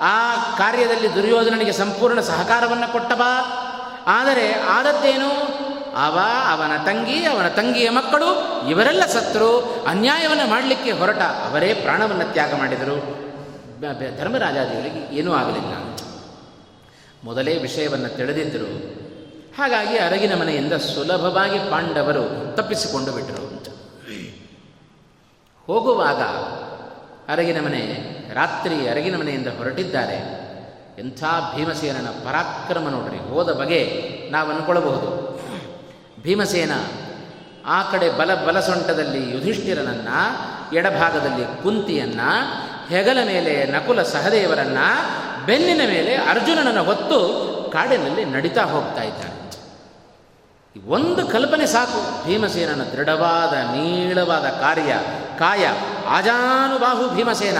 ಆ ಕಾರ್ಯದಲ್ಲಿ ದುರ್ಯೋಧನನಿಗೆ ಸಂಪೂರ್ಣ ಸಹಕಾರವನ್ನು ಕೊಟ್ಟವ? ಆದರೆ ಆದದ್ದೇನು ಅವ, ಅವನ ತಂಗಿ, ಅವನ ತಂಗಿಯ ಮಕ್ಕಳು, ಇವರೆಲ್ಲ ಸತ್ರು, ಅನ್ಯಾಯವನ್ನು ಮಾಡಲಿಕ್ಕೆ ಹೊರಟ ಅವರೇ ಪ್ರಾಣವನ್ನು ತ್ಯಾಗ ಮಾಡಿದರು. ಧರ್ಮರಾಜಾದಿಗಳಿಗೆ ಏನೂ ಆಗಲಿಲ್ಲ. ಮೊದಲೇ ವಿಷಯವನ್ನು ತಿಳಿದಿದ್ದರು. ಹಾಗಾಗಿ ಅರಗಿನ ಮನೆಯಿಂದ ಸುಲಭವಾಗಿ ಪಾಂಡವರು ತಪ್ಪಿಸಿಕೊಂಡು ಬಿಟ್ಟರು ಅಂತ. ಹೋಗುವಾಗ ಅರಗಿನ ಮನೆ ರಾತ್ರಿ ಅರಗಿನ ಮನೆಯಿಂದ ಹೊರಟಿದ್ದಾರೆ. ಎಂಥ ಭೀಮಸೇನನ ಪರಾಕ್ರಮ ನೋಡ್ರಿ. ಹೋದ ಬಗೆ ನಾವು ಅನ್ಕೊಳ್ಳಬಹುದು ಭೀಮಸೇನ ಆ ಕಡೆ ಬಲ ಬಲಸೊಂಟದಲ್ಲಿ ಯುಧಿಷ್ಠಿರನನ್ನು, ಎಡಭಾಗದಲ್ಲಿ ಕುಂತಿಯನ್ನು, ಹೆಗಲ ಮೇಲೆ ನಕುಲ ಸಹದೇವರನ್ನು, ಬೆನ್ನಿನ ಮೇಲೆ ಅರ್ಜುನನನ್ನು ಹೊತ್ತು ಕಾಡಿನಲ್ಲಿ ನಡೀತಾ ಹೋಗ್ತಾ ಇದ್ದಾನೆ ಒಂದು ಕಲ್ಪನೆ ಸಾಕು. ಭೀಮಸೇನನ ದೃಢವಾದ, ನೀಳವಾದ ಕಾರ್ಯ, ಕಾಯ, ಆಜಾನುಬಾಹು ಭೀಮಸೇನ.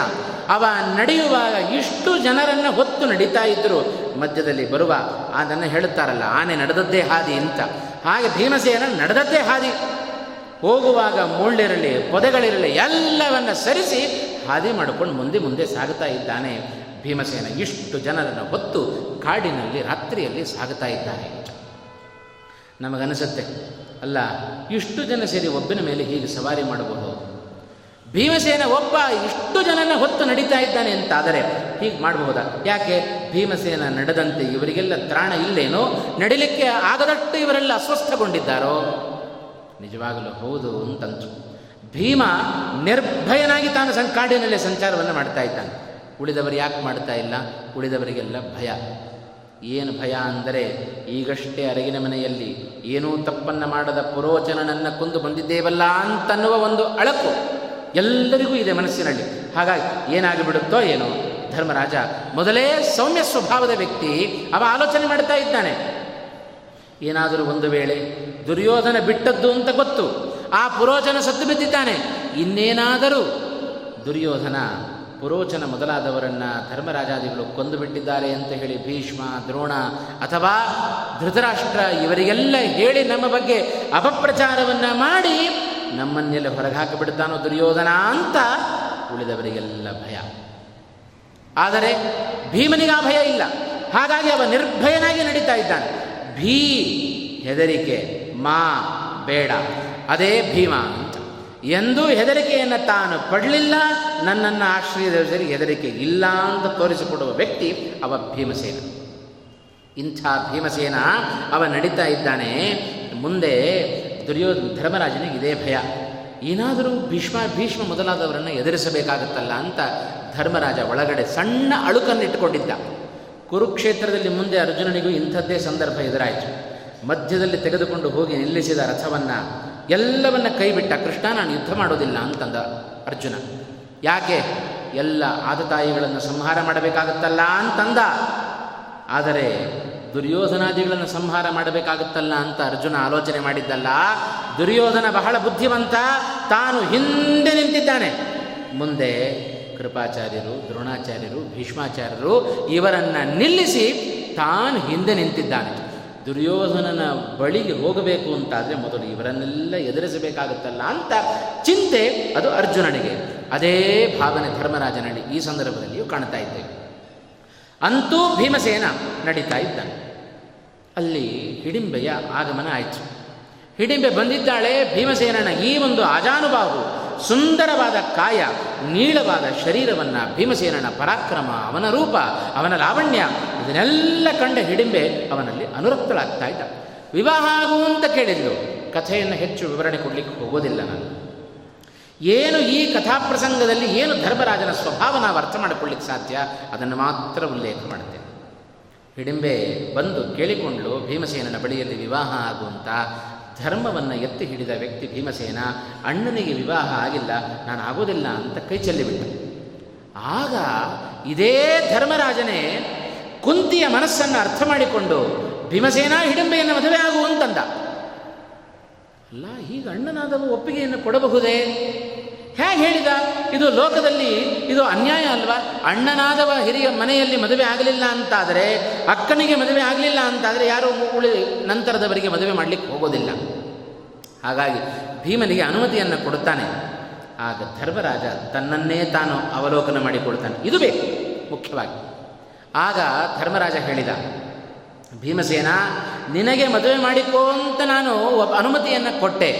ಅವ ನಡೆಯುವಾಗ ಇಷ್ಟು ಜನರನ್ನು ಹೊತ್ತು ನಡೀತಾ ಇದ್ದರು ಮಧ್ಯದಲ್ಲಿ ಬರುವ ಅದನ್ನು ಹೇಳುತ್ತಾರಲ್ಲ, ಆನೆ ನಡೆದದ್ದೇ ಹಾದಿ ಅಂತ. ಹಾಗೆ ಭೀಮಸೇನ ನಡೆದದ್ದೇ ಹಾದಿ. ಹೋಗುವಾಗ ಮುಳ್ಳಿರಲಿ, ಪೊದೆಗಳಿರಲಿ, ಎಲ್ಲವನ್ನ ಸರಿಸಿ ಹಾದಿ ಮಾಡಿಕೊಂಡು ಮುಂದೆ ಮುಂದೆ ಸಾಗುತ್ತಾ ಇದ್ದಾನೆ. ಭೀಮಸೇನ ಇಷ್ಟು ಜನರನ್ನು ಹೊತ್ತು ಕಾಡಿನಲ್ಲಿ, ರಾತ್ರಿಯಲ್ಲಿ ಸಾಗುತ್ತಾ ಇದ್ದಾನೆ. ನಮಗನಿಸುತ್ತೆ ಅಲ್ಲ, ಇಷ್ಟು ಜನ ಸೇರಿ ಒಬ್ಬನ ಮೇಲೆ ಹೀಗೆ ಸವಾರಿ ಮಾಡಬಹುದು? ಭೀಮಸೇನ ಒಬ್ಬ ಇಷ್ಟು ಜನನ ಹೊತ್ತು ನಡೀತಾ ಇದ್ದಾನೆ ಅಂತಾದರೆ ಹೀಗೆ ಮಾಡಬಹುದಾ? ಯಾಕೆ? ಭೀಮಸೇನ ನಡೆದಂತೆ ಇವರಿಗೆಲ್ಲ ತ್ರಾಣ ಇಲ್ಲೇನೋ? ನಡಿಲಿಕ್ಕೆ ಆಗದಷ್ಟು ಇವರೆಲ್ಲ ಅಸ್ವಸ್ಥಗೊಂಡಿದ್ದಾರೋ? ನಿಜವಾಗಲೂ ಹೌದು ಅಂತಂತು. ಭೀಮ ನಿರ್ಭಯನಾಗಿ ತಾನು ಸಂಕಾಡಿನಲ್ಲೇ ಸಂಚಾರವನ್ನು ಮಾಡ್ತಾ ಇದ್ದಾನೆ. ಉಳಿದವರು ಯಾಕೆ ಮಾಡ್ತಾ ಇಲ್ಲ? ಉಳಿದವರಿಗೆಲ್ಲ ಭಯ. ಏನು ಭಯ ಅಂದರೆ ಈಗಷ್ಟೇ ಅರಗಿನ ಮನೆಯಲ್ಲಿ ಏನೂ ತಪ್ಪನ್ನು ಮಾಡದ ಪುರೋಚನನನ್ನು ಕೊಂದು ಬಂದಿದ್ದೇವಲ್ಲ ಅಂತನ್ನುವ ಒಂದು ಅಳಕು ಎಲ್ಲರಿಗೂ ಇದೆ ಮನಸ್ಸಿನಲ್ಲಿ. ಹಾಗಾಗಿ ಏನಾಗಿಬಿಡುತ್ತೋ ಏನೋ. ಧರ್ಮರಾಜ ಮೊದಲೇ ಸೌಮ್ಯ ಸ್ವಭಾವದ ವ್ಯಕ್ತಿ ಅವ ಆಲೋಚನೆ ಮಾಡ್ತಾ ಇದ್ದಾನೆ. ಏನಾದರೂ ಒಂದು ವೇಳೆ ದುರ್ಯೋಧನ ಬಿಟ್ಟದ್ದು ಅಂತ ಗೊತ್ತು. ಆ ಪುರೋಚನ ಸತ್ತು ಬಿದ್ದಿದ್ದಾನೆ. ಇನ್ನೇನಾದರೂ ದುರ್ಯೋಧನ ಪುರೋಚನ ಮೊದಲಾದವರನ್ನು ಧರ್ಮರಾಜಾದಿಗಳು ಕೊಂದು ಬಿಟ್ಟಿದ್ದಾರೆ ಅಂತ ಹೇಳಿ ಭೀಷ್ಮ, ದ್ರೋಣ ಅಥವಾ ಧೃತರಾಷ್ಟ್ರ ಇವರಿಗೆಲ್ಲ ಹೇಳಿ ನಮ್ಮ ಬಗ್ಗೆ ಅಪಪ್ರಚಾರವನ್ನು ಮಾಡಿ ನಮ್ಮನ್ನೆಲ್ಲ ಹೊರಗೆ ಹಾಕಿಬಿಡ್ತಾನೋ ದುರ್ಯೋಧನ ಅಂತ ಉಳಿದವರಿಗೆಲ್ಲ ಭಯ. ಆದರೆ ಭೀಮನಿಗೆ ಆ ಭಯ ಇಲ್ಲ. ಹಾಗಾಗಿ ಅವ ನಿರ್ಭಯನಾಗಿ ನಡೀತಾ ಇದ್ದಾನೆ. ಭೀ ಹೆದರಿಕೆ, ಮಾ ಬೇಡ. ಅದೇ ಭೀಮ. ಎಂದೂ ಹೆದರಿಕೆಯನ್ನು ತಾನು ಪಡಲಿಲ್ಲ, ನನ್ನನ್ನು ಆಶ್ರಯದಲ್ಲಿ ಹೆದರಿಕೆ ಇಲ್ಲ ಅಂತ ತೋರಿಸಿಕೊಡುವ ವ್ಯಕ್ತಿ ಅವ ಭೀಮಸೇನ. ಇಂಥ ಭೀಮಸೇನ ಅವ ನಡೀತಾ ಇದ್ದಾನೆ. ಮುಂದೆ ದುರ್ಯೋ ಧರ್ಮರಾಜನಿಗೆ ಇದೇ ಭಯ. ಏನಾದರೂ ಭೀಷ್ಮ ಭೀಷ್ಮ ಮೊದಲಾದವರನ್ನು ಎದುರಿಸಬೇಕಾಗುತ್ತಲ್ಲ ಅಂತ ಧರ್ಮರಾಜ ಒಳಗಡೆ ಸಣ್ಣ ಅಳುಕನ್ನಿಟ್ಟುಕೊಂಡಿದ್ದ. ಕುರುಕ್ಷೇತ್ರದಲ್ಲಿ ಮುಂದೆ ಅರ್ಜುನನಿಗೂ ಇಂಥದ್ದೇ ಸಂದರ್ಭ ಎದುರಾಯಿತು. ಮಧ್ಯದಲ್ಲಿ ತೆಗೆದುಕೊಂಡು ಹೋಗಿ ನಿಲ್ಲಿಸಿದ ರಥವನ್ನು ಎಲ್ಲವನ್ನ ಕೈಬಿಟ್ಟ ಕೃಷ್ಣ ನಾನು ಯುದ್ಧ ಮಾಡೋದಿಲ್ಲ ಅಂತಂದ ಅರ್ಜುನ. ಯಾಕೆ? ಎಲ್ಲ ಆದತಾಯಿಗಳನ್ನು ಸಂಹಾರ ಮಾಡಬೇಕಾಗುತ್ತಲ್ಲ ಅಂತಂದ. ಆದರೆ ದುರ್ಯೋಧನಾದಿಗಳನ್ನು ಸಂಹಾರ ಮಾಡಬೇಕಾಗುತ್ತಲ್ಲ ಅಂತ ಅರ್ಜುನ ಆಲೋಚನೆ ಮಾಡಿದ್ದಲ್ಲ. ದುರ್ಯೋಧನ ಬಹಳ ಬುದ್ಧಿವಂತ, ತಾನು ಹಿಂದೆ ನಿಂತಿದ್ದಾನೆ. ಮುಂದೆ ಕೃಪಾಚಾರ್ಯರು, ದ್ರೋಣಾಚಾರ್ಯರು, ಭೀಷ್ಮಾಚಾರ್ಯರು ಇವರನ್ನು ನಿಲ್ಲಿಸಿ ತಾನು ಹಿಂದೆ ನಿಂತಿದ್ದಾನೆ. ದುರ್ಯೋಧನನ ಬಳಿಗೆ ಹೋಗಬೇಕು ಅಂತಾದರೆ ಮೊದಲು ಇವರನ್ನೆಲ್ಲ ಎದುರಿಸಬೇಕಾಗುತ್ತಲ್ಲ ಅಂತ ಚಿಂತೆ ಅದು ಅರ್ಜುನನಿಗೆ. ಅದೇ ಭಾವನೆ ಧರ್ಮರಾಜನಲ್ಲಿ ಈ ಸಂದರ್ಭದಲ್ಲಿಯೂ ಕಾಣ್ತಾ ಇದ್ದೇವೆ ಅಂತೂ ಭೀಮಸೇನ ನಡೀತಾ ಇದ್ದಾನೆ. ಅಲ್ಲಿ ಹಿಡಿಂಬೆಯ ಆಗಮನ ಆಯಿತು. ಹಿಡಿಂಬೆ ಬಂದಿದ್ದಾಳೆ ಭೀಮಸೇನನ ಈ ಒಂದು ಅಜಾನುಭಾವು ಸುಂದರವಾದ ಕಾಯ, ನೀಳವಾದ ಶರೀರವನ್ನು ಭೀಮಸೇನನ ಪರಾಕ್ರಮ, ಅವನ ರೂಪ, ಅವನ ಲಾವಣ್ಯ, ಇದನ್ನೆಲ್ಲ ಕಂಡ ಹಿಡಿಂಬೆ ಅವನಲ್ಲಿ ಅನುರಕ್ತಳಾಗ್ತಾ ಇದ್ದ. ವಿವಾಹ ಆಗು ಅಂತ ಕೇಳಿದ್ಲು. ಕಥೆಯನ್ನು ಹೆಚ್ಚು ವಿವರಣೆ ಕೊಡಲಿಕ್ಕೆ ಹೋಗೋದಿಲ್ಲ ನಾನು. ಏನು ಈ ಕಥಾಪ್ರಸಂಗದಲ್ಲಿ ಏನು ಧರ್ಮರಾಜನ ಸ್ವಭಾವ ನಾವು ಅರ್ಥ ಮಾಡಿಕೊಳ್ಳಿಕ್ಕೆ ಸಾಧ್ಯ? ಅದನ್ನು ಮಾತ್ರ ಉಲ್ಲೇಖ ಮಾಡುತ್ತೇನೆ. ಹಿಡಿಂಬೆ ಬಂದು ಕೇಳಿಕೊಂಡ್ಲು ಭೀಮಸೇನನ ಬಳಿಯಲ್ಲಿ ವಿವಾಹ ಆಗುವಂತ ಧರ್ಮವನ್ನು ಎತ್ತಿ ಹಿಡಿದ ವ್ಯಕ್ತಿ ಭೀಮಸೇನ, ಅಣ್ಣನಿಗೆ ವಿವಾಹ ಆಗಿಲ್ಲ ನಾನು ಆಗೋದಿಲ್ಲ ಅಂತ ಕೈ ಚೆಲ್ಲಿಬಿಟ್ಟ. ಆಗ ಇದೇ ಧರ್ಮರಾಜನೇ ಕುಂತಿಯ ಮನಸ್ಸನ್ನು ಅರ್ಥ ಮಾಡಿಕೊಂಡು ಭೀಮಸೇನ ಹಿಡಂಬೆಯನ್ನು ಮದುವೆ ಆಗುವಂತಂದ ಅಲ್ಲ, ಈಗ ಅಣ್ಣನಾದವು ಒಪ್ಪಿಗೆಯನ್ನು ಕೊಡಬಹುದೇ? ಹೇಗೆ ಹೇಳಿದ, ಇದು ಲೋಕದಲ್ಲಿ ಇದು ಅನ್ಯಾಯ ಅಲ್ವಾ? ಅಣ್ಣನಾದವ ಹಿರಿಯ ಮನೆಯಲ್ಲಿ ಮದುವೆ ಆಗಲಿಲ್ಲ ಅಂತಾದರೆ, ಅಕ್ಕನಿಗೆ ಮದುವೆ ಆಗಲಿಲ್ಲ ಅಂತಾದರೆ ಯಾರೂ ಉಳಿ ನಂತರದವರಿಗೆ ಮದುವೆ ಮಾಡಲಿಕ್ಕೆ ಹೋಗೋದಿಲ್ಲ. ಹಾಗಾಗಿ ಭೀಮನಿಗೆ ಅನುಮತಿಯನ್ನು ಕೊಡುತ್ತಾನೆ. ಆಗ ಧರ್ಮರಾಜ ತನ್ನನ್ನೇ ತಾನು ಅವಲೋಕನ ಮಾಡಿಕೊಡ್ತಾನೆ ಇದು ಬೇಕು, ಮುಖ್ಯವಾಗಿ. ಆಗ ಧರ್ಮರಾಜ ಹೇಳಿದ, ಭೀಮಸೇನ, ನಿನಗೆ ಮದುವೆ ಮಾಡಿಕೋ ಅಂತ ನಾನು ಅನುಮತಿಯನ್ನು ಕೊಟ್ಟೆ.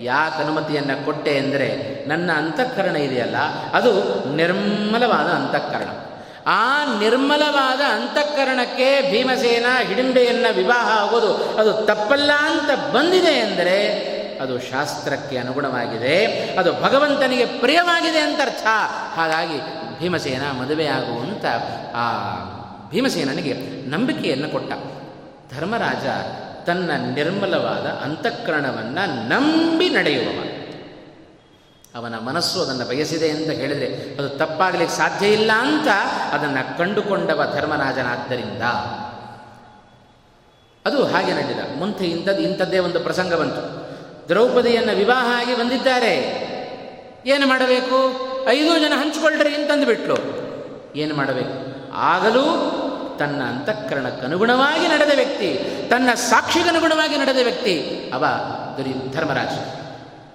ಯಾಕೆ ಅನುಮತಿಯನ್ನು ಕೊಟ್ಟೆ ಅಂದರೆ ನನ್ನ ಅಂತಃಕರಣ ಇದೆಯಲ್ಲ, ಅದು ನಿರ್ಮಲವಾದ ಅಂತಃಕರಣ. ಆ ನಿರ್ಮಲವಾದ ಅಂತಃಕರಣಕ್ಕೆ ಭೀಮಸೇನ ಹಿಡಿಂಬೆಯನ್ನು ವಿವಾಹ ಆಗೋದು ಅದು ತಪ್ಪಲ್ಲ ಅಂತ ಬಂದಿದೆ ಅಂದರೆ ಅದು ಶಾಸ್ತ್ರಕ್ಕೆ ಅನುಗುಣವಾಗಿದೆ, ಅದು ಭಗವಂತನಿಗೆ ಪ್ರಿಯವಾಗಿದೆ ಅಂತ ಅರ್ಥ. ಹಾಗಾಗಿ ಭೀಮಸೇನ ಮದುವೆಯಾಗುವಂಥ ಆ ಭೀಮಸೇನನಿಗೆ ನಂಬಿಕೆಯನ್ನು ಕೊಟ್ಟ. ಧರ್ಮರಾಜ ತನ್ನ ನಿರ್ಮಲವಾದ ಅಂತಃಕರಣವನ್ನು ನಂಬಿ ನಡೆಯುವವ. ಅವನ ಮನಸ್ಸು ಅದನ್ನು ಬಯಸಿದೆ ಅಂತ ಹೇಳಿದರೆ ಅದು ತಪ್ಪಾಗಲಿಕ್ಕೆ ಸಾಧ್ಯ ಇಲ್ಲ ಅಂತ ಅದನ್ನು ಕಂಡುಕೊಂಡವ ಧರ್ಮರಾಜನಾದ್ದರಿಂದ. ಅದು ಹಾಗೆ ನಡೆದ. ಮುಂದೆ ಇಂಥದ್ದು ಇಂಥದ್ದೇ ಒಂದು ಪ್ರಸಂಗ ಬಂತು. ದ್ರೌಪದಿಯನ್ನು ವಿವಾಹ ಆಗಿ ಬಂದಿದ್ದಾರೆ. ಏನು ಮಾಡಬೇಕು? ಐದು ಜನ ಹಂಚಿಕೊಳ್ಳ್ರಿ ಅಂತಂದು ಬಿಟ್ಲು ಏನು ಮಾಡಬೇಕು? ಆಗಲೂ ತನ್ನ ಅಂತಃಕರಣಕ್ಕನುಗುಣವಾಗಿ ನಡೆದ ವ್ಯಕ್ತಿ, ತನ್ನ ಸಾಕ್ಷಿಗನುಗುಣವಾಗಿ ನಡೆದ ವ್ಯಕ್ತಿ, ಅವ ದುರಿ ಧರ್ಮರಾಜ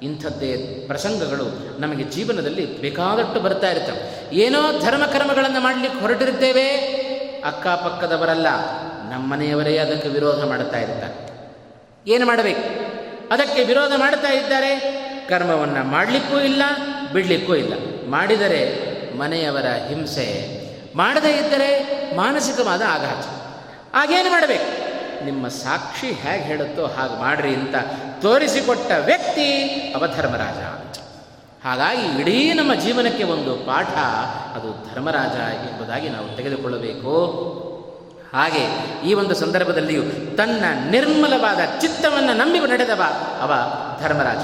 ಇಂಥದ್ದೇ ಪ್ರಸಂಗಗಳು ನಮಗೆ ಜೀವನದಲ್ಲಿ ಬೇಕಾದಷ್ಟು ಬರ್ತಾ ಇರ್ತವೆ ಏನೋ ಧರ್ಮ ಕರ್ಮಗಳನ್ನು ಮಾಡಲಿಕ್ಕೆ ಹೊರಟಿರ್ತೇವೆ ಅಕ್ಕಪಕ್ಕದವರಲ್ಲ ನಮ್ಮನೆಯವರೇ ಅದಕ್ಕೆ ವಿರೋಧ ಮಾಡುತ್ತಾ ಇರ್ತಾರೆ. ಏನು ಮಾಡಬೇಕು? ಅದಕ್ಕೆ ವಿರೋಧ ಮಾಡ್ತಾ ಇದ್ದಾರೆ, ಕರ್ಮವನ್ನು ಮಾಡಲಿಕ್ಕೂ ಇಲ್ಲ, ಬಿಡಲಿಕ್ಕೂ ಇಲ್ಲ. ಮಾಡಿದರೆ ಮನೆಯವರ ಹಿಂಸೆ ಮಾಡದೇ ಇದ್ದರೆ ಮಾನಸಿಕವಾದ ಆಘಾತ. ಆಗೇನು ಮಾಡಬೇಕು? ನಿಮ್ಮ ಸಾಕ್ಷಿ ಹೇಗೆ ಹೇಳುತ್ತೋ ಹಾಗೆ ಮಾಡ್ರಿ ಅಂತ ತೋರಿಸಿಕೊಟ್ಟ ವ್ಯಕ್ತಿ ಅವಧರ್ಮರಾಜ. ಅಂತ ಹಾಗಾಗಿ ಇಡೀ ನಮ್ಮ ಜೀವನಕ್ಕೆ ಒಂದು ಪಾಠ ಅದು ಧರ್ಮರಾಜ ಎಂಬುದಾಗಿ ನಾವು ತೆಗೆದುಕೊಳ್ಳಬೇಕು. ಹಾಗೆ ಈ ಒಂದು ಸಂದರ್ಭದಲ್ಲಿಯೂ ತನ್ನ ನಿರ್ಮಲವಾದ ಚಿತ್ತವನ್ನು ನಂಬಿ ನಡೆದವ ಅವ ಧರ್ಮರಾಜ.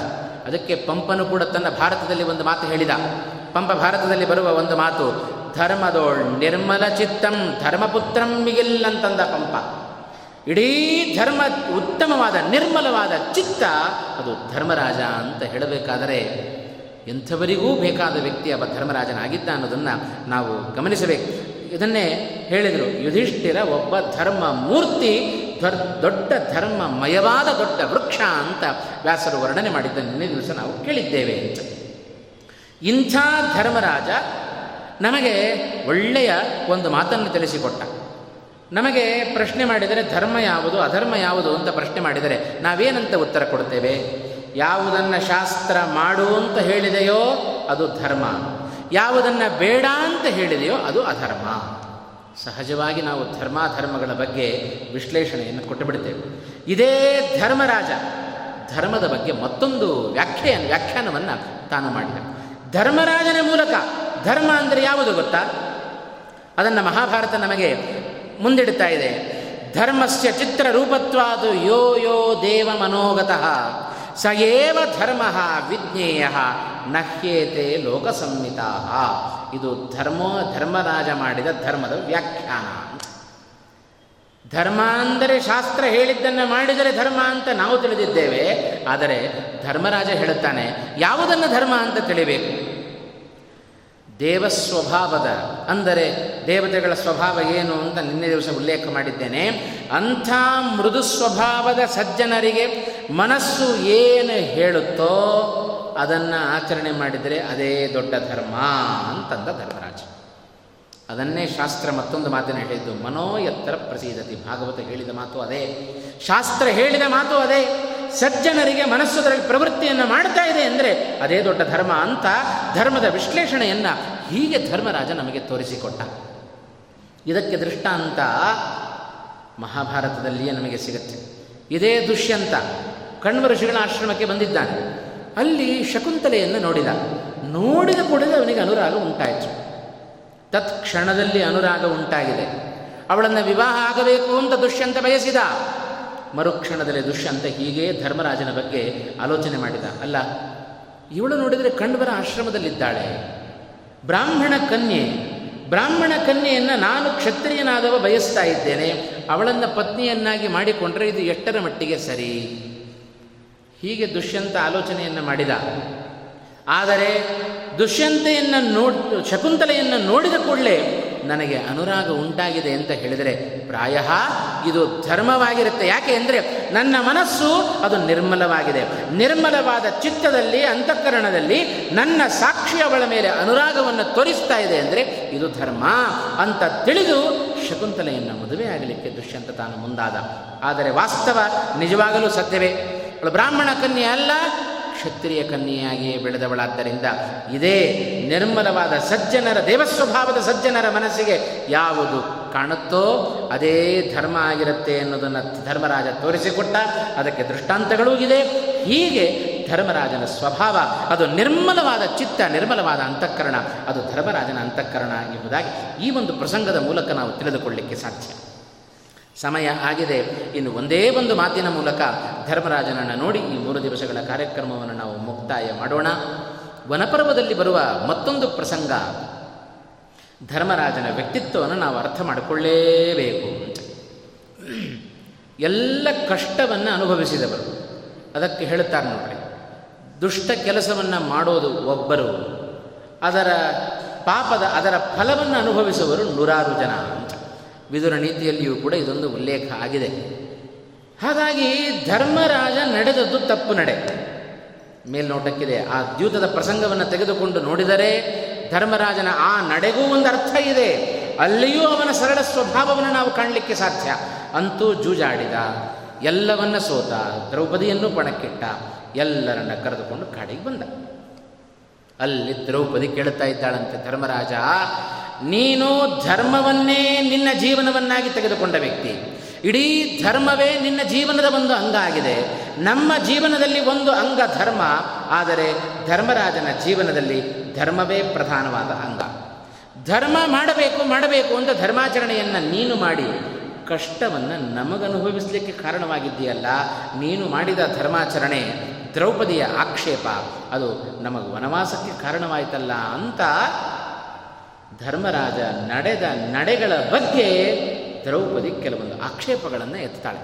ಅದಕ್ಕೆ ಪಂಪನು ಕೂಡ ತನ್ನ ಭಾರತದಲ್ಲಿ ಒಂದು ಮಾತು ಹೇಳಿದ. ಪಂಪ ಭಾರತದಲ್ಲಿ ಬರುವ ಒಂದು ಮಾತು ಧರ್ಮದೋಳ್ ನಿರ್ಮಲ ಚಿತ್ತಂ ಧರ್ಮಪುತ್ರಂ ಮಿಗಿಲ್ಲಂತಂದ ಪಂಪ. ಇಡೀ ಧರ್ಮ ಉತ್ತಮವಾದ ನಿರ್ಮಲವಾದ ಚಿತ್ತ ಅದು ಧರ್ಮರಾಜ ಅಂತ ಹೇಳಬೇಕಾದರೆ ಎಂಥವರಿಗೂ ಬೇಕಾದ ವ್ಯಕ್ತಿ ಅವ ಧರ್ಮರಾಜನಾಗಿದ್ದ ಅನ್ನೋದನ್ನು ನಾವು ಗಮನಿಸಬೇಕು. ಇದನ್ನೇ ಹೇಳಿದರು, ಯುಧಿಷ್ಠಿರ ಒಬ್ಬ ಧರ್ಮ ಮೂರ್ತಿ ದೊಡ್ಡ ಧರ್ಮಮಯವಾದ ದೊಡ್ಡ ವೃಕ್ಷ ಅಂತ ವ್ಯಾಸರು ವರ್ಣನೆ ಮಾಡಿದ್ದ ನಿನ್ನೆ ದಿವಸ ನಾವು ಕೇಳಿದ್ದೇವೆ ಅಂತ. ಇಂಥ ಧರ್ಮರಾಜ ನಮಗೆ ಒಳ್ಳೆಯ ಒಂದು ಮಾತನ್ನು ತಿಳಿಸಿಕೊಟ್ಟ. ನಮಗೆ ಪ್ರಶ್ನೆ ಮಾಡಿದರೆ ಧರ್ಮ ಯಾವುದು, ಅಧರ್ಮ ಯಾವುದು ಅಂತ ಪ್ರಶ್ನೆ ಮಾಡಿದರೆ ನಾವೇನಂತ ಉತ್ತರ ಕೊಡ್ತೇವೆ? ಯಾವುದನ್ನು ಶಾಸ್ತ್ರ ಮಾಡು ಅಂತ ಹೇಳಿದೆಯೋ ಅದು ಧರ್ಮ. ಯಾವುದನ್ನು ಬೇಡ ಅಂತ ಹೇಳಿದೆಯೋ ಅದು ಅಧರ್ಮ. ಸಹಜವಾಗಿ ನಾವು ಧರ್ಮಾಧರ್ಮಗಳ ಬಗ್ಗೆ ವಿಶ್ಲೇಷಣೆಯನ್ನು ಕೊಟ್ಟು ಬಿಡ್ತೇವೆ ಇದೇ ಧರ್ಮರಾಜ ಧರ್ಮದ ಬಗ್ಗೆ ಮತ್ತೊಂದು ವ್ಯಾಖ್ಯೆಯನ್ನು ವ್ಯಾಖ್ಯಾನವನ್ನು ತಾನು ಮಾಡಿದ. ಧರ್ಮರಾಜನ ಮೂಲಕ ಧರ್ಮ ಅಂದರೆ ಯಾವುದು ಗೊತ್ತಾ? ಅದನ್ನು ಮಹಾಭಾರತ ನಮಗೆ ಮುಂದಿಡ್ತಾ ಇದೆ. ಧರ್ಮಸ್ಯ ಚಿತ್ರರೂಪತ್ವಾದು ಯೋ ಯೋ ದೇವ ಮನೋಗತಃ. ಸ ಏವ ಧರ್ಮ ವಿಜ್ಞೇಯ ನಹ್ಯೇತೆ ಲೋಕಸಂಹಿತಾ. ಇದು ಧರ್ಮೋ, ಧರ್ಮರಾಜ ಮಾಡಿದ ಧರ್ಮದ ವ್ಯಾಖ್ಯಾನ. ಧರ್ಮ ಅಂದರೆ ಶಾಸ್ತ್ರ ಹೇಳಿದ್ದನ್ನು ಮಾಡಿದರೆ ಧರ್ಮ ಅಂತ ನಾವು ತಿಳಿದಿದ್ದೇವೆ. ಆದರೆ ಧರ್ಮರಾಜ ಹೇಳುತ್ತಾನೆ, ಯಾವುದನ್ನು ಧರ್ಮ ಅಂತ ತಿಳಿಬೇಕು? ದೇವಸ್ವಭಾವದ, ಅಂದರೆ ದೇವತೆಗಳ ಸ್ವಭಾವ ಏನು ಅಂತ ನಿನ್ನೆ ದಿವಸ ಉಲ್ಲೇಖ ಮಾಡಿದ್ದೇನೆ. ಅಂಥ ಮೃದು ಸ್ವಭಾವದ ಸಜ್ಜನರಿಗೆ ಮನಸ್ಸು ಏನು ಹೇಳುತ್ತೋ ಅದನ್ನು ಆಚರಣೆ ಮಾಡಿದರೆ ಅದೇ ದೊಡ್ಡ ಧರ್ಮ ಅಂತಂದ ಧರ್ಮರಾಜ. ಅದನ್ನೇ ಶಾಸ್ತ್ರ ಮತ್ತೊಂದು ಮಾತಿನ ಹೇಳಿದ್ದು, ಮನೋ ಎತ್ತರ ಪ್ರಸೀದತಿ. ಭಾಗವತ ಹೇಳಿದ ಮಾತು ಅದೇ. ಶಾಸ್ತ್ರ ಹೇಳಿದ ಮಾತು ಅದೇ. ಸಜ್ಜನರಿಗೆ ಮನಸ್ಸು ಅದರಲ್ಲಿ ಪ್ರವೃತ್ತಿಯನ್ನು ಮಾಡ್ತಾ ಇದೆ ಅಂದರೆ ಅದೇ ದೊಡ್ಡ ಧರ್ಮ ಅಂತ ಧರ್ಮದ ವಿಶ್ಲೇಷಣೆಯನ್ನು ಹೀಗೆ ಧರ್ಮರಾಜ ನಮಗೆ ತೋರಿಸಿಕೊಟ್ಟ. ಇದಕ್ಕೆ ದೃಷ್ಟಾಂತ ಮಹಾಭಾರತದಲ್ಲಿಯೇ ನಮಗೆ ಸಿಗುತ್ತೆ. ಇದೇ ದುಷ್ಯಂತ ಕಣ್ವ ಋಷಿಗಳ ಆಶ್ರಮಕ್ಕೆ ಬಂದಿದ್ದಾನೆ. ಅಲ್ಲಿ ಶಕುಂತಲೆಯನ್ನು ನೋಡಿದ. ನೋಡಿದ ಕೂಡಲೇ ಅವನಿಗೆ ಅನುರಾಗ ಉಂಟಾಯಿತು. ತತ್ಕ್ಷಣದಲ್ಲಿ ಅನುರಾಗ ಉಂಟಾಗಿದೆ. ಅವಳನ್ನು ವಿವಾಹ ಆಗಬೇಕು ಅಂತ ದುಷ್ಯಂತ ಬಯಸಿದ. ಮರುಕ್ಷಣದಲ್ಲಿ ದುಷ್ಯಂತ ಹೀಗೆ ಧರ್ಮರಾಜನ ಬಗ್ಗೆ ಆಲೋಚನೆ ಮಾಡಿದ. ಅಲ್ಲ, ಇವಳು ನೋಡಿದರೆ ಕಣ್ವರ ಆಶ್ರಮದಲ್ಲಿದ್ದಾಳೆ. ಬ್ರಾಹ್ಮಣ ಕನ್ಯೆ, ಬ್ರಾಹ್ಮಣ ಕನ್ಯೆಯನ್ನು ನಾನು ಕ್ಷತ್ರಿಯನಾದವ ಬಯಸ್ತಾ ಇದ್ದೇನೆ. ಅವಳನ್ನು ಪತ್ನಿಯನ್ನಾಗಿ ಮಾಡಿಕೊಂಡ್ರೆ ಇದು ಎಷ್ಟರ ಮಟ್ಟಿಗೆ ಸರಿ? ಹೀಗೆ ದುಷ್ಯಂತ ಆಲೋಚನೆಯನ್ನು ಮಾಡಿದ. ಆದರೆ ದುಷ್ಯಂತೆಯನ್ನು ನೋಡ್, ಶಕುಂತಲೆಯನ್ನು ನೋಡಿದ ಕೂಡಲೇ ನನಗೆ ಅನುರಾಗ ಉಂಟಾಗಿದೆ ಅಂತ ಹೇಳಿದರೆ ಪ್ರಾಯ ಇದು ಧರ್ಮವಾಗಿರುತ್ತೆ. ಯಾಕೆ ಅಂದರೆ ನನ್ನ ಮನಸ್ಸು ಅದು ನಿರ್ಮಲವಾಗಿದೆ. ನಿರ್ಮಲವಾದ ಚಿತ್ತದಲ್ಲಿ, ಅಂತಃಕರಣದಲ್ಲಿ ನನ್ನ ಸಾಕ್ಷಿ ಅವಳ ಮೇಲೆ ಅನುರಾಗವನ್ನು ತೋರಿಸ್ತಾ ಇದೆ ಅಂದರೆ ಇದು ಧರ್ಮ ಅಂತ ತಿಳಿದು ಶಕುಂತಲೆಯನ್ನು ಮದುವೆ ಆಗಲಿಕ್ಕೆ ದುಷ್ಯಂತ ತಾನು ಮುಂದಾದ. ಆದರೆ ವಾಸ್ತವ ನಿಜವಾಗಲೂ ಸತ್ಯವೇ. ಅವಳು ಬ್ರಾಹ್ಮಣ ಕನ್ಯೆ ಅಲ್ಲ ಕ್ಷತ್ರಿಯ ಕನ್ಯೆಯಾಗಿಯೇ ಬೆಳೆದವಳಾದ್ದರಿಂದ ಇದೇ ನಿರ್ಮಲವಾದ ಸಜ್ಜನರ ದೇವಸ್ವಭಾವದ ಸಜ್ಜನರ ಮನಸ್ಸಿಗೆ ಯಾವುದು ಕಾಣುತ್ತೋ ಅದೇ ಧರ್ಮ ಆಗಿರುತ್ತೆ ಅನ್ನೋದನ್ನು ಧರ್ಮರಾಜ ತೋರಿಸಿಕೊಟ್ಟ. ಅದಕ್ಕೆ ದೃಷ್ಟಾಂತಗಳೂ ಇದೆ. ಹೀಗೆ ಧರ್ಮರಾಜನ ಸ್ವಭಾವ, ಅದು ನಿರ್ಮಲವಾದ ಚಿತ್ತ, ನಿರ್ಮಲವಾದ ಅಂತಃಕರಣ, ಅದು ಧರ್ಮರಾಜನ ಅಂತಃಕರಣ ಎಂಬುದಾಗಿ ಈ ಒಂದು ಪ್ರಸಂಗದ ಮೂಲಕ ನಾವು ತಿಳಿದುಕೊಳ್ಳಿಕ್ಕೆ ಸಾಧ್ಯ. ಸಮಯ ಆಗಿದೆ. ಇನ್ನು ಒಂದೇ ಒಂದು ಮಾತಿನ ಮೂಲಕ ಧರ್ಮರಾಜನನ್ನು ನೋಡಿ ಈ ಮೂರು ದಿವಸಗಳ ಕಾರ್ಯಕ್ರಮವನ್ನು ನಾವು ಮುಕ್ತಾಯ ಮಾಡೋಣ. ವನಪರ್ವದಲ್ಲಿ ಬರುವ ಮತ್ತೊಂದು ಪ್ರಸಂಗ. ಧರ್ಮರಾಜನ ವ್ಯಕ್ತಿತ್ವವನ್ನು ನಾವು ಅರ್ಥ ಮಾಡಿಕೊಳ್ಳೇಬೇಕು. ಎಲ್ಲ ಕಷ್ಟವನ್ನು ಅನುಭವಿಸಿದವರು. ಅದಕ್ಕೆ ಹೇಳುತ್ತಾರೆ ನೋಡ್ರಿ. ದುಷ್ಟ ಕೆಲಸವನ್ನು ಮಾಡೋದು ಒಬ್ಬರು. ಅದರ ಪಾಪದ ಅದರ ಫಲವನ್ನು ಅನುಭವಿಸುವರು ನೂರಾರು ಜನ ಅಂತ. ವಿದುರ ನೀತಿಯಲ್ಲಿಯೂ ಕೂಡ ಇದೊಂದು ಉಲ್ಲೇಖ ಆಗಿದೆ. ಹಾಗಾಗಿ ಧರ್ಮರಾಜ ನಡೆದದ್ದು ತಪ್ಪು ನಡೆ. ಮೇಲ್ನೋಟಕ್ಕಿದೆ, ಆ ದ್ಯೂತದ ಪ್ರಸಂಗವನ್ನು ತೆಗೆದುಕೊಂಡು ನೋಡಿದರೆ ಧರ್ಮರಾಜನ ಆ ನಡೆಗೂ ಒಂದು ಅರ್ಥ ಇದೆ. ಅಲ್ಲಿಯೂ ಅವನ ಸರಳ ಸ್ವಭಾವವನ್ನು ನಾವು ಕಾಣಲಿಕ್ಕೆ ಸಾಧ್ಯ. ಅಂತೂ ಜೂಜಾಡಿದ, ಎಲ್ಲವನ್ನ ಸೋತ ದ್ರೌಪದಿಯನ್ನು ಪಣಕ್ಕಿಟ್ಟ, ಎಲ್ಲರನ್ನ ಕರೆದುಕೊಂಡು ಕಾಡಿಗೆ ಬಂದ. ಅಲ್ಲಿ ದ್ರೌಪದಿ ಕೇಳುತ್ತಾ ಇದ್ದಾಳಂತೆ, ಧರ್ಮರಾಜ, ನೀನು ಧರ್ಮವನ್ನೇ ನಿನ್ನ ಜೀವನವನ್ನಾಗಿ ತೆಗೆದುಕೊಂಡ ವ್ಯಕ್ತಿ. ಇಡೀ ಧರ್ಮವೇ ನಿನ್ನ ಜೀವನದ ಒಂದು ಅಂಗ ಆಗಿದೆ ನಮ್ಮ ಜೀವನದಲ್ಲಿ ಒಂದು ಅಂಗ ಧರ್ಮ, ಆದರೆ ಧರ್ಮರಾಜನ ಜೀವನದಲ್ಲಿ ಧರ್ಮವೇ ಪ್ರಧಾನವಾದ ಅಂಗ. ಧರ್ಮ ಮಾಡಬೇಕು ಮಾಡಬೇಕು ಅಂತ ಧರ್ಮಾಚರಣೆಯನ್ನು ನೀನು ಮಾಡಿ, ಕಷ್ಟವನ್ನು ನಮಗನುಭವಿಸಲಿಕ್ಕೆ ಕಾರಣವಾಗಿದ್ದೀಯಲ್ಲ, ನೀನು ಮಾಡಿದ ಧರ್ಮಾಚರಣೆ ದ್ರೌಪದಿಯ ಆಕ್ಷೇಪ, ಅದು ನಮಗೆ ವನವಾಸಕ್ಕೆ ಕಾರಣವಾಯಿತಲ್ಲ ಅಂತ ಧರ್ಮರಾಜ ನಡೆದ ನಡೆಗಳ ಬಗ್ಗೆ ದ್ರೌಪದಿ ಕೆಲವೊಂದು ಆಕ್ಷೇಪಗಳನ್ನು ಎತ್ತಾಳೆ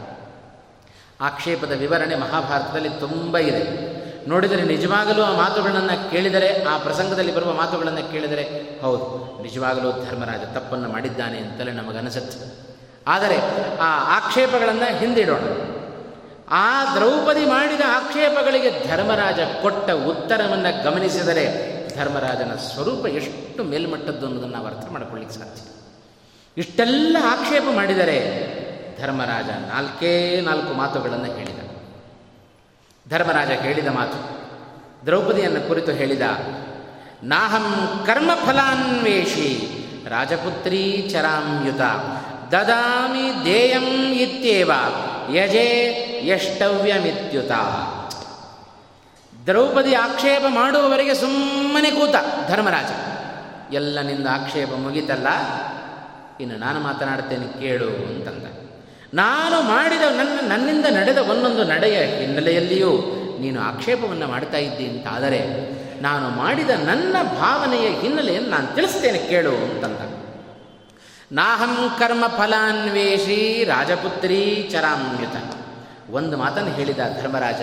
ಆಕ್ಷೇಪದ ವಿವರಣೆ ಮಹಾಭಾರತದಲ್ಲಿ ತುಂಬ ಇದೆ. ನೋಡಿದರೆ ನಿಜವಾಗಲೂ ಆ ಮಾತುಗಳನ್ನು ಕೇಳಿದರೆ, ಆ ಪ್ರಸಂಗದಲ್ಲಿ ಬರುವ ಮಾತುಗಳನ್ನು ಕೇಳಿದರೆ, ಹೌದು, ನಿಜವಾಗಲೂ ಧರ್ಮರಾಜ ತಪ್ಪನ್ನು ಮಾಡಿದ್ದಾನೆ ಅಂತಲೇ ನಮಗನಿಸುತ್ತೆ ಆದರೆ ಆ ಆಕ್ಷೇಪಗಳನ್ನು ಹಿಂದಿಡೋಣ. ಆ ದ್ರೌಪದಿ ಮಾಡಿದ ಆಕ್ಷೇಪಗಳಿಗೆ ಧರ್ಮರಾಜ ಕೊಟ್ಟ ಉತ್ತರವನ್ನು ಗಮನಿಸಿದರೆ ಧರ್ಮರಾಜನ ಸ್ವರೂಪ ಎಷ್ಟು ಮೇಲ್ಮಟ್ಟದ್ದು ಅನ್ನೋದನ್ನು ನಾವು ಅರ್ಥ ಮಾಡಿಕೊಳ್ಳಿಕ್ಕೆ ಸಾಧ್ಯ. ಇಷ್ಟೆಲ್ಲ ಆಕ್ಷೇಪ ಮಾಡಿದರೆ ಧರ್ಮರಾಜ ನಾಲ್ಕೇ ನಾಲ್ಕು ಮಾತುಗಳನ್ನು ಹೇಳಿದ. ಧರ್ಮರಾಜ ಹೇಳಿದ ಮಾತು, ದ್ರೌಪದಿಯನ್ನು ಕುರಿತು ಹೇಳಿದ, ನಾಹಂ ಕರ್ಮಫಲಾನ್ವೇಷಿ ರಾಜಪುತ್ರಿ ಚರಾಮ್ಯುತ ದದಾಮಿ ದೇಯಂ ಇತ್ಯೇವ ಯಜೆ ಎಷ್ಟವ್ಯಮಿತ್ಯುತ ದ್ರೌಪದಿ ಆಕ್ಷೇಪ ಮಾಡುವವರೆಗೆ ಸುಮ್ಮನೆ ಕೂತ, ಧರ್ಮರಾಜ. ಎಲ್ಲ ನಿಂದ ಆಕ್ಷೇಪ ಮುಗಿತಲ್ಲ, ಇನ್ನು ನಾನು ಮಾತನಾಡ್ತೇನೆ ಕೇಳು ಅಂತಂದ. ನಾನು ಮಾಡಿದ ನನ್ನ, ನನ್ನಿಂದ ನಡೆದ ಒಂದೊಂದು ನಡೆಯ ಹಿನ್ನೆಲೆಯಲ್ಲಿಯೂ ನೀನು ಆಕ್ಷೇಪವನ್ನು ಮಾಡ್ತಾ ಇದ್ದಿ ಅಂತಾದರೆ, ನಾನು ಮಾಡಿದ ನನ್ನ ಭಾವನೆಯ ಹಿನ್ನೆಲೆಯನ್ನು ನಾನು ತಿಳಿಸ್ತೇನೆ ಕೇಳು ಅಂತಂದ. ನಾಹಂ ಕರ್ಮ ಫಲಾನ್ವೇಷಿ ರಾಜಪುತ್ರಿ ಚರಾಮ್ಯುತ. ಒಂದು ಮಾತನ್ನು ಹೇಳಿದ ಧರ್ಮರಾಜ,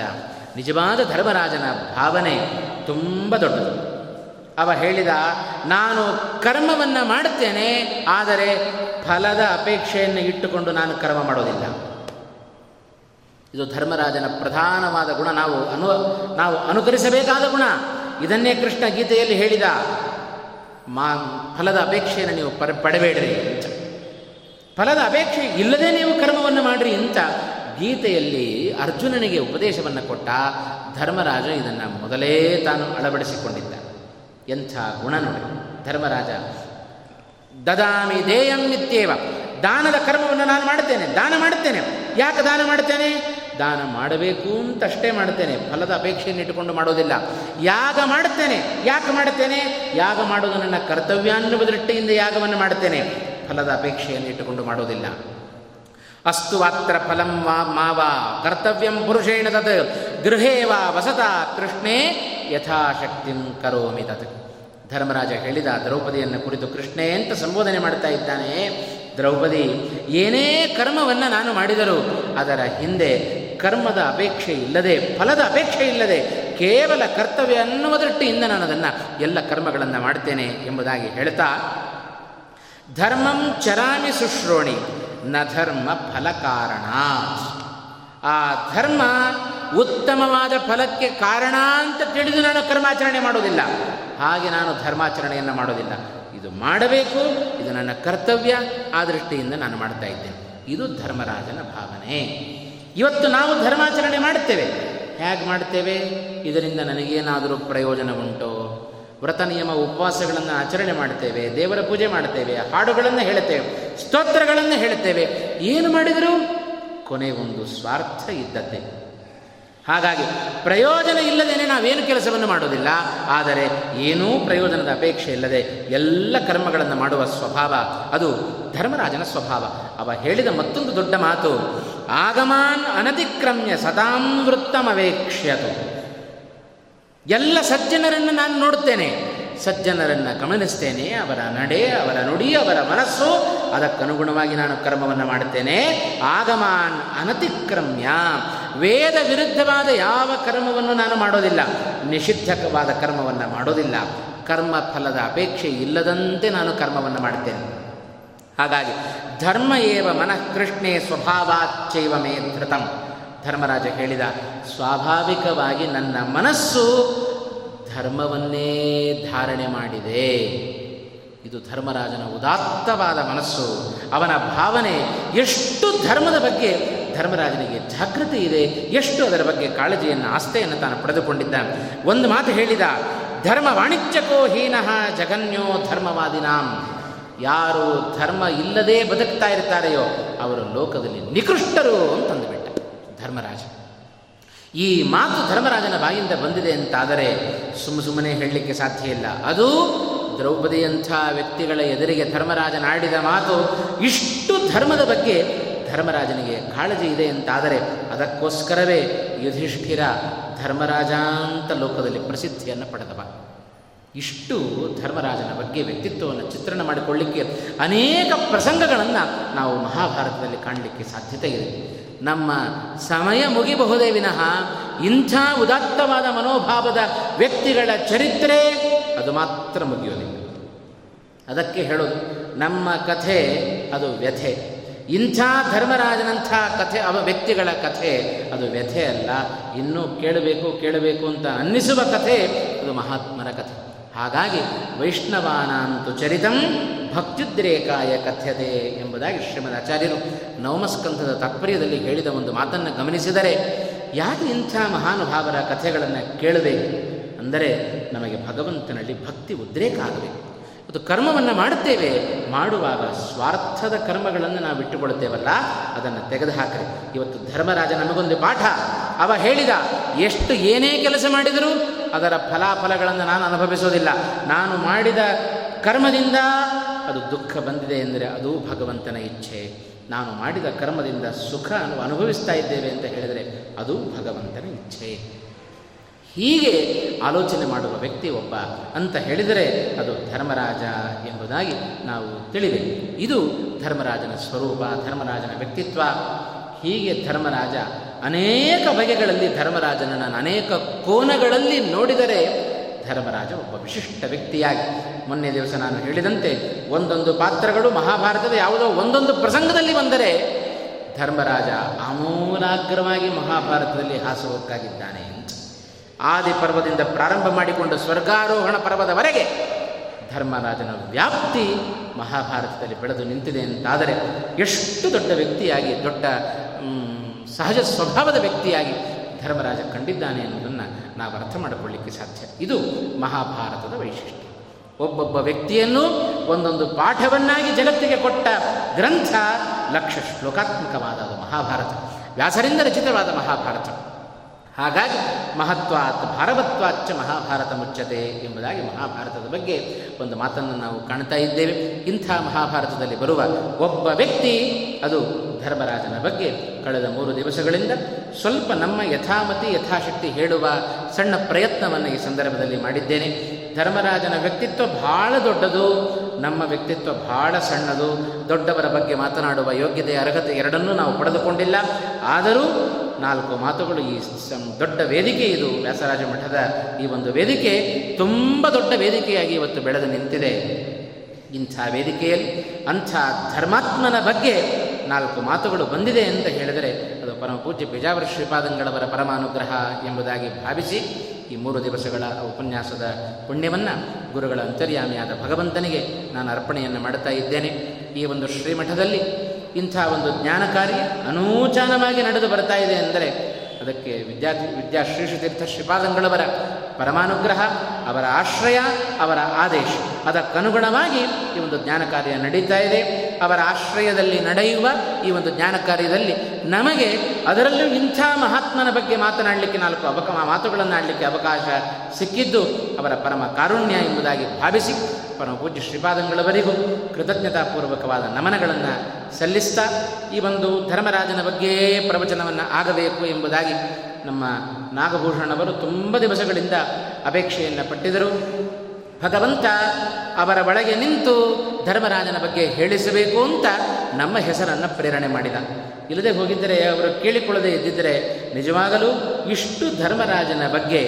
ನಿಜವಾದ ಧರ್ಮರಾಜನ ಭಾವನೆ ತುಂಬ ದೊಡ್ಡದು. ಅವ ಹೇಳಿದ, ನಾನು ಕರ್ಮವನ್ನು ಮಾಡುತ್ತೇನೆ, ಆದರೆ ಫಲದ ಅಪೇಕ್ಷೆಯನ್ನು ಇಟ್ಟುಕೊಂಡು ನಾನು ಕರ್ಮ ಮಾಡೋದಿಲ್ಲ. ಇದು ಧರ್ಮರಾಜನ ಪ್ರಧಾನವಾದ ಗುಣ. ನಾವು ಅನು, ನಾವು ಅನುಕರಿಸಬೇಕಾದ ಗುಣ. ಇದನ್ನೇ ಕೃಷ್ಣ ಗೀತೆಯಲ್ಲಿ ಹೇಳಿದ ಮಾ ಫಲದ ಅಪೇಕ್ಷೆಯನ್ನು ನೀವು ಪರ, ಪಡಬೇಡ್ರಿ ಅಂತ. ಫಲದ ಅಪೇಕ್ಷೆ ಇಲ್ಲದೆ ನೀವು ಕರ್ಮವನ್ನು ಮಾಡಿರಿ ಅಂತ ಗೀತೆಯಲ್ಲಿ ಅರ್ಜುನನಿಗೆ ಉಪದೇಶವನ್ನು ಕೊಟ್ಟ ಧರ್ಮರಾಜ ಇದನ್ನು ಮೊದಲೇ ತಾನು ಅಳವಡಿಸಿಕೊಂಡಿದ್ದ ಎಂಥ ಗುಣ ನೋಡಿ. ಧರ್ಮರಾಜ, ದದಾಮಿ ದೇಯಂ ಇತ್ಯೇವ ದಾನದ ಕರ್ಮವನ್ನು ನಾನು ಮಾಡುತ್ತೇನೆ, ದಾನ ಮಾಡುತ್ತೇನೆ. ಯಾಕೆ ದಾನ ಮಾಡುತ್ತೇನೆ? ದಾನ ಮಾಡಬೇಕು ಅಂತಷ್ಟೇ ಮಾಡುತ್ತೇನೆ. ಫಲದ ಅಪೇಕ್ಷೆಯನ್ನು ಇಟ್ಟುಕೊಂಡು ಮಾಡೋದಿಲ್ಲ. ಯಾಗ ಮಾಡುತ್ತೇನೆ. ಯಾಕೆ ಮಾಡುತ್ತೇನೆ? ಯಾಗ ಮಾಡೋದು ನನ್ನ ಕರ್ತವ್ಯ ಅನ್ನುವ ದೃಷ್ಟಿಯಿಂದ ಯಾಗವನ್ನು ಮಾಡುತ್ತೇನೆ. ಫಲದ ಅಪೇಕ್ಷೆಯನ್ನು ಇಟ್ಟುಕೊಂಡು ಮಾಡೋದಿಲ್ಲ. ಅಸ್ತು ವಾತ್ರ ಫಲಂ ವಾ ಮಾವ ಕರ್ತವ್ಯಂ ಪುರುಷೇಣ ತತ್. ಗೃಹೇ ವಾ ವಸತ ಕೃಷ್ಣೇ ಯಥಾಶಕ್ತಿಂ ಕರೋಮಿ ತತ್. ಧರ್ಮರಾಜ ಹೇಳಿದ ದ್ರೌಪದಿಯನ್ನು ಕುರಿತು ಕೃಷ್ಣೇ ಅಂತ ಸಂಬೋಧನೆ ಮಾಡ್ತಾ ಇದ್ದಾನೆ? ದ್ರೌಪದಿ, ಏನೇ ಕರ್ಮವನ್ನು ನಾನು ಮಾಡಿದರೂ ಅದರ ಹಿಂದೆ ಕರ್ಮದ ಅಪೇಕ್ಷೆ ಇಲ್ಲದೆ, ಫಲದ ಅಪೇಕ್ಷೆ ಇಲ್ಲದೆ, ಕೇವಲ ಕರ್ತವ್ಯ ಅನ್ನುವ ದೃಷ್ಟಿಯಿಂದ ನಾನು ಅದನ್ನು ಎಲ್ಲ ಕರ್ಮಗಳನ್ನು ಮಾಡ್ತೇನೆ ಎಂಬುದಾಗಿ ಹೇಳ್ತಾ, ಧರ್ಮಂ ಚರಾಮಿ ಸುಶ್ರೋಣಿ, ನ ಧರ್ಮ ಫಲ ಕಾರಣ ಆ ಧರ್ಮ ಉತ್ತಮವಾದ ಫಲಕ್ಕೆ ಕಾರಣ ಅಂತ ತಿಳಿದು ನಾನು ಕರ್ಮಾಚರಣೆ ಮಾಡೋದಿಲ್ಲ ಹಾಗೆ ನಾನು ಧರ್ಮಾಚರಣೆಯನ್ನು ಮಾಡೋದಿಲ್ಲ ಇದು ಮಾಡಬೇಕು, ಇದು ನನ್ನ ಕರ್ತವ್ಯ, ಆ ದೃಷ್ಟಿಯಿಂದ ನಾನು ಮಾಡ್ತಾ ಇದ್ದೇನೆ. ಇದು ಧರ್ಮರಾಜನ ಭಾವನೆ. ಇವತ್ತು ನಾವು ಧರ್ಮಾಚರಣೆ ಮಾಡುತ್ತೇವೆ. ಹೇಗೆ ಮಾಡ್ತೇವೆ ಇದರಿಂದ ನನಗೇನಾದರೂ ಪ್ರಯೋಜನ ಉಂಟೋ? ವ್ರತ ನಿಯಮ ಉಪವಾಸಗಳನ್ನು ಆಚರಣೆ ಮಾಡ್ತೇವೆ ದೇವರ ಪೂಜೆ ಮಾಡ್ತೇವೆ ಹಾಡುಗಳನ್ನು ಹೇಳುತ್ತೇವೆ, ಸ್ತೋತ್ರಗಳನ್ನು ಹೇಳುತ್ತೇವೆ. ಏನು ಮಾಡಿದರೂ ಕೊನೆಗೊಂದು ಸ್ವಾರ್ಥ ಇದ್ದದ್ದೇ. ಹಾಗಾಗಿ ಪ್ರಯೋಜನ ಇಲ್ಲದೇನೆ ನಾವೇನು ಕೆಲಸವನ್ನು ಮಾಡೋದಿಲ್ಲ ಆದರೆ ಏನೂ ಪ್ರಯೋಜನದ ಅಪೇಕ್ಷೆ ಇಲ್ಲದೆ ಎಲ್ಲ ಕರ್ಮಗಳನ್ನು ಮಾಡುವ ಸ್ವಭಾವ ಅದು ಧರ್ಮರಾಜನ ಸ್ವಭಾವ. ಅವ ಹೇಳಿದ ಮತ್ತೊಂದು ದೊಡ್ಡ ಮಾತು ಆಗಮಾನ್ ಅನತಿಕ್ರಮ್ಯ ಸತಾಂ ವೃತ್ತಮವೇಕ್ಷ್ಯತು. ಎಲ್ಲ ಸಜ್ಜನರನ್ನು ನಾನು ನೋಡುತ್ತೇನೆ ಸಜ್ಜನರನ್ನು ಗಮನಿಸ್ತೇನೆ, ಅವರ ನಡೆ, ಅವರ ನುಡಿ, ಅವರ ಮನಸ್ಸು, ಅದಕ್ಕನುಗುಣವಾಗಿ ನಾನು ಕರ್ಮವನ್ನು ಮಾಡುತ್ತೇನೆ. ಆಗಮಾನ್ ಅನತಿಕ್ರಮ್ಯ. ವೇದ ವಿರುದ್ಧವಾದ ಯಾವ ಕರ್ಮವನ್ನು ನಾನು ಮಾಡೋದಿಲ್ಲ. ನಿಷಿದ್ಧವಾದ ಕರ್ಮವನ್ನು ಮಾಡೋದಿಲ್ಲ. ಕರ್ಮ ಫಲದ ಅಪೇಕ್ಷೆ ಇಲ್ಲದಂತೆ ನಾನು ಕರ್ಮವನ್ನು ಮಾಡುತ್ತೇನೆ. ಹಾಗಾಗಿ ಧರ್ಮ ಏವ ಮನಃ ಕೃಷ್ಣೇ ಸ್ವಭಾವಾಚ್ಚೈವ ಮೇ ಧೃತಂ. ಧರ್ಮರಾಜ ಹೇಳಿದ, ಸ್ವಾಭಾವಿಕವಾಗಿ ನನ್ನ ಮನಸ್ಸು ಧರ್ಮವನ್ನೇ ಧಾರಣೆ ಮಾಡಿದೆ. ಇದು ಧರ್ಮರಾಜನ ಉದಾತ್ತವಾದ ಮನಸ್ಸು. ಅವನ ಭಾವನೆ ಎಷ್ಟು ಧರ್ಮದ ಬಗ್ಗೆ ಧರ್ಮರಾಜನಿಗೆ ಜಾಗೃತಿ ಇದೆ, ಎಷ್ಟು ಅದರ ಬಗ್ಗೆ ಕಾಳಜಿಯನ್ನು ಆಸ್ತೆಯನ್ನು ತಾನು ಪಡೆದುಕೊಂಡಿದ್ದ. ಒಂದು ಮಾತು ಹೇಳಿದ, ಧರ್ಮ ವಾಣಿಜ್ಯಕೋ ಹೀನಃ ಜಗನ್ಯೋ ಧರ್ಮವಾದಿನಾಂ. ಯಾರು ಧರ್ಮ ಇಲ್ಲದೆ ಬದುಕ್ತಾ ಇರ್ತಾರೆಯೋ ಅವರು ಲೋಕದಲ್ಲಿ ನಿಕೃಷ್ಟರು ಅಂತಂದುಬಿಟ್ಟ ಧರ್ಮರಾಜ. ಈ ಮಾತು ಧರ್ಮರಾಜನ ಬಾಯಿಂದ ಬಂದಿದೆ ಅಂತಾದರೆ ಸುಮ್ಮ ಸುಮ್ಮನೆ ಹೇಳಲಿಕ್ಕೆ ಸಾಧ್ಯ ಇಲ್ಲ. ಅದು ದ್ರೌಪದಿಯಂಥ ವ್ಯಕ್ತಿಗಳ ಎದುರಿಗೆ ಧರ್ಮರಾಜನಾಡಿದ ಮಾತು ಇಷ್ಟು ಧರ್ಮದ ಬಗ್ಗೆ ಧರ್ಮರಾಜನಿಗೆ ಕಾಳಜಿ ಇದೆ ಅಂತಾದರೆ ಅದಕ್ಕೋಸ್ಕರವೇ ಯುಧಿಷ್ಠಿರ ಧರ್ಮರಾಜ ಅಂತ ಲೋಕದಲ್ಲಿ ಪ್ರಸಿದ್ಧಿಯನ್ನು ಪಡೆದವ. ಇಷ್ಟು ಧರ್ಮರಾಜನ ಬಗ್ಗೆ ವ್ಯಕ್ತಿತ್ವವನ್ನು ಚಿತ್ರಣ ಮಾಡಿಕೊಳ್ಳಿಕ್ಕೆ ಅನೇಕ ಪ್ರಸಂಗಗಳನ್ನು ನಾವು ಮಹಾಭಾರತದಲ್ಲಿ ಕಾಣಲಿಕ್ಕೆ ಸಾಧ್ಯತೆ ಇದೆ. ನಮ್ಮ ಸಮಯ ಮುಗಿಬಹುದೇ ವಿನಃ ಇಂಥ ಉದಾತ್ತವಾದ ಮನೋಭಾವದ ವ್ಯಕ್ತಿಗಳ ಚರಿತ್ರೆ ಅದು ಮಾತ್ರ ಮುಗಿಯೋದಿಲ್ಲ. ಅದಕ್ಕೆ ಹೇಳೋದು, ನಮ್ಮ ಕಥೆ ಅದು ವ್ಯಥೆ. ಇಂಥ ಧರ್ಮರಾಜನಂಥ ಕಥೆ ಅವ ವ್ಯಕ್ತಿಗಳ ಕಥೆ ಅದು ವ್ಯಥೆ ಅಲ್ಲ. ಇನ್ನೂ ಕೇಳಬೇಕು ಕೇಳಬೇಕು ಅಂತ ಅನ್ನಿಸುವ ಕಥೆ ಅದು ಮಹಾತ್ಮರ ಕಥೆ. ಹಾಗಾಗಿ ವೈಷ್ಣವಾನಾಂತು ಚರಿತಂ ಭಕ್ತ್ಯುದ್ರೇಕಾಯ ಕಥ್ಯತೆ ಎಂಬುದಾಗಿ ಶ್ರೀಮದ್ ಆಚಾರ್ಯರು ನವಮಸ್ಕಂಧದ ತಾತ್ಪರ್ಯದಲ್ಲಿ ಹೇಳಿದ ಒಂದು ಮಾತನ್ನು ಗಮನಿಸಿದರೆ, ಯಾಕೆ ಇಂಥ ಮಹಾನುಭಾವರ ಕಥೆಗಳನ್ನು ಕೇಳಬೇಕು? ಅಂದರೆ ನಮಗೆ ಭಗವಂತನಲ್ಲಿ ಭಕ್ತಿ ಉದ್ರೇಕ ಆಗಬೇಕು. ಅದು ಕರ್ಮವನ್ನು ಮಾಡುತ್ತೇವೆ. ಮಾಡುವಾಗ ಸ್ವಾರ್ಥದ ಕರ್ಮಗಳನ್ನು ನಾವು ಇಟ್ಟುಕೊಳ್ಳುತ್ತೇವಲ್ಲ, ಅದನ್ನು ತೆಗೆದುಹಾಕ್ರಿ. ಇವತ್ತು ಧರ್ಮರಾಜ ನಮಗೊಂದು ಪಾಠ. ಅವ ಹೇಳಿದ, ಎಷ್ಟು ಏನೇ ಕೆಲಸ ಮಾಡಿದರೂ ಅದರ ಫಲಾಫಲಗಳನ್ನು ನಾನು ಅನುಭವಿಸೋದಿಲ್ಲ. ನಾನು ಮಾಡಿದ ಕರ್ಮದಿಂದ ಅದು ದುಃಖ ಬಂದಿದೆ ಎಂದರೆ ಅದು ಭಗವಂತನ ಇಚ್ಛೆ. ನಾನು ಮಾಡಿದ ಕರ್ಮದಿಂದ ಸುಖ ಅನುಭವಿಸ್ತಾ ಇದ್ದೇವೆ ಅಂತ ಹೇಳಿದರೆ ಅದು ಭಗವಂತನ ಇಚ್ಛೆ. ಹೀಗೆ ಆಲೋಚನೆ ಮಾಡುವ ವ್ಯಕ್ತಿ ಒಬ್ಬ ಅಂತ ಹೇಳಿದರೆ ಅದು ಧರ್ಮರಾಜ ಎಂಬುದಾಗಿ ನಾವು ತಿಳಿದೆ. ಇದು ಧರ್ಮರಾಜನ ಸ್ವರೂಪ, ಧರ್ಮರಾಜನ ವ್ಯಕ್ತಿತ್ವ. ಹೀಗೆ ಧರ್ಮರಾಜ ಅನೇಕ ಬಗೆಗಳಲ್ಲಿ ಧರ್ಮರಾಜನನ್ನು ಅನೇಕ ಕೋನಗಳಲ್ಲಿ ನೋಡಿದರೆ ಧರ್ಮರಾಜ ಒಬ್ಬ ವಿಶಿಷ್ಟ ವ್ಯಕ್ತಿಯಾಗಿ. ಮೊನ್ನೆ ದಿವಸ ನಾನು ಹೇಳಿದಂತೆ ಒಂದೊಂದು ಪಾತ್ರಗಳು ಮಹಾಭಾರತದ ಯಾವುದೋ ಒಂದೊಂದು ಪ್ರಸಂಗದಲ್ಲಿ ಬಂದರೆ ಧರ್ಮರಾಜ ಆಮೂಲಾಗ್ರವಾಗಿ ಮಹಾಭಾರತದಲ್ಲಿ ಹಾಸುವಕ್ಕಾಗಿದ್ದಾನೆ ಅಂತ ಆದಿ ಪರ್ವದಿಂದ ಪ್ರಾರಂಭ ಮಾಡಿಕೊಂಡು ಸ್ವರ್ಗಾರೋಹಣ ಪರ್ವದವರೆಗೆ ಧರ್ಮರಾಜನ ವ್ಯಾಪ್ತಿ ಮಹಾಭಾರತದಲ್ಲಿ ಬೆಳೆದು ನಿಂತಿದೆ ಅಂತಾದರೆ ಎಷ್ಟು ದೊಡ್ಡ ವ್ಯಕ್ತಿಯಾಗಿ, ದೊಡ್ಡ ಸಹಜ ಸ್ವಭಾವದ ವ್ಯಕ್ತಿಯಾಗಿ ಧರ್ಮರಾಜ ಕಂಡಿದ್ದಾನೆ ಎನ್ನುವುದನ್ನು ನಾವು ಅರ್ಥ ಮಾಡಿಕೊಳ್ಳಿಕ್ಕೆ ಸಾಧ್ಯ. ಇದು ಮಹಾಭಾರತದ ವೈಶಿಷ್ಟ್ಯ. ಒಬ್ಬೊಬ್ಬ ವ್ಯಕ್ತಿಯನ್ನು ಒಂದೊಂದು ಪಾಠವನ್ನಾಗಿ ಜಗತ್ತಿಗೆ ಕೊಟ್ಟ ಗ್ರಂಥ ಲಕ್ಷ ಶ್ಲೋಕಾತ್ಮಕವಾದ ಮಹಾಭಾರತ. ವ್ಯಾಸರಿಂದ ರಚಿತವಾದ ಮಹಾಭಾರತ. ಹಾಗಾಗಿ ಮಹತ್ವಾತ್ ಭಾರವತ್ವಾಚ್ಚ ಮಹಾಭಾರತ ಮುಚ್ಚತೆ ಎಂಬುದಾಗಿ ಮಹಾಭಾರತದ ಬಗ್ಗೆ ಒಂದು ಮಾತನ್ನು ನಾವು ಕಾಣ್ತಾ ಇದ್ದೇವೆ. ಇಂಥ ಮಹಾಭಾರತದಲ್ಲಿ ಬರುವ ಒಬ್ಬ ವ್ಯಕ್ತಿ, ಅದು ಧರ್ಮರಾಜನ ಬಗ್ಗೆ ಕಳೆದ ಮೂರು ದಿವಸಗಳಿಂದ ಸ್ವಲ್ಪ ನಮ್ಮ ಯಥಾಮತಿ, ಯಥಾಶಕ್ತಿ ಹೇಳುವ ಸಣ್ಣ ಪ್ರಯತ್ನವನ್ನು ಈ ಸಂದರ್ಭದಲ್ಲಿ ಮಾಡಿದ್ದೇನೆ. ಧರ್ಮರಾಜನ ವ್ಯಕ್ತಿತ್ವ ಬಹಳ ದೊಡ್ಡದು, ನಮ್ಮ ವ್ಯಕ್ತಿತ್ವ ಬಹಳ ಸಣ್ಣದು. ದೊಡ್ಡವರ ಬಗ್ಗೆ ಮಾತನಾಡುವ ಯೋಗ್ಯತೆ, ಅರ್ಹತೆ ಎರಡನ್ನೂ ನಾವು ಪಡೆದುಕೊಂಡಿಲ್ಲ. ಆದರೂ ನಾಲ್ಕು ಮಾತುಗಳು ಈ ದೊಡ್ಡ ವೇದಿಕೆ ಇದು ವ್ಯಾಸರಾಜ ಮಠದ ಈ ಒಂದು ವೇದಿಕೆ. ತುಂಬ ದೊಡ್ಡ ವೇದಿಕೆಯಾಗಿ ಇವತ್ತು ಬೆಳೆದು ನಿಂತಿದೆ. ಇಂಥ ವೇದಿಕೆಯಲ್ಲಿ, ಅಂಥ ಧರ್ಮಾತ್ಮನ ಬಗ್ಗೆ ನಾಲ್ಕು ಮಾತುಗಳು ಬಂದಿದೆ ಅಂತ ಹೇಳಿದರೆ ಅದು ಪರಮ ಪೂಜ್ಯ ಬಿಜಾವರ ಶ್ರೀಪಾದಂಗಳವರ ಪರಮಾನುಗ್ರಹ ಎಂಬುದಾಗಿ ಭಾವಿಸಿ ಈ ಮೂರು ದಿವಸಗಳ ಉಪನ್ಯಾಸದ ಪುಣ್ಯವನ್ನು ಗುರುಗಳ ಅಂತರ್ಯಾಮಿಯಾದ ಭಗವಂತನಿಗೆ ನಾನು ಅರ್ಪಣೆಯನ್ನು ಮಾಡ್ತಾ ಇದ್ದೇನೆ. ಈ ಒಂದು ಶ್ರೀಮಠದಲ್ಲಿ ಇಂಥ ಒಂದು ಜ್ಞಾನ ಕಾರ್ಯ ಅನೂಚಾನವಾಗಿ ನಡೆದು ಬರ್ತಾ ಇದೆ ಅಂದರೆ ಅದಕ್ಕೆ ವಿದ್ಯಾರ್ಥಿ ವಿದ್ಯಾ ಶ್ರೀಶತೀರ್ಥ ಶ್ರೀಪಾದಂಗಳವರ ಪರಮಾನುಗ್ರಹ ಅವರ ಆಶ್ರಯ, ಅವರ ಆದೇಶ. ಅದಕ್ಕನುಗುಣವಾಗಿ ಈ ಒಂದು ಜ್ಞಾನ ಕಾರ್ಯ ನಡೀತಾ ಇದೆ. ಅವರ ಆಶ್ರಯದಲ್ಲಿ ನಡೆಯುವ ಈ ಒಂದು ಜ್ಞಾನ ಕಾರ್ಯದಲ್ಲಿ ನಮಗೆ ಅದರಲ್ಲೂ ಇಂಥ ಮಹಾತ್ಮನ ಬಗ್ಗೆ ಮಾತನಾಡಲಿಕ್ಕೆ ನಾಲ್ಕು ಅವಕ ಮಾತುಗಳನ್ನು ಆಡಲಿಕ್ಕೆ ಅವಕಾಶ ಸಿಕ್ಕಿದ್ದು ಅವರ ಪರಮ ಕಾರುಣ್ಯ ಎಂಬುದಾಗಿ ಭಾವಿಸಿ ಪರಮ ಪೂಜ್ಯ ಶ್ರೀಪಾದಂಗಳವರಿಗೂ ಕೃತಜ್ಞತಾಪೂರ್ವಕವಾದ ನಮನಗಳನ್ನು ಸಲ್ಲಿಸ್ತಾ ಈ ಒಂದು ಧರ್ಮರಾಜನ ಬಗ್ಗೆ ಪ್ರವಚನವನ್ನು ಆಗಬೇಕು ಎಂಬುದಾಗಿ ನಮ್ಮ ನಾಗಭೂಷಣವರು ತುಂಬ ದಿವಸಗಳಿಂದ ಅಪೇಕ್ಷೆಯನ್ನು ಪಟ್ಟಿದರು ಭಗವಂತ ಅವರ ಒಳಗೆ ನಿಂತು ಧರ್ಮರಾಜನ ಬಗ್ಗೆ ಹೇಳಿಸಬೇಕು ಅಂತ ನಮ್ಮ ಹೆಸರನ್ನು ಪ್ರೇರಣೆ ಮಾಡಿದ. ಇಲ್ಲದೆ ಹೋಗಿದ್ದರೆ ಅವರು ಕೇಳಿಕೊಳ್ಳದೆ ಇದ್ದಿದ್ದರೆ ನಿಜವಾಗಲೂ ಇಷ್ಟು ಧರ್ಮರಾಜನ ಬಗ್ಗೆ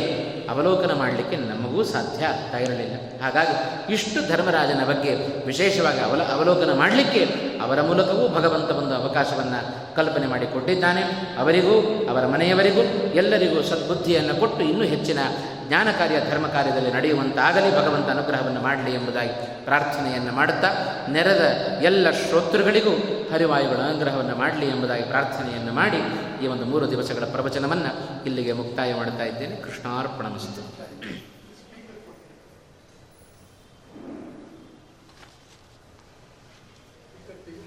ಅವಲೋಕನ ಮಾಡಲಿಕ್ಕೆ ನಮಗೂ ಸಾಧ್ಯ ಆಗ್ತಾ ಇರಲಿಲ್ಲ. ಹಾಗಾಗಿ ಇಷ್ಟು ಧರ್ಮರಾಜನ ಬಗ್ಗೆ ವಿಶೇಷವಾಗಿ ಅವಲ, ಅವಲೋಕನ ಮಾಡಲಿಕ್ಕೆ ಅವರ ಮೂಲಕವೂ ಭಗವಂತ ಒಂದು ಅವಕಾಶವನ್ನು ಕಲ್ಪನೆ ಮಾಡಿಕೊಟ್ಟಿದ್ದಾನೆ. ಅವರಿಗೂ, ಅವರ ಮನೆಯವರಿಗೂ, ಎಲ್ಲರಿಗೂ ಸದ್ಬುದ್ಧಿಯನ್ನು ಕೊಟ್ಟು ಇನ್ನೂ ಹೆಚ್ಚಿನ ಜ್ಞಾನ ಕಾರ್ಯ, ಧರ್ಮ ಕಾರ್ಯದಲ್ಲಿ ನಡೆಯುವಂತಾಗಲಿ, ಭಗವಂತ ಅನುಗ್ರಹವನ್ನು ಮಾಡಲಿ ಎಂಬುದಾಗಿ ಪ್ರಾರ್ಥನೆಯನ್ನು ಮಾಡುತ್ತಾ, ನೆರೆದ ಎಲ್ಲ ಶ್ರೋತೃಗಳಿಗೂ ಹರಿವಾಯುಗಳ ಅನುಗ್ರಹವನ್ನು ಮಾಡಲಿ ಎಂಬುದಾಗಿ ಪ್ರಾರ್ಥನೆಯನ್ನು ಮಾಡಿ ಈ ಒಂದು ಮೂರು ದಿವಸಗಳ ಪ್ರವಚನವನ್ನು ಇಲ್ಲಿಗೆ ಮುಕ್ತಾಯ ಮಾಡುತ್ತಾ ಇದ್ದೇನೆ. ಕೃಷ್ಣಾರ್ಪಣಮಸ್ತು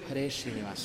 ಹರೇ ಶ್ರೀನಿವಾಸ